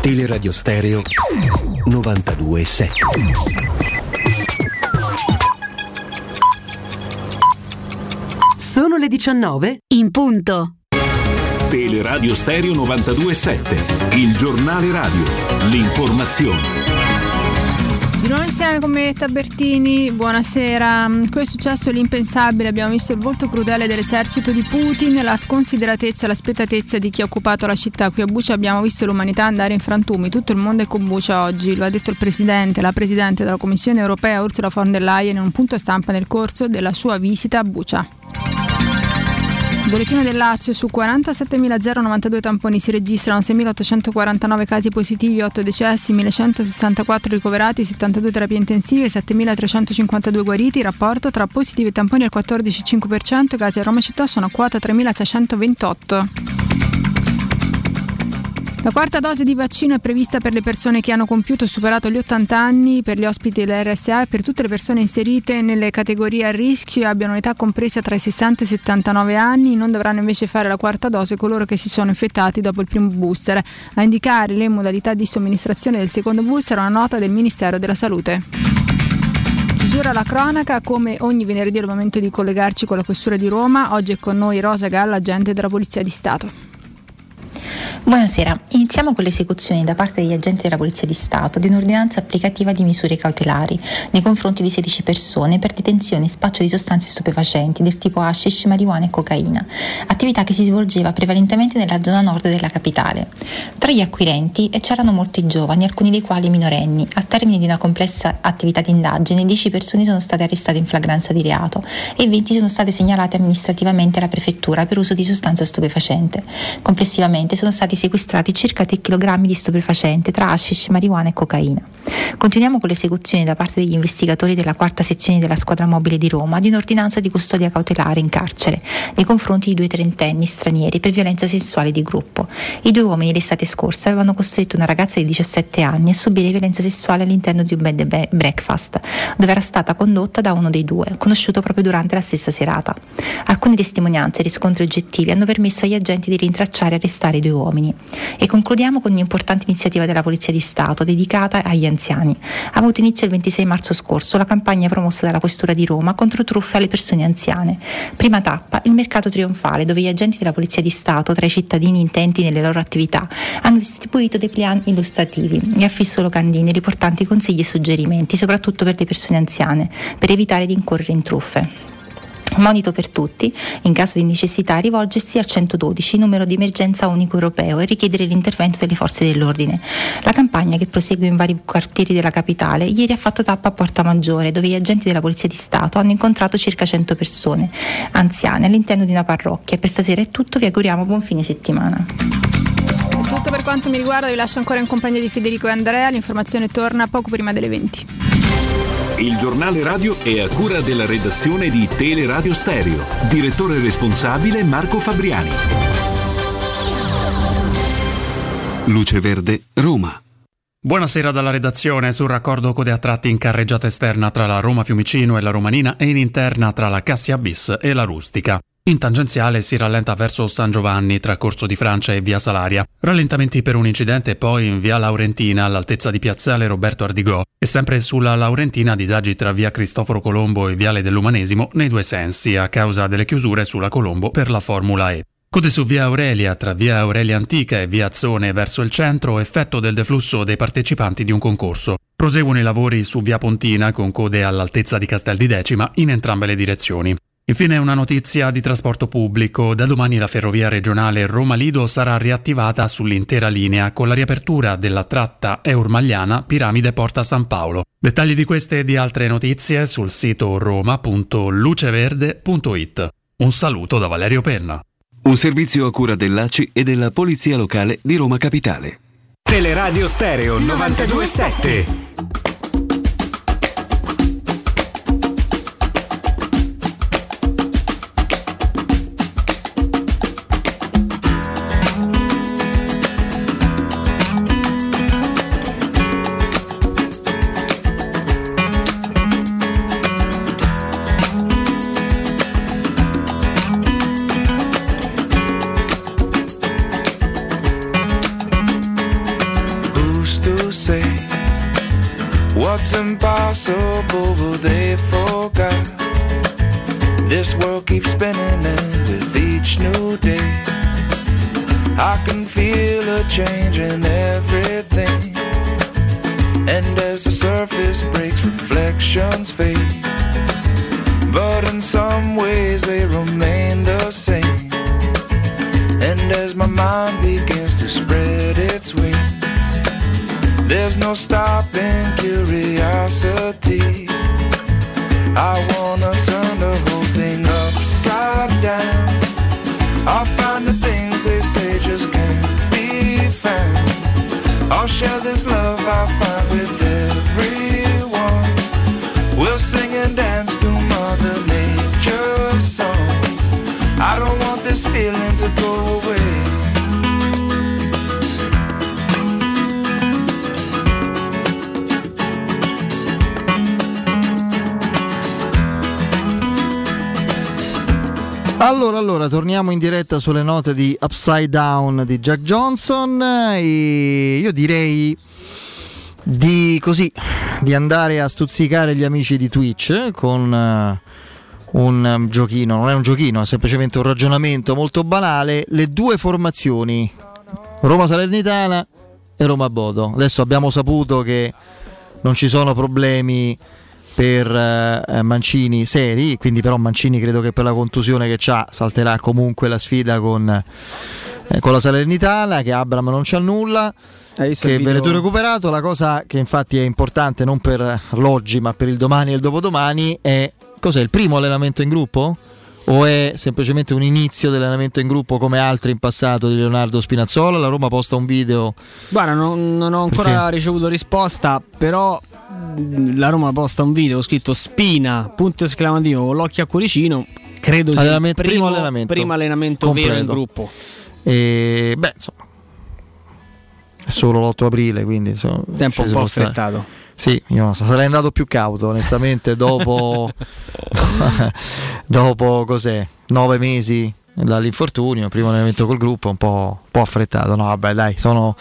Teleradio Stereo 92.7 Sono le 19 in punto. Teleradio Stereo 92.7, il giornale radio, l'informazione. Di nuovo insieme con me Tabertini, buonasera. Qui è successo l'impensabile, abbiamo visto il volto crudele dell'esercito di Putin, la sconsideratezza la spettatezza di chi ha occupato la città. Qui a Bucia abbiamo visto l'umanità andare in frantumi, tutto il mondo è con Bucia oggi, lo ha detto il Presidente, la Presidente della Commissione europea Ursula von der Leyen in un punto stampa nel corso della sua visita a Bucia. Bollettino del Lazio su 47.092 tamponi si registrano 6.849 casi positivi, 8 decessi, 1.164 ricoverati, 72 terapie intensive, 7.352 guariti. Rapporto tra positivi e tamponi al 14,5%, casi a Roma città sono quota 3.628. La quarta dose di vaccino è prevista per le persone che hanno compiuto o superato gli 80 anni, per gli ospiti dell'RSA e per tutte le persone inserite nelle categorie a rischio e abbiano un'età compresa tra i 60 e i 79 anni. Non dovranno invece fare la quarta dose coloro che si sono infettati dopo il primo booster. A indicare le modalità di somministrazione del secondo booster è una nota del Ministero della Salute. Chiusura la cronaca, come ogni venerdì è il momento di collegarci con la Questura di Roma. Oggi è con noi Rosa Galla, agente della Polizia di Stato. Buonasera, iniziamo con le esecuzioni da parte degli agenti della Polizia di Stato di un'ordinanza applicativa di misure cautelari nei confronti di 16 persone per detenzione e spaccio di sostanze stupefacenti del tipo hashish, marijuana e cocaina, attività che si svolgeva prevalentemente nella zona nord della capitale. Tra gli acquirenti c'erano molti giovani, alcuni dei quali minorenni. Al termine di una complessa attività di indagine, 10 persone sono state arrestate in flagranza di reato e 20 sono state segnalate amministrativamente alla prefettura per uso di sostanza stupefacente. Complessivamente sono stati sequestrati circa 3 kg di stupefacente tra hashish, marijuana e cocaina. Continuiamo con le esecuzioni da parte degli investigatori della quarta sezione della squadra mobile di Roma di un'ordinanza di custodia cautelare in carcere nei confronti di due trentenni stranieri per violenza sessuale di gruppo. I due uomini l'estate scorsa avevano costretto una ragazza di 17 anni a subire violenza sessuale all'interno di un bed and breakfast, dove era stata condotta da uno dei due, conosciuto proprio durante la stessa serata. Alcune testimonianze e riscontri oggettivi hanno permesso agli agenti di rintracciare e arrestare i due uomini. E concludiamo con un'importante iniziativa della Polizia di Stato dedicata agli anziani. Ha avuto inizio il 26 marzo scorso la campagna promossa dalla Questura di Roma contro truffe alle persone anziane. Prima tappa, il mercato trionfale, dove gli agenti della Polizia di Stato, tra i cittadini intenti nelle loro attività, hanno distribuito dei plan illustrativi e affisso locandini riportanti consigli e suggerimenti, soprattutto per le persone anziane, per evitare di incorrere in truffe. Monito per tutti, in caso di necessità rivolgersi al 112, numero di emergenza unico europeo, e richiedere l'intervento delle forze dell'ordine. La campagna, che prosegue in vari quartieri della capitale, ieri ha fatto tappa a Porta Maggiore, dove gli agenti della Polizia di Stato hanno incontrato circa 100 persone anziane all'interno di una parrocchia. Per stasera è tutto, vi auguriamo buon fine settimana. È tutto per quanto mi riguarda, vi lascio ancora in compagnia di Federico e Andrea, l'informazione torna poco prima delle 20. Il giornale radio è a cura della redazione di Teleradio Stereo. Direttore responsabile Marco Fabriani. Luce Verde, Roma. Buonasera dalla redazione sul raccordo code a tratti in carreggiata esterna tra la Roma Fiumicino e la Romanina e in interna tra la Cassia Bis e la Rustica. In tangenziale si rallenta verso San Giovanni tra Corso di Francia e Via Salaria. Rallentamenti per un incidente poi in Via Laurentina all'altezza di Piazzale Roberto Ardigò e sempre sulla Laurentina disagi tra Via Cristoforo Colombo e Viale dell'Umanesimo nei due sensi a causa delle chiusure sulla Colombo per la Formula E. Code su via Aurelia tra via Aurelia Antica e via Azzone verso il centro, effetto del deflusso dei partecipanti di un concorso. Proseguono i lavori su via Pontina con code all'altezza di Castel di Decima in entrambe le direzioni. Infine una notizia di trasporto pubblico. Da domani la ferrovia regionale Roma-Lido sarà riattivata sull'intera linea con la riapertura della tratta Eurmagliana Piramide Porta San Paolo. Dettagli di queste e di altre notizie sul sito roma.luceverde.it. Un saluto da Valerio Penna. Un servizio a cura dell'ACI e della Polizia Locale di Roma Capitale. Teleradio Stereo 927. What's impossible? Will they forgot? This world keeps spinning, and with each new day, I can feel a change in everything. And as the surface breaks, reflections fade. But in some ways, they remain the same. And as my mind begins to spread its wings, there's no stopping curiosity. I wanna turn the whole thing upside down. I'll find the things they say just can't be found. I'll share this love I find with everyone. We'll sing and dance to Mother Nature's songs. I don't want this feeling to go away. Allora, allora, torniamo in diretta sulle note di Upside Down di Jack Johnson. E io direi di così di andare a stuzzicare gli amici di Twitch con eh, un um, giochino, non è un giochino, è semplicemente un ragionamento molto banale. Le due formazioni, Roma Salernitana e Roma Bodo. Adesso abbiamo saputo che non ci sono problemi per eh, Mancini seri, quindi però Mancini credo che per la contusione che ha salterà comunque la sfida con, eh, con la Salernitana, che Abram non c'ha nulla, Hai che video? Veneto recuperato, la cosa che infatti è importante non per l'oggi ma per il domani e il dopodomani è cos'è il primo allenamento in gruppo? O è semplicemente un inizio dell'allenamento in gruppo come altri in passato di Leonardo Spinazzola? La Roma posta un video Guarda, non, non ho ancora Perché? ricevuto risposta, però la Roma posta un video scritto Spina, punto esclamativo, con l'occhio a cuoricino. Credo sia il primo, allenamento. primo allenamento vero in Completo. gruppo. E beh, insomma, è solo l'8 aprile, quindi insomma, Tempo un po' affrettato. Sì, io sarei andato più cauto, onestamente, dopo, dopo cos'è? Nove mesi dall'infortunio, primo allenamento col gruppo, un po', un po' affrettato. No, vabbè, dai, sono,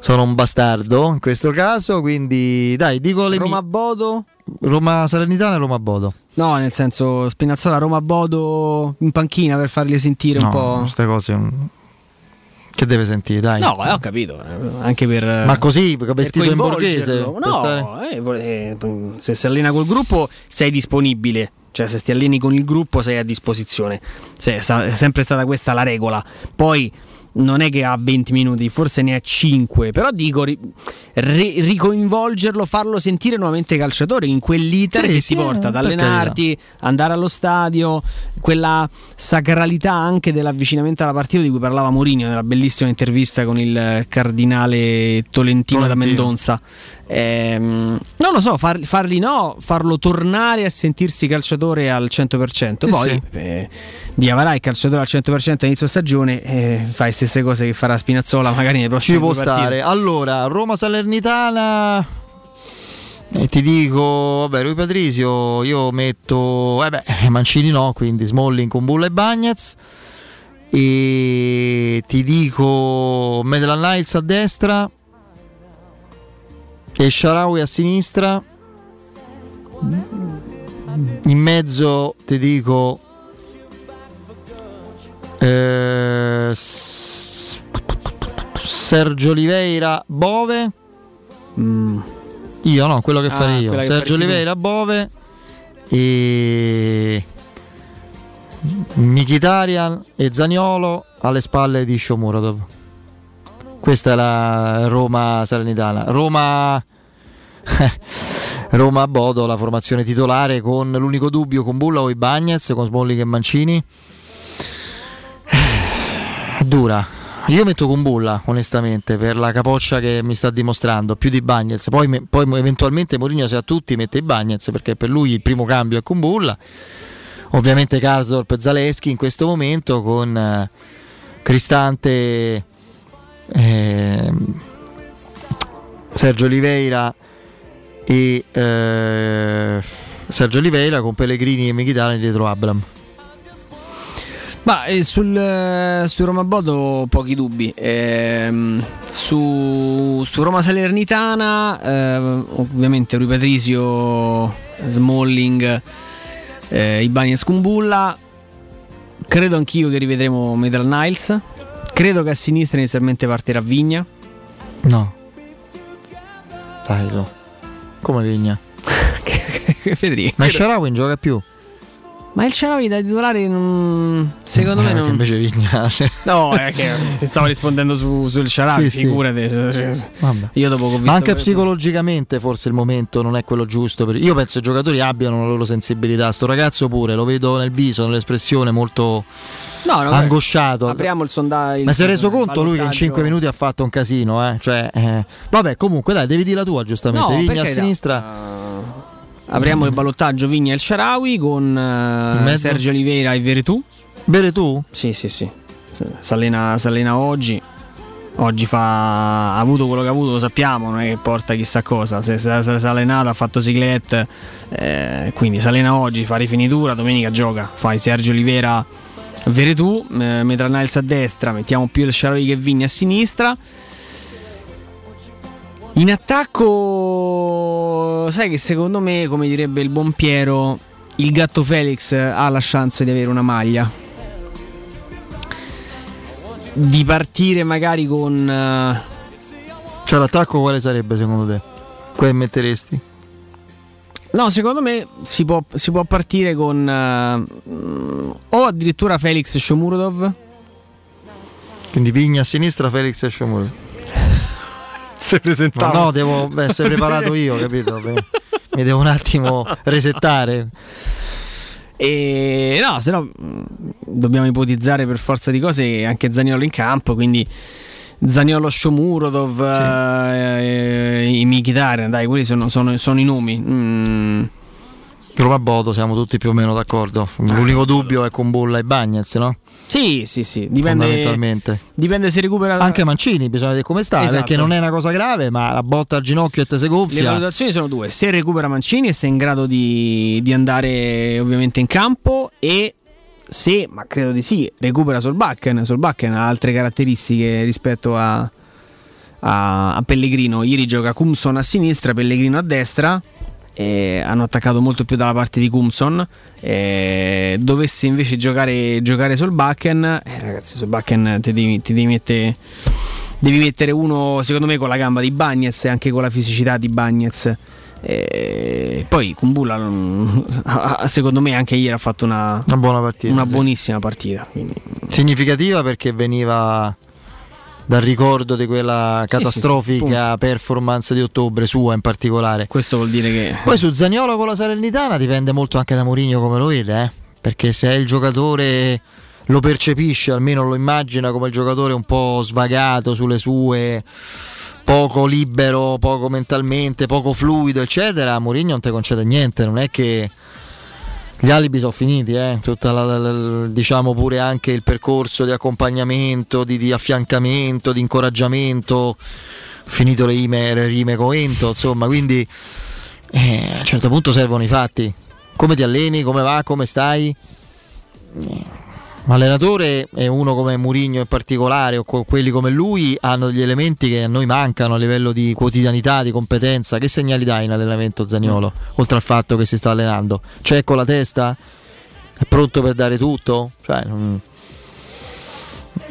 sono un bastardo in questo caso, quindi dai, dico le Roma Bodo? Roma Salernitana e Roma Bodo. No, nel senso Spinazzola Roma Bodo in panchina per farli sentire un No, po'. queste cose mm, che deve sentire, dai. No, eh, ho capito, eh, anche per Ma così, vestito in borghese? No, eh, eh, se si allena col gruppo sei disponibile. Cioè, se ti alleni con il gruppo sei a disposizione. Sa- è sempre stata questa la regola. Poi non è che ha 20 minuti, forse ne ha 5. Però dico, ri- ri- ricoinvolgerlo, farlo sentire nuovamente calciatore in quell'iter Sì, che sì, ti porta ad allenarti, andare allo stadio, quella sacralità anche dell'avvicinamento alla partita di cui parlava Mourinho nella bellissima intervista con il cardinale Tolentino, da Tolentino. Mendonza. Ehm, non lo so, far- farli no, farlo tornare a sentirsi calciatore al 100%. Sì, Poi sì. eh, di Avarà il calciatore al 100% a inizio stagione, eh, fai stesse cose che farà Spinazzola magari nei prossimi Ci può stare. Allora, Roma Salernitana. E ti dico, vabbè, Rui Patrizio, io metto, eh beh, Mancini no, quindi Smalling con Bulla e Bagnez. E ti dico Medlan Niles a destra e Sharawi a sinistra. In mezzo ti dico eh, Sergio Oliveira Bove. Io no, quello che Ah, farei io. che Sergio. Oliveira Bove e Mkhitaryan e Zaniolo alle spalle di Shomurodov. Questa è la Roma Salernitana. Roma Roma Bodo, la formazione titolare con l'unico dubbio con Bulla o Ibagnez, con Smalling e Mancini. Dura. Io metto con Bulla, onestamente, per la capoccia che mi sta dimostrando, più di Bagnez. Poi, poi eventualmente Mourinho se a tutti mette i Bagnez, perché per lui il primo cambio è con Bulla. Ovviamente Karsdorp e Zaleschi in questo momento con eh, Cristante, ehm, Sergio Oliveira e eh, Sergio Oliveira con Pellegrini e Mkhitaryan dietro Abram. Ma eh, sul, eh, su Roma Bodo pochi dubbi. Ehm, su, su Roma Salernitana, eh, ovviamente Rui Patrizio, Smalling, eh, Ibanez Kumbulla. Credo anch'io che rivedremo Medal Niles. Credo che a sinistra inizialmente partirà Vigna. No. Dai, su. Come Vigna? Federico. Ma il Sharawi non gioca più. Ma il Sharawi da titolare non- secondo me Eh, non... che invece Vigna. No, è che ti stavo rispondendo su- sul Sharawi, Sì, sì. figurati. Vabbè. Io dopo che ho visto Ma anche psicologicamente forse il momento non è quello giusto. per- Io penso i giocatori abbiano la loro sensibilità. Sto ragazzo pure, lo vedo nel viso, nell'espressione molto No, no, angosciato. Apriamo il sondaggio. Ma si è reso conto lui che in 5 minuti ha fatto un casino, eh? Cioè, eh, Vabbè, comunque dai, devi dire la tua giustamente. No, Vigna a sinistra. Apriamo il ballottaggio Vigna e il Sharawi con eh, mezzo? Sergio Oliveira e Veretù. Veretù? Sì, sì, sì. Allena oggi. Oggi fa, ha avuto quello che ha avuto, lo sappiamo, non è che porta chissà cosa. Se è allenato, ha fatto ciclette, eh, quindi si allena oggi, fa rifinitura, domenica gioca. Fai Sergio Oliveira, Veretù, eh, Metra Niles a destra, mettiamo più il Sharawi che Vigna a sinistra. In attacco, sai che secondo me, come direbbe il buon Piero, il gatto Felix ha la chance di avere una maglia. Di partire magari con... eh, Cioè, l'attacco quale sarebbe secondo te? Quale metteresti? No, secondo me si può, si può partire con... mm, o addirittura Felix Shomurodov. Quindi Vigna a sinistra, Felix e Shomur. Si Ma presentava. no, devo essere preparato io, capito? Mi devo un attimo resettare. E no, se no mh, dobbiamo ipotizzare per forza di cose anche Zaniolo in campo, quindi Zaniolo Shomurodov, eh, i Mkhitaryan, dai, quelli sono, sono- sono i nomi. Mm, Roma Bodo, siamo tutti più o meno d'accordo. L'unico dubbio è con Bolla e Bagnez, no? Sì, sì, sì, dipende, Fondamentalmente. dipende se recupera Anche Mancini bisogna vedere come sta, Esatto. perché non è una cosa grave, ma la botta al ginocchio e te si Le gonfia. valutazioni sono due: se recupera Mancini e se è in grado di, di andare ovviamente in campo e se, ma credo di sì, recupera Solbakken. Solbakken ha altre caratteristiche rispetto a, a, a Pellegrino. Ieri gioca Kumson a sinistra, Pellegrino a destra. e hanno attaccato molto più dalla parte di Kumson. e dovesse invece giocare, giocare Solbakken, eh, ragazzi, Solbakken ti devi, ti devi mettere devi mettere uno secondo me con la gamba di Bagnez e anche con la fisicità di Bagnez e poi Kumbulla non- secondo me anche ieri ha fatto una, Una buona partita. una sì. buonissima partita quindi- Significativa perché veniva dal ricordo di quella Sì, sì, catastrofica performance di ottobre, sua in particolare. questo vuol dire che Poi su Zagnolo con la Salernitana dipende molto anche da Mourinho come lo vede, eh? perché se è il giocatore lo percepisce, almeno lo immagina come il giocatore un po' svagato sulle sue, poco libero, poco mentalmente, poco fluido, eccetera, Mourinho non ti concede niente, non è che gli alibi sono finiti, eh? Tutta la, la, diciamo pure anche il percorso di accompagnamento, di, di affiancamento, di incoraggiamento, finito le rime, le rime coento, insomma, quindi eh, a un certo punto servono i fatti. Come ti alleni, come va, come stai? L'allenatore e uno come Murigno in particolare o quelli come lui hanno degli elementi che a noi mancano a livello di quotidianità, di competenza. Che segnali dai in allenamento Zagnolo? Oltre al fatto che si sta allenando. C'è con la testa? È pronto per dare tutto? Cioè,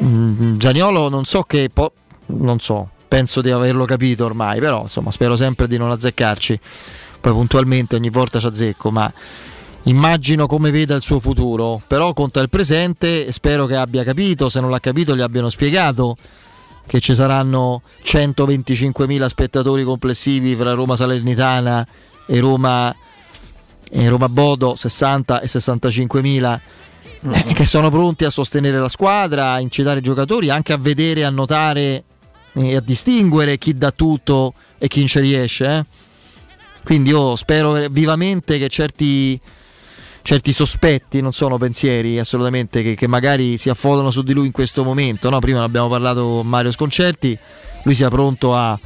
mm, Zagnolo non so che... Po- non so, penso di averlo capito ormai, però insomma spero sempre di non azzeccarci. Poi puntualmente ogni volta ci azzecco, ma immagino come veda il suo futuro, però conta il presente e spero che abbia capito, se non l'ha capito gli abbiano spiegato che ci saranno 125.000 spettatori complessivi fra Roma Salernitana e Roma, e Roma Bodo, 60 e 65.000 eh, che sono pronti a sostenere la squadra, a incitare i giocatori, anche a vedere, a notare e a distinguere chi dà tutto e chi non ci riesce. Eh? Quindi io spero vivamente che certi certi sospetti, non sono pensieri assolutamente che, che, magari si affodano su di lui in questo momento. No? Prima abbiamo parlato con Mario Sconcerti, lui sia pronto a,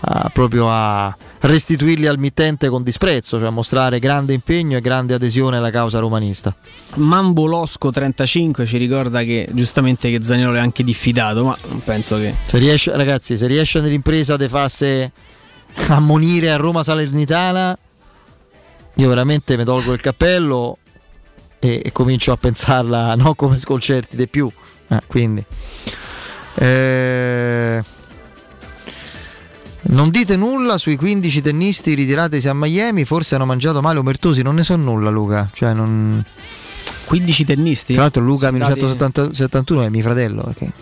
a, proprio a restituirli al mittente con disprezzo, cioè a mostrare grande impegno e grande adesione alla causa romanista. Mambolosco 35 ci ricorda che giustamente che Zagnolo è anche diffidato, ma penso che... Se riesce, ragazzi, se riesce nell'impresa di farsi ammonire a Roma Salernitana io veramente mi tolgo il cappello e, e comincio a pensarla non come sconcerti di più. Eh, quindi. Eh, non dite nulla sui 15 tennisti ritiratisi a Miami, forse hanno mangiato male Omertosi, non ne so nulla Luca. Cioè non... 15 tennisti? Tra l'altro Luca 1971 è mio fratello, perché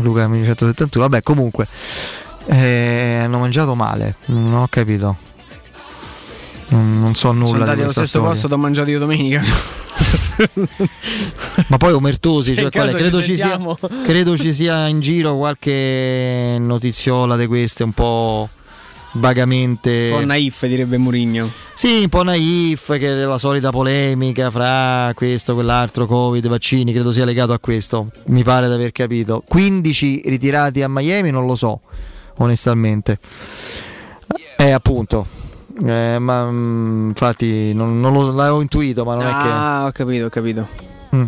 Luca 1971, vabbè comunque eh, hanno mangiato male, non ho capito non, non so nulla. Sono andati allo stesso storia. posto, ho mangiato io domenica. Ma poi Omertosi, cioè, quale, credo, ci sia, credo ci sia in giro qualche notiziola di queste un po' vagamente. Un po' naif, direbbe Murigno. Sì, un po' naif, che è la solita polemica fra questo, quell'altro, Covid, vaccini, credo sia legato a questo. Mi pare di aver capito. 15 ritirati a Miami, non lo so, onestamente. Eh, appunto. Eh, ma mh, infatti non, non lo, l'avevo intuito, ma non ah, è che. Ah, ho capito, ho capito. Mm.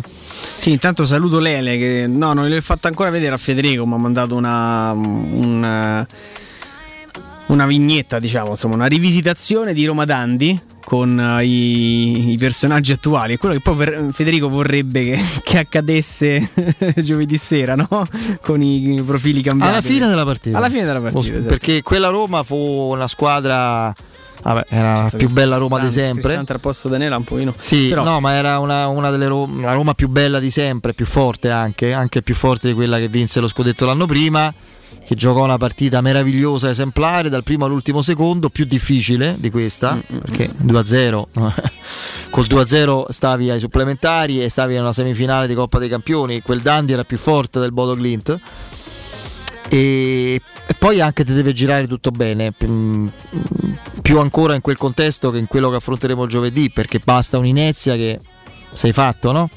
Sì, intanto saluto Lele che no, non l'ho fatta ancora vedere a Federico, mi ha mandato una, una, una vignetta, diciamo, insomma, una rivisitazione di Roma Dandi con uh, i, i, personaggi attuali. È quello che poi ver- Federico vorrebbe che, che accadesse giovedì sera, no? Con i profili cambiati. Alla fine della partita. Alla fine della partita. Esatto. Perché quella Roma fu una squadra Vabbè, era la più bella Roma di sempre. al posto Danela un pochino. Sì, Però... no, ma era una, una delle Roma, la Roma più bella di sempre, più forte anche, anche più forte di quella che vinse lo scudetto l'anno prima. Che giocò una partita meravigliosa, esemplare, dal primo all'ultimo secondo, più difficile di questa, mm-hmm. perché 2-0, col 2-0 stavi ai supplementari e stavi nella semifinale di Coppa dei Campioni. Quel Dandi era più forte del Bodo Glint e, e poi anche ti deve girare tutto bene più ancora in quel contesto che in quello che affronteremo giovedì perché basta un'inezia che sei fatto no?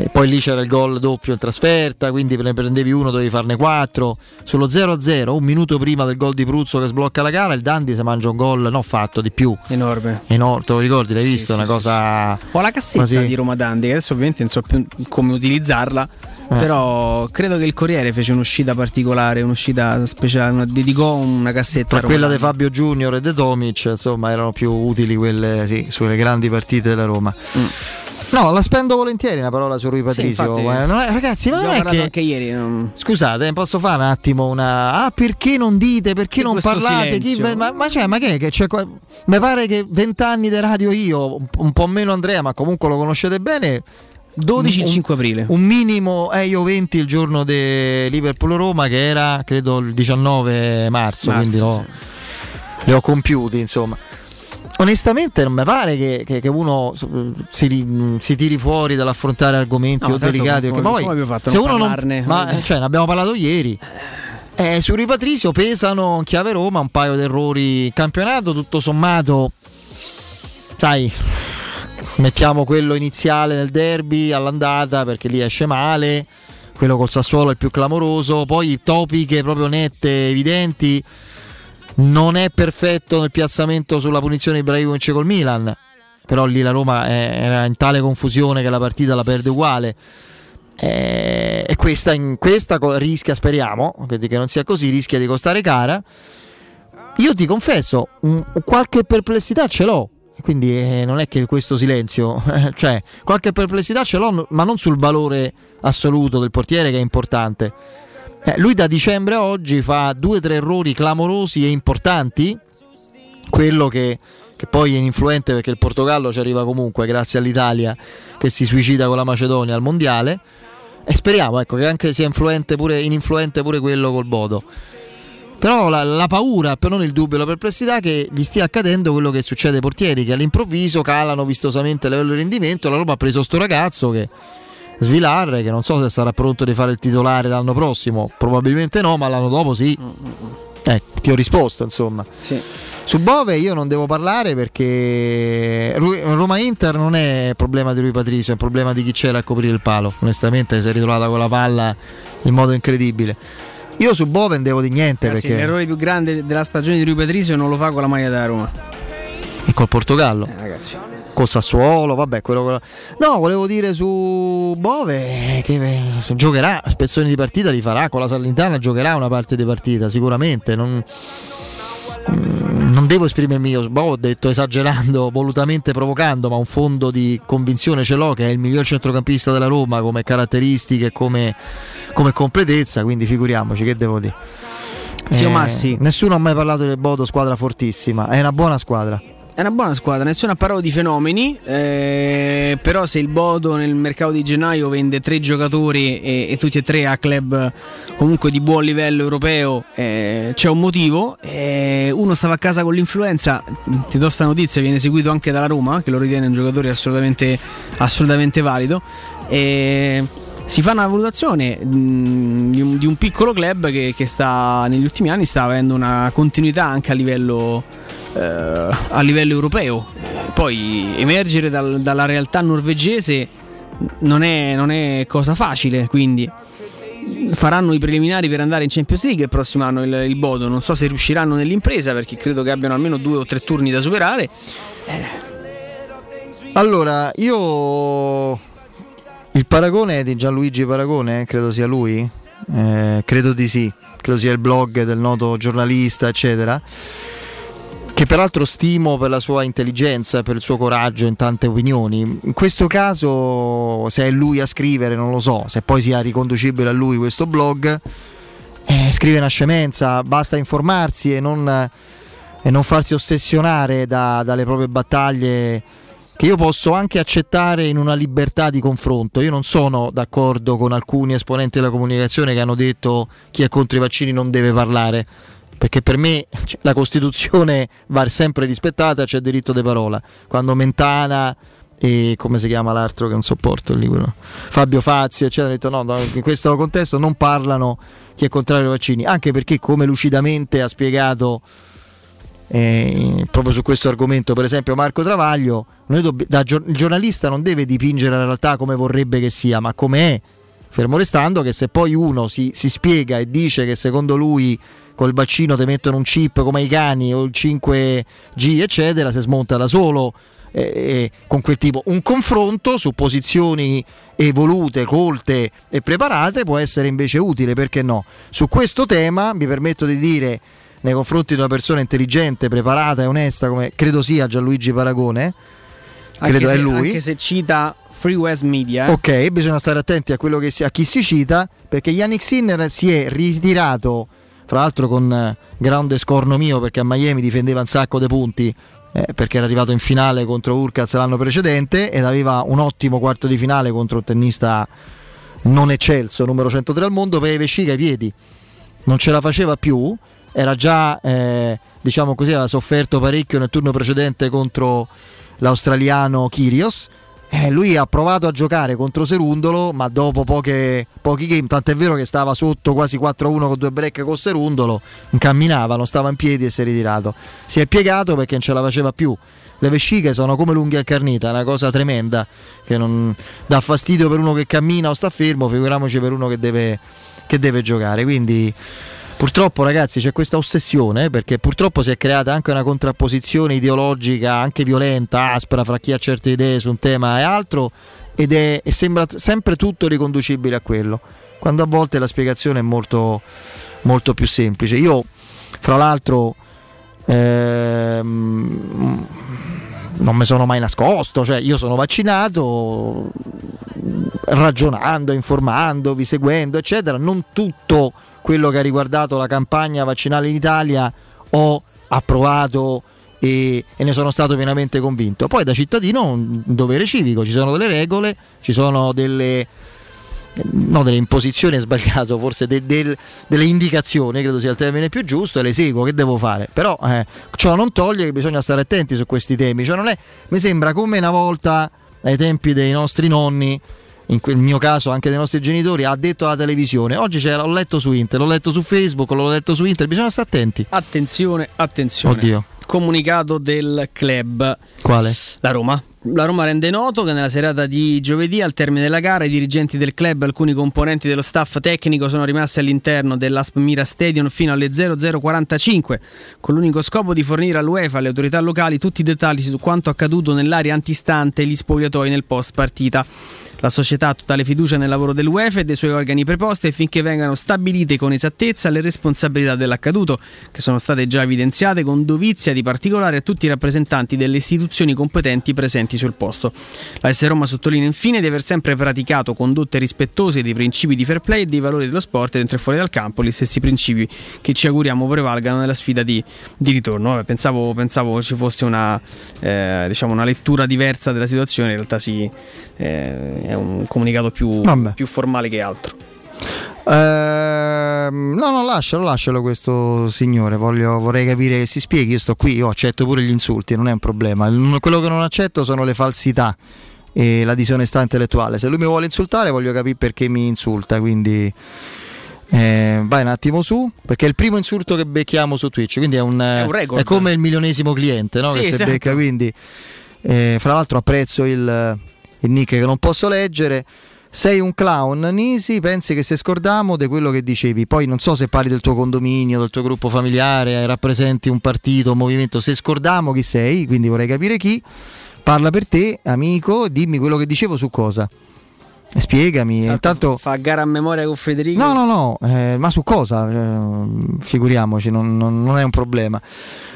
E poi lì c'era il gol doppio in trasferta, quindi ne prendevi uno, dovevi farne quattro. Sullo 0-0, un minuto prima del gol di Pruzzo che sblocca la gara, il Dandi si mangia un gol, non fatto, di più. Enorme. Enorme, te lo ricordi? L'hai sì, visto? Sì, una sì, cosa... Ho la cassetta quasi... di Roma Dandi, adesso ovviamente non so più come utilizzarla, eh. però credo che il Corriere fece un'uscita particolare, un'uscita speciale, dedicò una cassetta. Tra quella di Fabio Junior e De Tomic, insomma, erano più utili quelle, sulle grandi partite della Roma. Mm. No, la spendo volentieri una parola su Rui Patrizio. Sì, eh, no, ragazzi, ma non è che. Anche ieri, non... Scusate, posso fare un attimo una. Ah, perché non dite? Perché non parlate? Chi... Ma, ma, cioè, ma che è che c'è qua... Mi pare che vent'anni di radio io, un po' meno Andrea, ma comunque lo conoscete bene. 12 il 5 aprile. Un minimo, eh, io 20 il giorno di Liverpool-Roma, che era credo il 19 marzo, marzo quindi no, sì. li ho compiuti, insomma onestamente non mi pare che, che, che uno si, si, tiri fuori dall'affrontare argomenti no, o delicati. Come, poi, come fatto, se uno non, ma, cioè, ne abbiamo parlato ieri. Eh, su Ripatrizio pesano in chiave Roma un paio di errori campionato, tutto sommato, sai, mettiamo quello iniziale nel derby all'andata perché lì esce male, quello col Sassuolo è il più clamoroso, poi topiche proprio nette, evidenti, non è perfetto nel piazzamento sulla punizione di Ibrahimovic col Milan, però lì la Roma era in tale confusione che la partita la perde uguale. Eh, e questa, questa rischia, speriamo, che non sia così, rischia di costare cara. Io ti confesso, un, qualche perplessità ce l'ho, quindi eh, non è che questo silenzio, cioè qualche perplessità ce l'ho, ma non sul valore assoluto del portiere che è importante. Eh, lui da dicembre a oggi fa due o tre errori clamorosi e importanti, quello che, che poi è ininfluente perché il Portogallo ci arriva comunque grazie all'Italia che si suicida con la Macedonia al mondiale e speriamo ecco, che anche sia influente pure, ininfluente pure quello col Bodo. Però la, la, paura, per non il dubbio, la perplessità che gli stia accadendo quello che succede ai portieri, che all'improvviso calano vistosamente a livello di rendimento. La Roma ha preso sto ragazzo che Svilar, che non so se sarà pronto di fare il titolare l'anno prossimo, probabilmente no, ma l'anno dopo sì. Eh, ti ho risposto, insomma. Sì. Su Bove io non devo parlare perché Roma-Inter non è problema di lui Patrizio, è problema di chi c'era a coprire il palo. Onestamente si è ritrovata con la palla in modo incredibile. Io su Boven devo di niente Ragazzi, perché... l'errore più grande della stagione di Rui Patrizio non lo fa con la maglia della Roma. E col Portogallo. Eh, ragazzi. Col Sassuolo, vabbè, quello, quello... No, volevo dire su Bove che eh, giocherà, spezzoni di partita li farà, con la Salernitana giocherà una parte di partita, sicuramente. Non non devo esprimermi io, boh, ho detto esagerando, volutamente provocando, ma un fondo di convinzione ce l'ho che è il miglior centrocampista della Roma come caratteristiche, come, come completezza, quindi figuriamoci che devo dire. Zio eh, Massi. Nessuno ha mai parlato del Bodo, squadra fortissima, è una buona squadra. È una buona squadra, nessuno ha parlato di fenomeni, eh, però se il Bodo nel mercato di gennaio vende tre giocatori e, e tutti e tre a club comunque di buon livello europeo, eh, c'è un motivo. Eh, uno stava a casa con l'influenza, ti do sta notizia, viene seguito anche dalla Roma, che lo ritiene un giocatore assolutamente, assolutamente valido. si fa una valutazione mh, di, un, di, un, piccolo club che, che sta, negli ultimi anni sta avendo una continuità anche a livello eh, a livello europeo. Poi emergere dal, dalla realtà norvegese non è, non è, cosa facile, quindi faranno i preliminari per andare in Champions League il prossimo anno il, il Bodo. Non so se riusciranno nell'impresa perché credo che abbiano almeno due o tre turni da superare. Eh. Allora, io il paragone è di Gianluigi Paragone, credo sia lui. Eh, credo di sì, credo sia il blog del noto giornalista, eccetera che peraltro stimo per la sua intelligenza, per il suo coraggio in tante opinioni. In questo caso, se è lui a scrivere, non lo so, se poi sia riconducibile a lui questo blog, eh, scrive una scemenza, basta informarsi e non, e non farsi ossessionare da, dalle proprie battaglie che io posso anche accettare in una libertà di confronto. Io non sono d'accordo con alcuni esponenti della comunicazione che hanno detto chi è contro i vaccini non deve parlare perché per me cioè, la Costituzione va sempre rispettata, c'è diritto di parola. Quando Mentana e come si chiama l'altro che non sopporto lì, quello. Fabio Fazio, eccetera, hanno detto no, no, in questo contesto non parlano chi è contrario ai vaccini, anche perché come lucidamente ha spiegato eh, proprio su questo argomento, per esempio Marco Travaglio, dobb- da, il giornalista non deve dipingere la realtà come vorrebbe che sia, ma come è. Fermo restando che se poi uno si, si spiega e dice che secondo lui col vaccino ti mettono un chip come i cani o il 5G eccetera, si smonta da solo eh, eh, con quel tipo. Un confronto su posizioni evolute, colte e preparate può essere invece utile, perché no? Su questo tema mi permetto di dire nei confronti di una persona intelligente, preparata e onesta come credo sia Gianluigi Paragone, credo anche è lui. Anche se cita Free West Media. Ok, bisogna stare attenti a quello che si, a chi si cita, perché Yannick Sinner si è ritirato fra l'altro con eh, grande scorno mio perché a Miami difendeva un sacco di punti eh, perché era arrivato in finale contro Urkaz l'anno precedente ed aveva un ottimo quarto di finale contro un tennista non eccelso, numero 103 al mondo, per vescica ai piedi. Non ce la faceva più, era già, eh, diciamo così, aveva sofferto parecchio nel turno precedente contro l'australiano Kyrgios eh, lui ha provato a giocare contro Serundolo, ma dopo poche, pochi game, tant'è vero che stava sotto quasi 4-1 con due break con Serundolo, non camminava, non stava in piedi e si è ritirato. Si è piegato perché non ce la faceva più. Le vesciche sono come l'unghia incarnita, una cosa tremenda che non dà fastidio per uno che cammina o sta fermo, figuriamoci per uno che deve, che deve giocare. Quindi Purtroppo ragazzi c'è questa ossessione eh, perché purtroppo si è creata anche una contrapposizione ideologica anche violenta, aspra fra chi ha certe idee su un tema e altro ed è, e sembra sempre tutto riconducibile a quello, quando a volte la spiegazione è molto, molto più semplice. Io fra l'altro ehm, non mi sono mai nascosto, cioè io sono vaccinato ragionando, informandovi, seguendo, eccetera, non tutto quello che ha riguardato la campagna vaccinale in Italia ho approvato e, e, ne sono stato pienamente convinto. Poi da cittadino ho un dovere civico, ci sono delle regole, ci sono delle, no, delle imposizioni, è sbagliato, forse de, de, delle indicazioni, credo sia il termine più giusto, e le seguo, che devo fare? Però eh, ciò non toglie che bisogna stare attenti su questi temi, cioè non è, mi sembra come una volta ai tempi dei nostri nonni in quel mio caso anche dei nostri genitori, ha detto alla televisione. Oggi c'era, l'ho letto su internet, l'ho letto su Facebook, l'ho letto su internet, bisogna stare attenti. Attenzione, attenzione. Oddio. Comunicato del club. Quale? La Roma. La Roma rende noto che nella serata di giovedì, al termine della gara, i dirigenti del club e alcuni componenti dello staff tecnico sono rimasti all'interno dell'Asp Mira Stadium fino alle 0045, con l'unico scopo di fornire all'UEFA e alle autorità locali tutti i dettagli su quanto accaduto nell'area antistante gli spogliatoi nel post partita. La società ha totale fiducia nel lavoro dell'UEFA e dei suoi organi preposti affinché vengano stabilite con esattezza le responsabilità dell'accaduto, che sono state già evidenziate con dovizia di particolare a tutti i rappresentanti delle istituzioni competenti presenti sul posto. La S Roma sottolinea infine di aver sempre praticato condotte rispettose dei principi di fair play e dei valori dello sport dentro e fuori dal campo, gli stessi principi che ci auguriamo prevalgano nella sfida di, di ritorno. Vabbè, pensavo, pensavo, ci fosse una, eh, diciamo una lettura diversa della situazione, in realtà si eh, è un comunicato più, più formale che altro. Uh, no, no, lascialo, lascialo questo signore. Voglio, vorrei capire che si spieghi. Io sto qui, io accetto pure gli insulti, non è un problema. Quello che non accetto sono le falsità e la disonestà intellettuale. Se lui mi vuole insultare, voglio capire perché mi insulta. Quindi eh, vai un attimo su, perché è il primo insulto che becchiamo su Twitch. Quindi è, un, è, un è come il milionesimo cliente no? sì, che si esatto. becca. Quindi, eh, fra l'altro, apprezzo il il nick che non posso leggere. Sei un clown, Nisi, pensi che se scordamo di quello che dicevi. Poi non so se parli del tuo condominio, del tuo gruppo familiare, rappresenti un partito, un movimento. Se scordamo chi sei, quindi vorrei capire chi. Parla per te, amico, dimmi quello che dicevo su cosa. Spiegami. Intanto... Fa gara a memoria con Federico. No, no, no, eh, ma su cosa? Eh, figuriamoci, non, non, non, è un problema.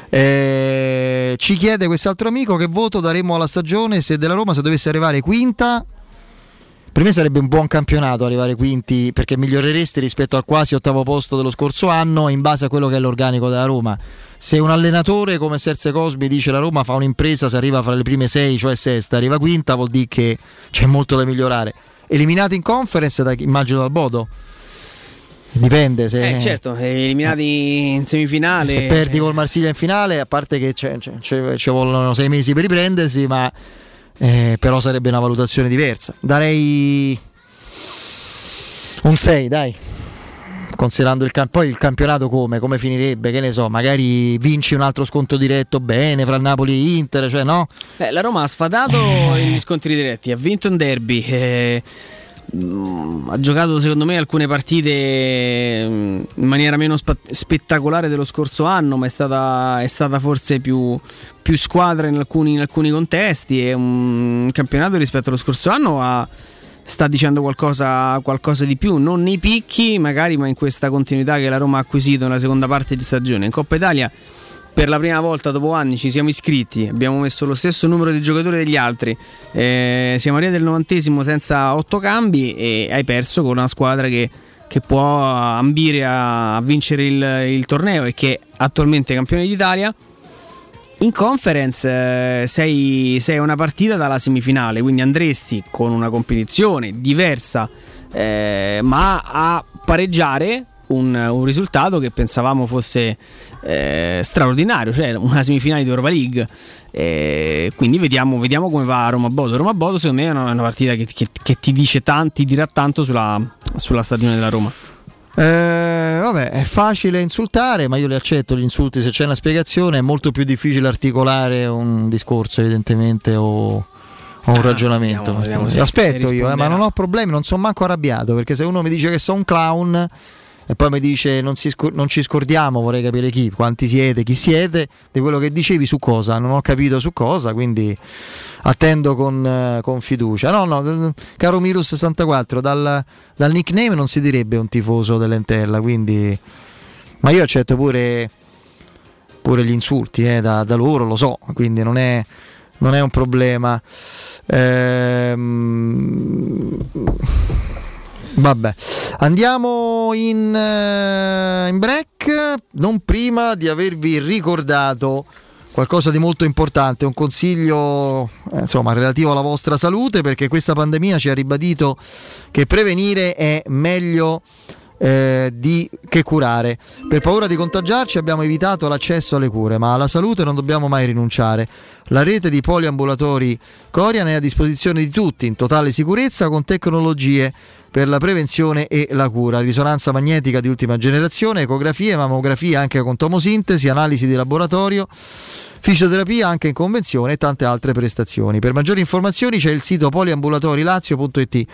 Eh, ci chiede quest'altro amico che voto daremo alla stagione se della Roma se dovesse arrivare quinta. Per me sarebbe un buon campionato arrivare quinti perché miglioreresti rispetto al quasi ottavo posto dello scorso anno in base a quello che è l'organico della Roma. Se un allenatore come Serse Cosmi dice la Roma fa un'impresa se arriva fra le prime sei, cioè sesta, arriva quinta, vuol dire che c'è molto da migliorare. Eliminati in conference, da, immagino dal Bodo. Dipende se. Eh, certo, eliminati in semifinale. Se perdi col Marsiglia in finale, a parte che ci vogliono sei mesi per riprendersi, ma eh, però sarebbe una valutazione diversa. Darei un 6, dai. Considerando il, camp- poi il campionato come, come finirebbe, che ne so, magari vinci un altro sconto diretto bene fra Napoli e Inter, cioè no? Eh, la Roma ha sfadato gli scontri diretti, ha vinto un derby. Eh ha giocato secondo me alcune partite in maniera meno spa- spettacolare dello scorso anno, ma è stata, è stata forse più, più squadra in alcuni, in alcuni, contesti e un campionato rispetto allo scorso anno ha, sta dicendo qualcosa, qualcosa, di più, non nei picchi magari, ma in questa continuità che la Roma ha acquisito nella seconda parte di stagione. In Coppa Italia per la prima volta dopo anni ci siamo iscritti, abbiamo messo lo stesso numero di giocatori degli altri, eh, siamo arrivati al novantesimo senza otto cambi e hai perso con una squadra che, che può ambire a, a vincere il, il, torneo e che è attualmente campione d'Italia. In conference eh, sei, sei una partita dalla semifinale, quindi andresti con una competizione diversa, eh, ma a pareggiare un, un risultato che pensavamo fosse eh, straordinario, cioè una semifinale di Europa League. Eh, quindi vediamo, vediamo, come va Roma Bodo. Roma Bodo secondo me è una, una partita che, che, che, ti dice tanto, ti dirà tanto sulla, sulla stagione della Roma. Eh, vabbè, è facile insultare, ma io li accetto gli insulti se c'è una spiegazione. È molto più difficile articolare un discorso, evidentemente, o, o un Ah, ragionamento. vediamo, vediamo se- Aspetto se io, eh, ma non ho problemi, non sono manco arrabbiato perché se uno mi dice che sono un clown e poi mi dice non, scor- non ci scordiamo, vorrei capire chi, quanti siete, chi siete, di quello che dicevi su cosa, non ho capito su cosa, quindi attendo con, eh, con fiducia. No, no, caro Mirus 64, dal, dal nickname non si direbbe un tifoso dell'Entella, quindi... Ma io accetto pure, pure gli insulti eh, da, da loro, lo so, quindi non è, non è un problema. Ehm, Vabbè, andiamo in, eh, in break, non prima di avervi ricordato qualcosa di molto importante, un consiglio eh, insomma, relativo alla vostra salute, perché questa pandemia ci ha ribadito che prevenire è meglio eh, di, che curare. Per paura di contagiarci abbiamo evitato l'accesso alle cure, ma alla salute non dobbiamo mai rinunciare. La rete di poliambulatori Corian è a disposizione di tutti, in totale sicurezza, con tecnologie per la prevenzione e la cura, risonanza magnetica di ultima generazione, ecografie, mammografia anche con tomosintesi, analisi di laboratorio, fisioterapia anche in convenzione e tante altre prestazioni. Per maggiori informazioni c'è il sito poliambulatorilazio.it.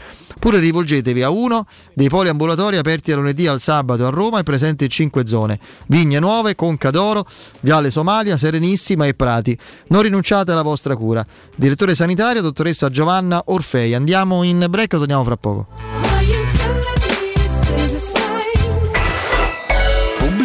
Pure rivolgetevi a uno dei poliambulatori aperti dal lunedì al sabato a Roma e presenti in 5 zone: Vigne Nuove, Conca d'Oro, Viale Somalia, Serenissima e Prati. Non rinunciate alla vostra cura. Direttore sanitario, dottoressa Giovanna Orfei. Andiamo in break o torniamo fra poco?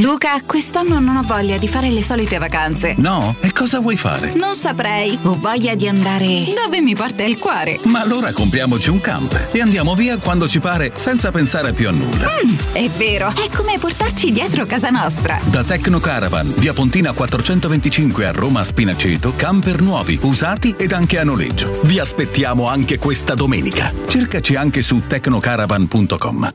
Luca, quest'anno non ho voglia di fare le solite vacanze. No? E cosa vuoi fare? Non saprei. Ho voglia di andare dove mi porta il cuore. Ma allora compriamoci un camper e andiamo via quando ci pare senza pensare più a nulla. Mm, è vero, è come portarci dietro casa nostra. Da Tecno Caravan, via Pontina 425 a Roma Spinaceto, camper nuovi, usati ed anche a noleggio. Vi aspettiamo anche questa domenica. Cercaci anche su tecnocaravan.com.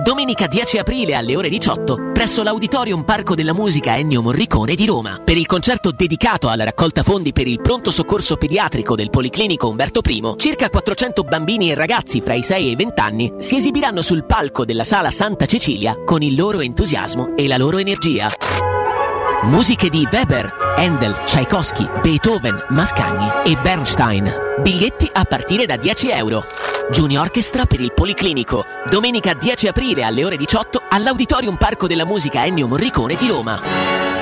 Domenica 10 aprile alle ore 18 presso l'Auditorium Parco della Musica Ennio Morricone di Roma per il concerto dedicato alla raccolta fondi per il pronto soccorso pediatrico del Policlinico Umberto I, circa 400 bambini e ragazzi fra i 6 e i 20 anni si esibiranno sul palco della Sala Santa Cecilia con il loro entusiasmo e la loro energia. Musiche di Weber, Handel, Tchaikovsky, Beethoven, Mascagni e Bernstein. Biglietti a partire da 10 euro. Junior Orchestra per il Policlinico. Domenica 10 aprile alle ore 18 all'Auditorium Parco della Musica Ennio Morricone di Roma.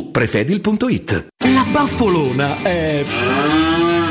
prefedil.it. La baffolona è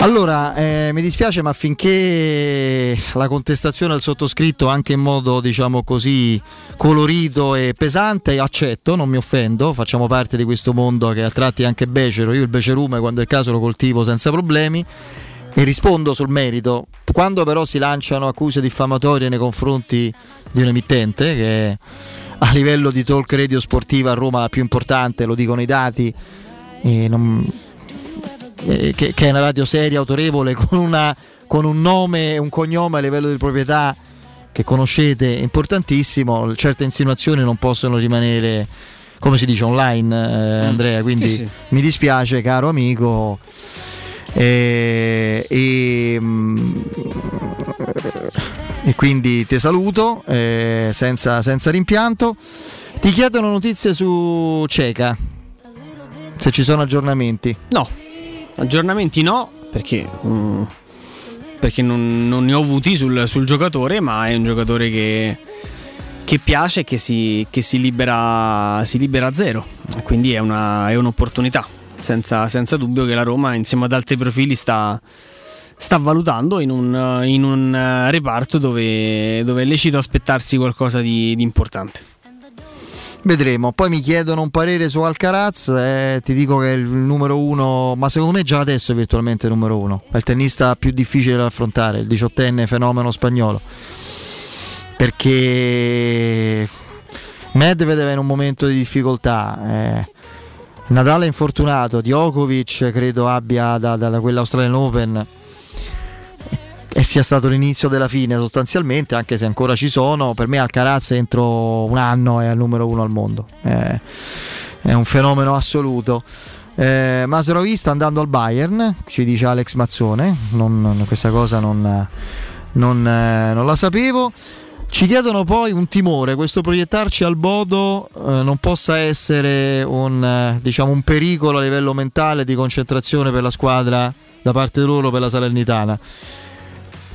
Allora, eh, mi dispiace, ma finché la contestazione al sottoscritto, anche in modo diciamo così colorito e pesante, accetto, non mi offendo, facciamo parte di questo mondo che a tratti è anche becero. Io il becerume, quando è il caso, lo coltivo senza problemi e rispondo sul merito. Quando però si lanciano accuse diffamatorie nei confronti di un emittente che a livello di talk radio sportiva a Roma la più importante, lo dicono i dati, e non eh, che, che, è una radio seria, autorevole, con, una, con, un nome e un cognome a livello di proprietà che conoscete, importantissimo, certe insinuazioni non possono rimanere, come si dice, online, eh, Andrea, quindi sì, sì. mi dispiace, caro amico. Eh, e, mm, e, quindi ti saluto eh, senza, senza rimpianto. Ti chiedono notizie su Ceca, se ci sono aggiornamenti. No, Aggiornamenti no, perché, mm, perché non, non, ne ho avuti sul, sul, giocatore, ma è un giocatore che, che piace e che, si, che si, libera, si libera a zero. Quindi è, una, è un'opportunità, senza, senza, dubbio che la Roma insieme ad altri profili sta, sta valutando in un, in un reparto dove, dove, è lecito aspettarsi qualcosa di, di importante. Vedremo. Poi mi chiedono un parere su Alcaraz. Eh, ti dico che è il numero uno, ma secondo me già adesso è virtualmente il numero uno. È il tennista più difficile da affrontare, il diciottenne fenomeno spagnolo. Perché Medvedev è in un momento di difficoltà. Eh, Natale è infortunato, Djokovic credo abbia da, da, da quell'Australian Open e sia stato l'inizio della fine sostanzialmente, anche se ancora ci sono. Per me Alcaraz entro un anno è al numero uno al mondo. È, è un fenomeno assoluto. Eh, Masrovi sta andando al Bayern, ci dice Alex Mazzone. Non, non, questa cosa non, non, eh, non la sapevo. Ci chiedono poi un timore, questo proiettarci al Bodo eh, non possa essere un, eh, diciamo, un pericolo a livello mentale di concentrazione per la squadra da parte loro per la Salernitana.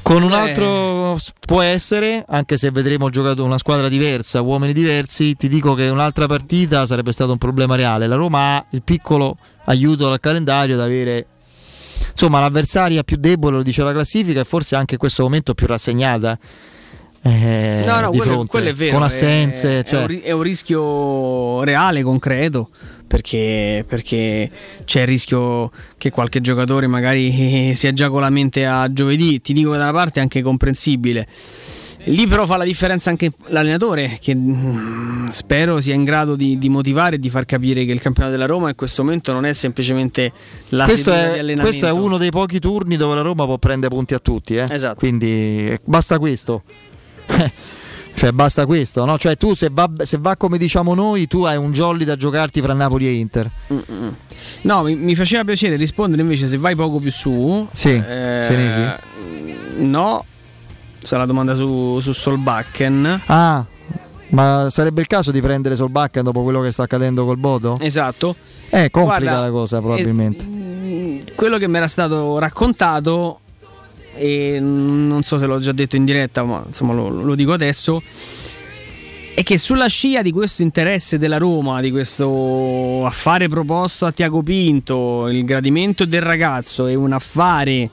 Con un altro può essere, anche se vedremo giocato una squadra diversa, uomini diversi, ti dico che un'altra partita sarebbe stato un problema reale. La Roma ha il piccolo aiuto dal calendario ad avere insomma l'avversaria più debole, lo dice la classifica, e forse anche in questo momento più rassegnata. Eh, no, no, di quello, fronte, quello è vero. con assenze. È, cioè. è, un, ri- è un rischio reale, concreto. Perché, perché, c'è il rischio che qualche giocatore magari sia già con la mente a giovedì. Ti dico che da una parte è anche comprensibile. Lì però fa la differenza anche l'allenatore che mm, spero sia in grado di, di, motivare e di far capire che il campionato della Roma in questo momento non è semplicemente la questo è, di allenamento. questo è uno dei pochi turni dove la Roma può prendere punti a tutti. Eh? Esatto. Quindi eh, basta questo. Cioè, basta questo, no? Cioè, tu se va, se va, come diciamo noi, tu hai un jolly da giocarti fra Napoli e Inter. Mm-mm. No, mi, mi, faceva piacere rispondere invece se vai poco più su. Sì, eh, Senesi. No, c'è la domanda su, su Solbakken. Ah, ma sarebbe il caso di prendere Solbakken dopo quello che sta accadendo col Bodo? Esatto. Eh, complica Guarda, la cosa probabilmente. Eh, quello che mi era stato raccontato e non so se l'ho già detto in diretta, ma insomma lo, lo, dico adesso. È che sulla scia di questo interesse della Roma, di questo affare proposto a Tiago Pinto, il gradimento del ragazzo è un affare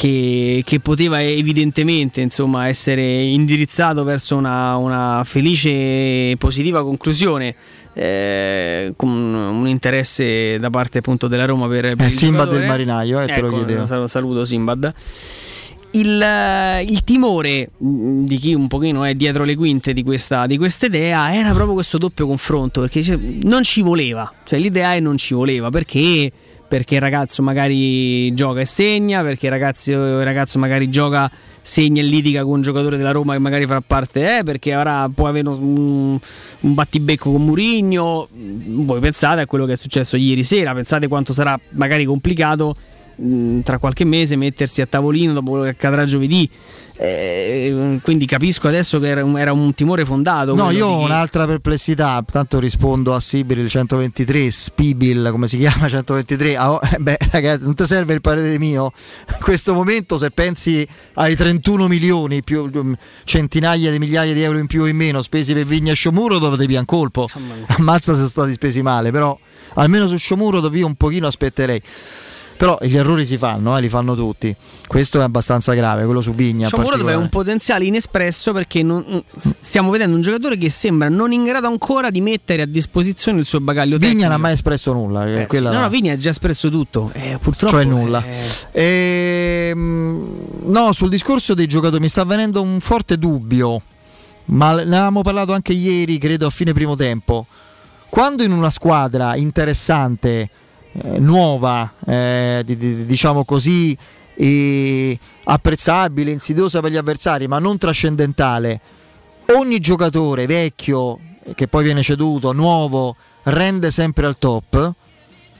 che, che poteva evidentemente insomma, essere indirizzato verso una, una felice e positiva conclusione. Eh, con un interesse da parte appunto della Roma per, per eh, il Simbad giocatore. del Marinaio, eh, te ecco, lo chiedevo. Saluto Simbad. Il, il, timore di chi un pochino è dietro le quinte di questa di idea era proprio questo doppio confronto perché cioè, non ci voleva, cioè l'idea è non ci voleva perché perché il ragazzo magari gioca e segna, perché il ragazzo, il ragazzo magari gioca, segna e litiga con un giocatore della Roma che magari fa parte, eh, perché ora può avere un, un battibecco con Murigno. Voi pensate a quello che è successo ieri sera, pensate quanto sarà magari complicato mh, tra qualche mese mettersi a tavolino dopo quello che accadrà giovedì. Eh, quindi capisco adesso che era un, era un timore fondato. No, io ho chi... un'altra perplessità. Tanto rispondo a Sibyl 123, Spibil come si chiama 123. Ah, oh, beh, ragazzi, non ti serve il parere mio. In questo momento, se pensi ai 31 milioni, più centinaia di migliaia di euro in più o in meno spesi per Vigna e Sciomuro, dovete via un colpo. Ammazza se sono stati spesi male, però almeno su Sciomuro dove io un pochino aspetterei. Però gli errori si fanno, eh, li fanno tutti. Questo è abbastanza grave, quello su Vigna. Sciomuro dove è un potenziale inespresso perché non, stiamo vedendo un giocatore che sembra non in grado ancora di mettere a disposizione il suo bagaglio Vigna tecnico. non ha mai espresso nulla. Eh, sì. no, no, Vigna ha già espresso tutto. Eh, purtroppo. Cioè nulla. Eh... Ehm, no, sul discorso dei giocatori mi sta venendo un forte dubbio. Ma ne avevamo parlato anche ieri, credo a fine primo tempo. Quando in una squadra interessante eh, nuova, eh, di, di, diciamo così, apprezzabile, insidiosa per gli avversari, ma non trascendentale. Ogni giocatore vecchio che poi viene ceduto, nuovo, rende sempre al top.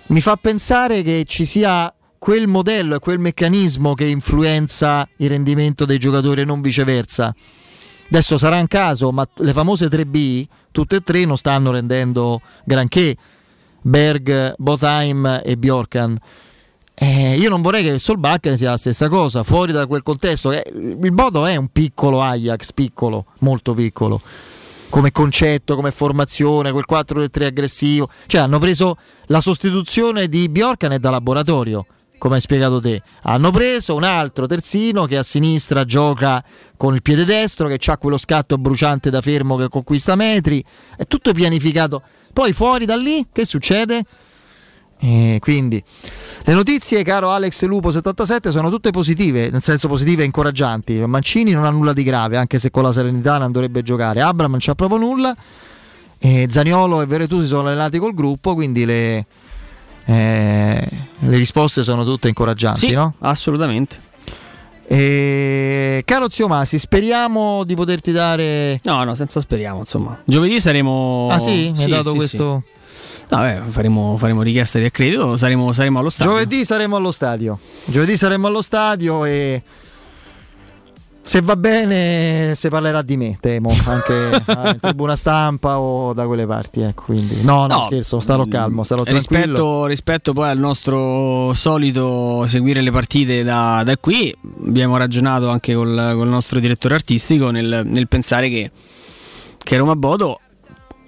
Mi fa pensare che ci sia quel modello e quel meccanismo che influenza il rendimento dei giocatori e non viceversa. Adesso sarà un caso, ma le famose 3B, tutte e tre non stanno rendendo granché. Berg, Botheim e Bjorkan. Eh, io non vorrei che Solbakken sia la stessa cosa, fuori da quel contesto. Eh, il Bodo è un piccolo Ajax, piccolo, molto piccolo, come concetto, come formazione, quel 4-3 aggressivo. Cioè hanno preso la sostituzione di Bjorkan è da laboratorio, come hai spiegato te. Hanno preso un altro terzino che a sinistra gioca con il piede destro, che ha quello scatto bruciante da fermo che conquista metri. È tutto pianificato. Poi fuori da lì che succede? Eh, quindi le notizie, caro Alex Lupo 77, sono tutte positive, nel senso positive e incoraggianti. Mancini non ha nulla di grave, anche se con la serenità non dovrebbe giocare. Abram non c'ha proprio nulla. E Zaniolo e Veretù si sono allenati col gruppo, quindi le, eh, le risposte sono tutte incoraggianti, sì, no? Assolutamente. E... Caro zio Masi, speriamo di poterti dare. No, no, senza speriamo, insomma. Giovedì saremo. Ah, sì? Mi hai dato sì, questo. sì. No, beh, faremo, faremo richiesta di accredito, saremo, saremo allo stadio. Giovedì saremo allo stadio. Giovedì saremo allo stadio e. Se va bene, si parlerà di me, temo, anche ah, in tribuna stampa o da quelle parti. Ecco, quindi. No, no, No, scherzo, starò calmo, starò. Rispetto, rispetto poi al nostro solito seguire le partite da, da qui, abbiamo ragionato anche col, col nostro direttore artistico nel, nel pensare che, che Roma Bodo,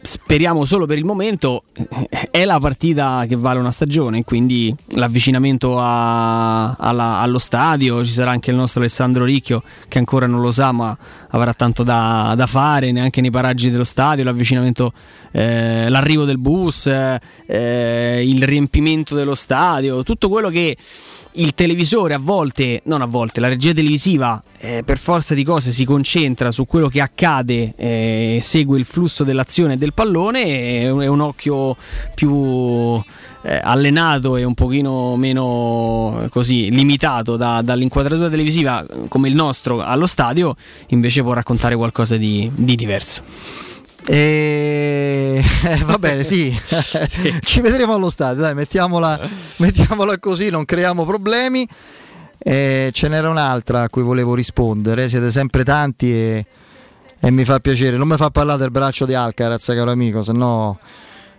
speriamo solo per il momento, eh, è la partita che vale una stagione, quindi l'avvicinamento a- alla- allo stadio, ci sarà anche il nostro Alessandro Ricchio che ancora non lo sa ma avrà tanto da, da fare neanche nei paraggi dello stadio, l'avvicinamento, eh, l'arrivo del bus, eh, il riempimento dello stadio, tutto quello che il televisore a volte, non a volte, la regia televisiva eh, per forza di cose si concentra su quello che accade, eh, segue il flusso dell'azione e del pallone e è un occhio più eh, allenato e un pochino meno così limitato da- dall'inquadratura televisiva come il nostro allo stadio, invece può raccontare qualcosa di, di diverso. E eh, va bene, sì. ci vedremo allo stadio. Dai, mettiamola, mettiamola così, non creiamo problemi. Eh, ce n'era un'altra a cui volevo rispondere. Siete sempre tanti e, e mi fa piacere. Non mi fa parlare del braccio di Alcaraz, caro amico, se no,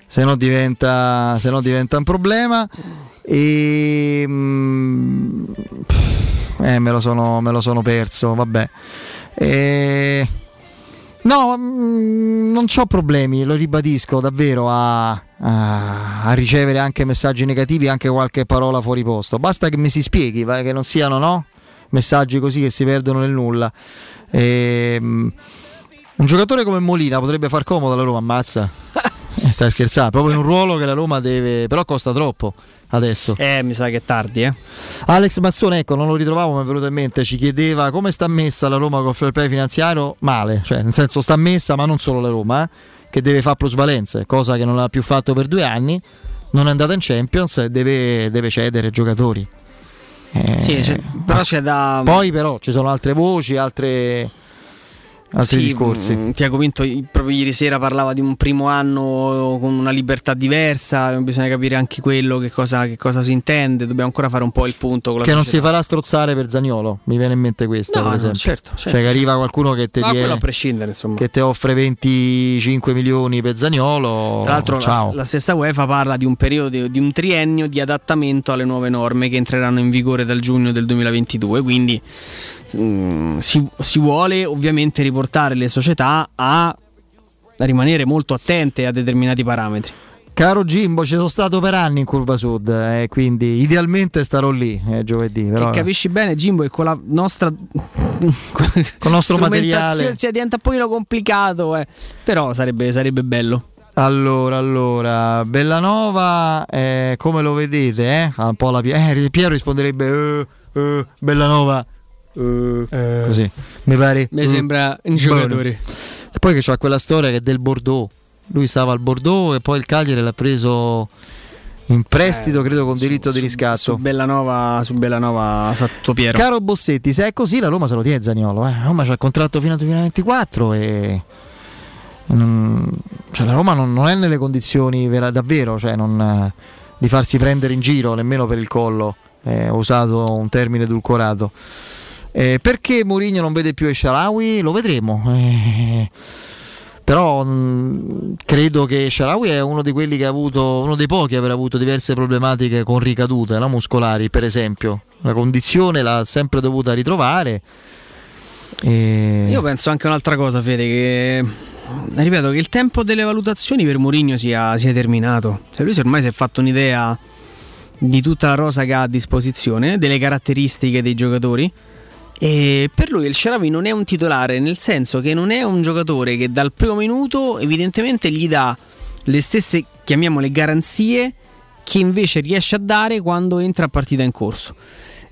se no diventa, se no diventa un problema. E, mm, eh, me, lo sono, me lo sono perso. Vabbè. E, No, mm, non ho problemi, lo ribadisco davvero a, a- a ricevere anche messaggi negativi, anche qualche parola fuori posto. Basta che mi si spieghi, va, che non siano no? messaggi così che si perdono nel nulla. Ehm, un giocatore come Molina potrebbe far comodo alla Roma, ammazza. Eh, Stai scherzando, proprio in un ruolo che la Roma deve. però costa troppo adesso. Eh, mi sa che è tardi, eh. Alex Mazzone, ecco, non lo ritrovavo, mi è venuto in mente, ci chiedeva come sta messa la Roma col fair play finanziario. Male, cioè nel senso sta messa, ma non solo la Roma, eh, che deve fare plusvalenze, cosa che non ha più fatto per due anni. Non è andata in Champions e deve, deve cedere giocatori. Eh, Sì, c'è- però c'è da. Poi però ci sono altre voci, altre, altri Sì, discorsi. mh, Tiago Pinto proprio ieri sera parlava di un primo anno con una libertà diversa, bisogna capire anche quello che cosa, che cosa si intende, dobbiamo ancora fare un po' il punto Che non si farà strozzare per Zaniolo, mi viene in mente questa, No, per no, certo, certo, cioè che arriva certo. qualcuno che ti che ti offre 25 milioni per Zaniolo. Tra l'altro la, la stessa UEFA parla di un periodo di un triennio di adattamento alle nuove norme che entreranno in vigore dal giugno del 2022, quindi mm, si, si vuole ovviamente riportare le società a rimanere molto attente a determinati parametri. Caro Jimbo, ci sono stato per anni in Curva Sud, eh, quindi idealmente starò lì eh, giovedì. Però, Che capisci bene, Jimbo, che con la nostra con il nostro materiale. si diventa un pochino complicato, eh. però sarebbe, sarebbe bello. Allora, allora, Bellanova, eh, come lo vedete? Eh? Un po' la eh, Piero risponderebbe eh, eh, Bellanova. Eh, così mi pare Mi eh, sembra un giocatore. E poi che c'ha quella storia che è del Bordeaux. Lui stava al Bordeaux e poi il Cagliari l'ha preso in prestito, credo con diritto di riscatto. Su Bellanova, su Bellanova sa tutto Piero. Caro Bossetti, se è così la Roma se lo tiene Zagnolo. Eh. La Roma c'ha il contratto fino al 2024 e. non- cioè, la Roma non, non è nelle condizioni vera- davvero cioè, non, eh, di farsi prendere in giro nemmeno per il collo. Eh, ho usato un termine edulcorato. Eh, perché Mourinho non vede più Esharawi? Lo vedremo. Eh, però mh, credo che Sharawi è uno avuto, uno dei pochi a aver avuto diverse problematiche con ricadute no? muscolari, per esempio. La condizione l'ha sempre dovuta ritrovare. E... Io penso anche un'altra cosa, Fede, che ripeto che il tempo delle valutazioni per Mourinho sia, sia terminato. Cioè lui ormai si è fatto un'idea di tutta la rosa che ha a disposizione, delle caratteristiche dei giocatori. E per lui il Sharawi non è un titolare, nel senso che non è un giocatore che dal primo minuto evidentemente gli dà le stesse, chiamiamole, garanzie che invece riesce a dare quando entra a partita in corso.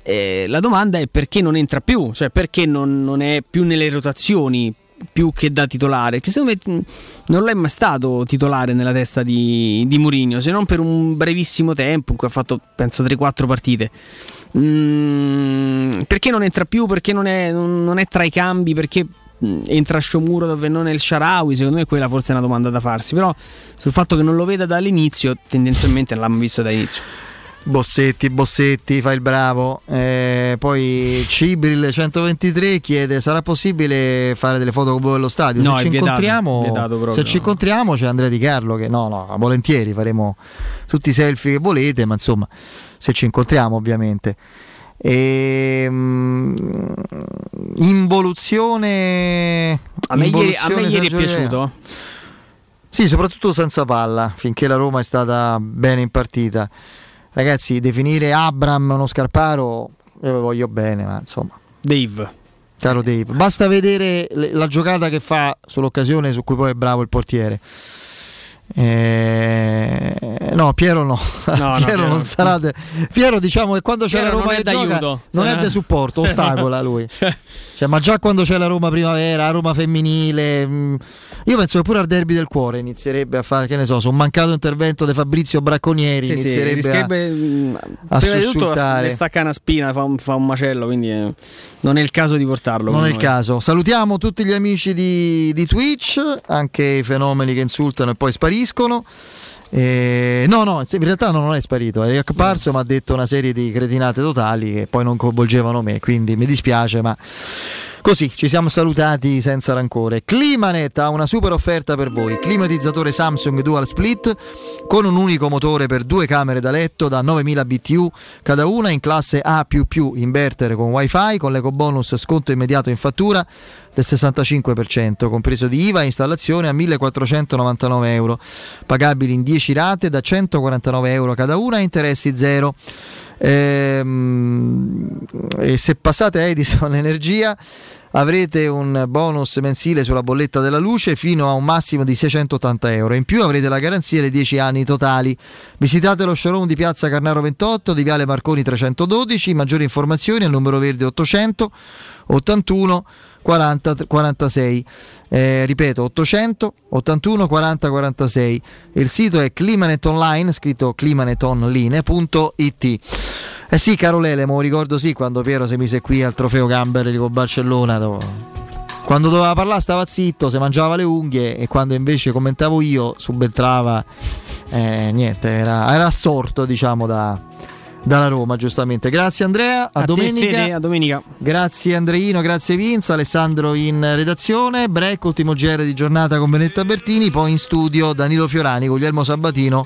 Eh, la domanda è perché non entra più, cioè perché non, non è più nelle rotazioni più che da titolare, che secondo me non l'è mai stato titolare nella testa di, di Mourinho, se non per un brevissimo tempo in cui ha fatto penso 3-4 partite. Mm, perché non entra più, perché non è, non, è tra i cambi, perché mh, entra Sciomuro dove non è il Sharawi, secondo me quella forse è una domanda da farsi, però sul fatto che non lo veda dall'inizio, tendenzialmente l'abbiamo visto dall'inizio. Bossetti, Bossetti, fa il bravo. Eh, poi Cibril 123 chiede: sarà possibile fare delle foto con voi allo stadio? No, se ci vietato, incontriamo, vietato se ci incontriamo c'è Andrea Di Carlo che no, no, volentieri faremo tutti i selfie che volete, ma insomma, se ci incontriamo ovviamente. Ehm, involuzione A me ieri, a me involuzione ieri è piaciuto. Sì, soprattutto senza palla, finché la Roma è stata bene in partita. Ragazzi, definire Abram uno scarparo, io lo voglio bene, ma insomma. Dave. Caro Dave, basta vedere la giocata che fa sull'occasione su cui poi è bravo il portiere. Eh, no, Piero no. No, no, Piero, Piero non no. sarà. de- Piero, diciamo che quando c'è Piero la Roma non è che gioca, non è Eh. di supporto, ostacola lui. Cioè, ma già quando c'è la Roma primavera, la Roma femminile, mh, io penso che pure al derby del cuore inizierebbe a fare, che ne so, su un mancato intervento di Fabrizio Bracconieri, Sì, sì, inizierebbe a- rischierebbe, mh, a prima di tutto sussultare. le stacca una spina, fa un, fa un macello, quindi eh, non è il caso di portarlo. Non è il noi. caso. Salutiamo tutti gli amici di, di Twitch, anche i fenomeni che insultano e poi spariscono. Eh, no, no, in realtà non è sparito, è apparso, ma ha detto una serie di cretinate totali che poi non coinvolgevano me, quindi mi dispiace, ma così ci siamo salutati senza rancore. Climanet ha una super offerta per voi, climatizzatore Samsung Dual Split con un unico motore per due camere da letto da 9000 BTU cada una in classe A++, inverter con wifi, con l'eco bonus sconto immediato in fattura del 65%, compreso di IVA e installazione a 1499 euro, pagabili in 10 rate da 149 euro cada una e interessi zero. Ehm, e se passate a Edison Energia avrete un bonus mensile sulla bolletta della luce fino a un massimo di 680 euro. In più avrete la garanzia dei 10 anni totali. Visitate lo showroom di Piazza Carnaro 28 di Viale Marconi 312. Maggiori informazioni al numero verde 800 81 40 46. Eh, ripeto 800 81 40 46. Il sito è Climanet scritto climanetonline.it. Eh sì, caro Lele, me ricordo sì quando Piero si mise qui al trofeo Gamber con Barcellona. dove- Quando doveva parlare stava zitto, si mangiava le unghie e quando invece commentavo io subentrava, eh, niente, era, era assorto diciamo da, dalla Roma giustamente. Grazie Andrea, a, A te, domenica. Fede, a domenica. Grazie Andreino, grazie Vince, Alessandro in redazione, break, ultimo GR di giornata con Benetta Bertini, poi in studio Danilo Fiorani, Guglielmo Sabatino.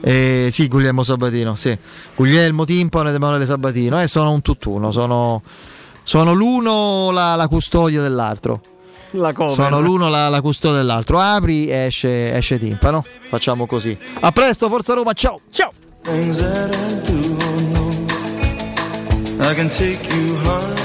Eh, sì, Guglielmo Sabatino, sì. Guglielmo Timpano ed Emanuele Sabatino. Eh, sono un tutt'uno, sono, sono l'uno la, la custodia dell'altro. La. Sono l'uno la, la custodia dell'altro. Apri, esce, esce Timpano. Facciamo così. A presto, Forza Roma, ciao! Ciao! Things that I do know, I can take you high.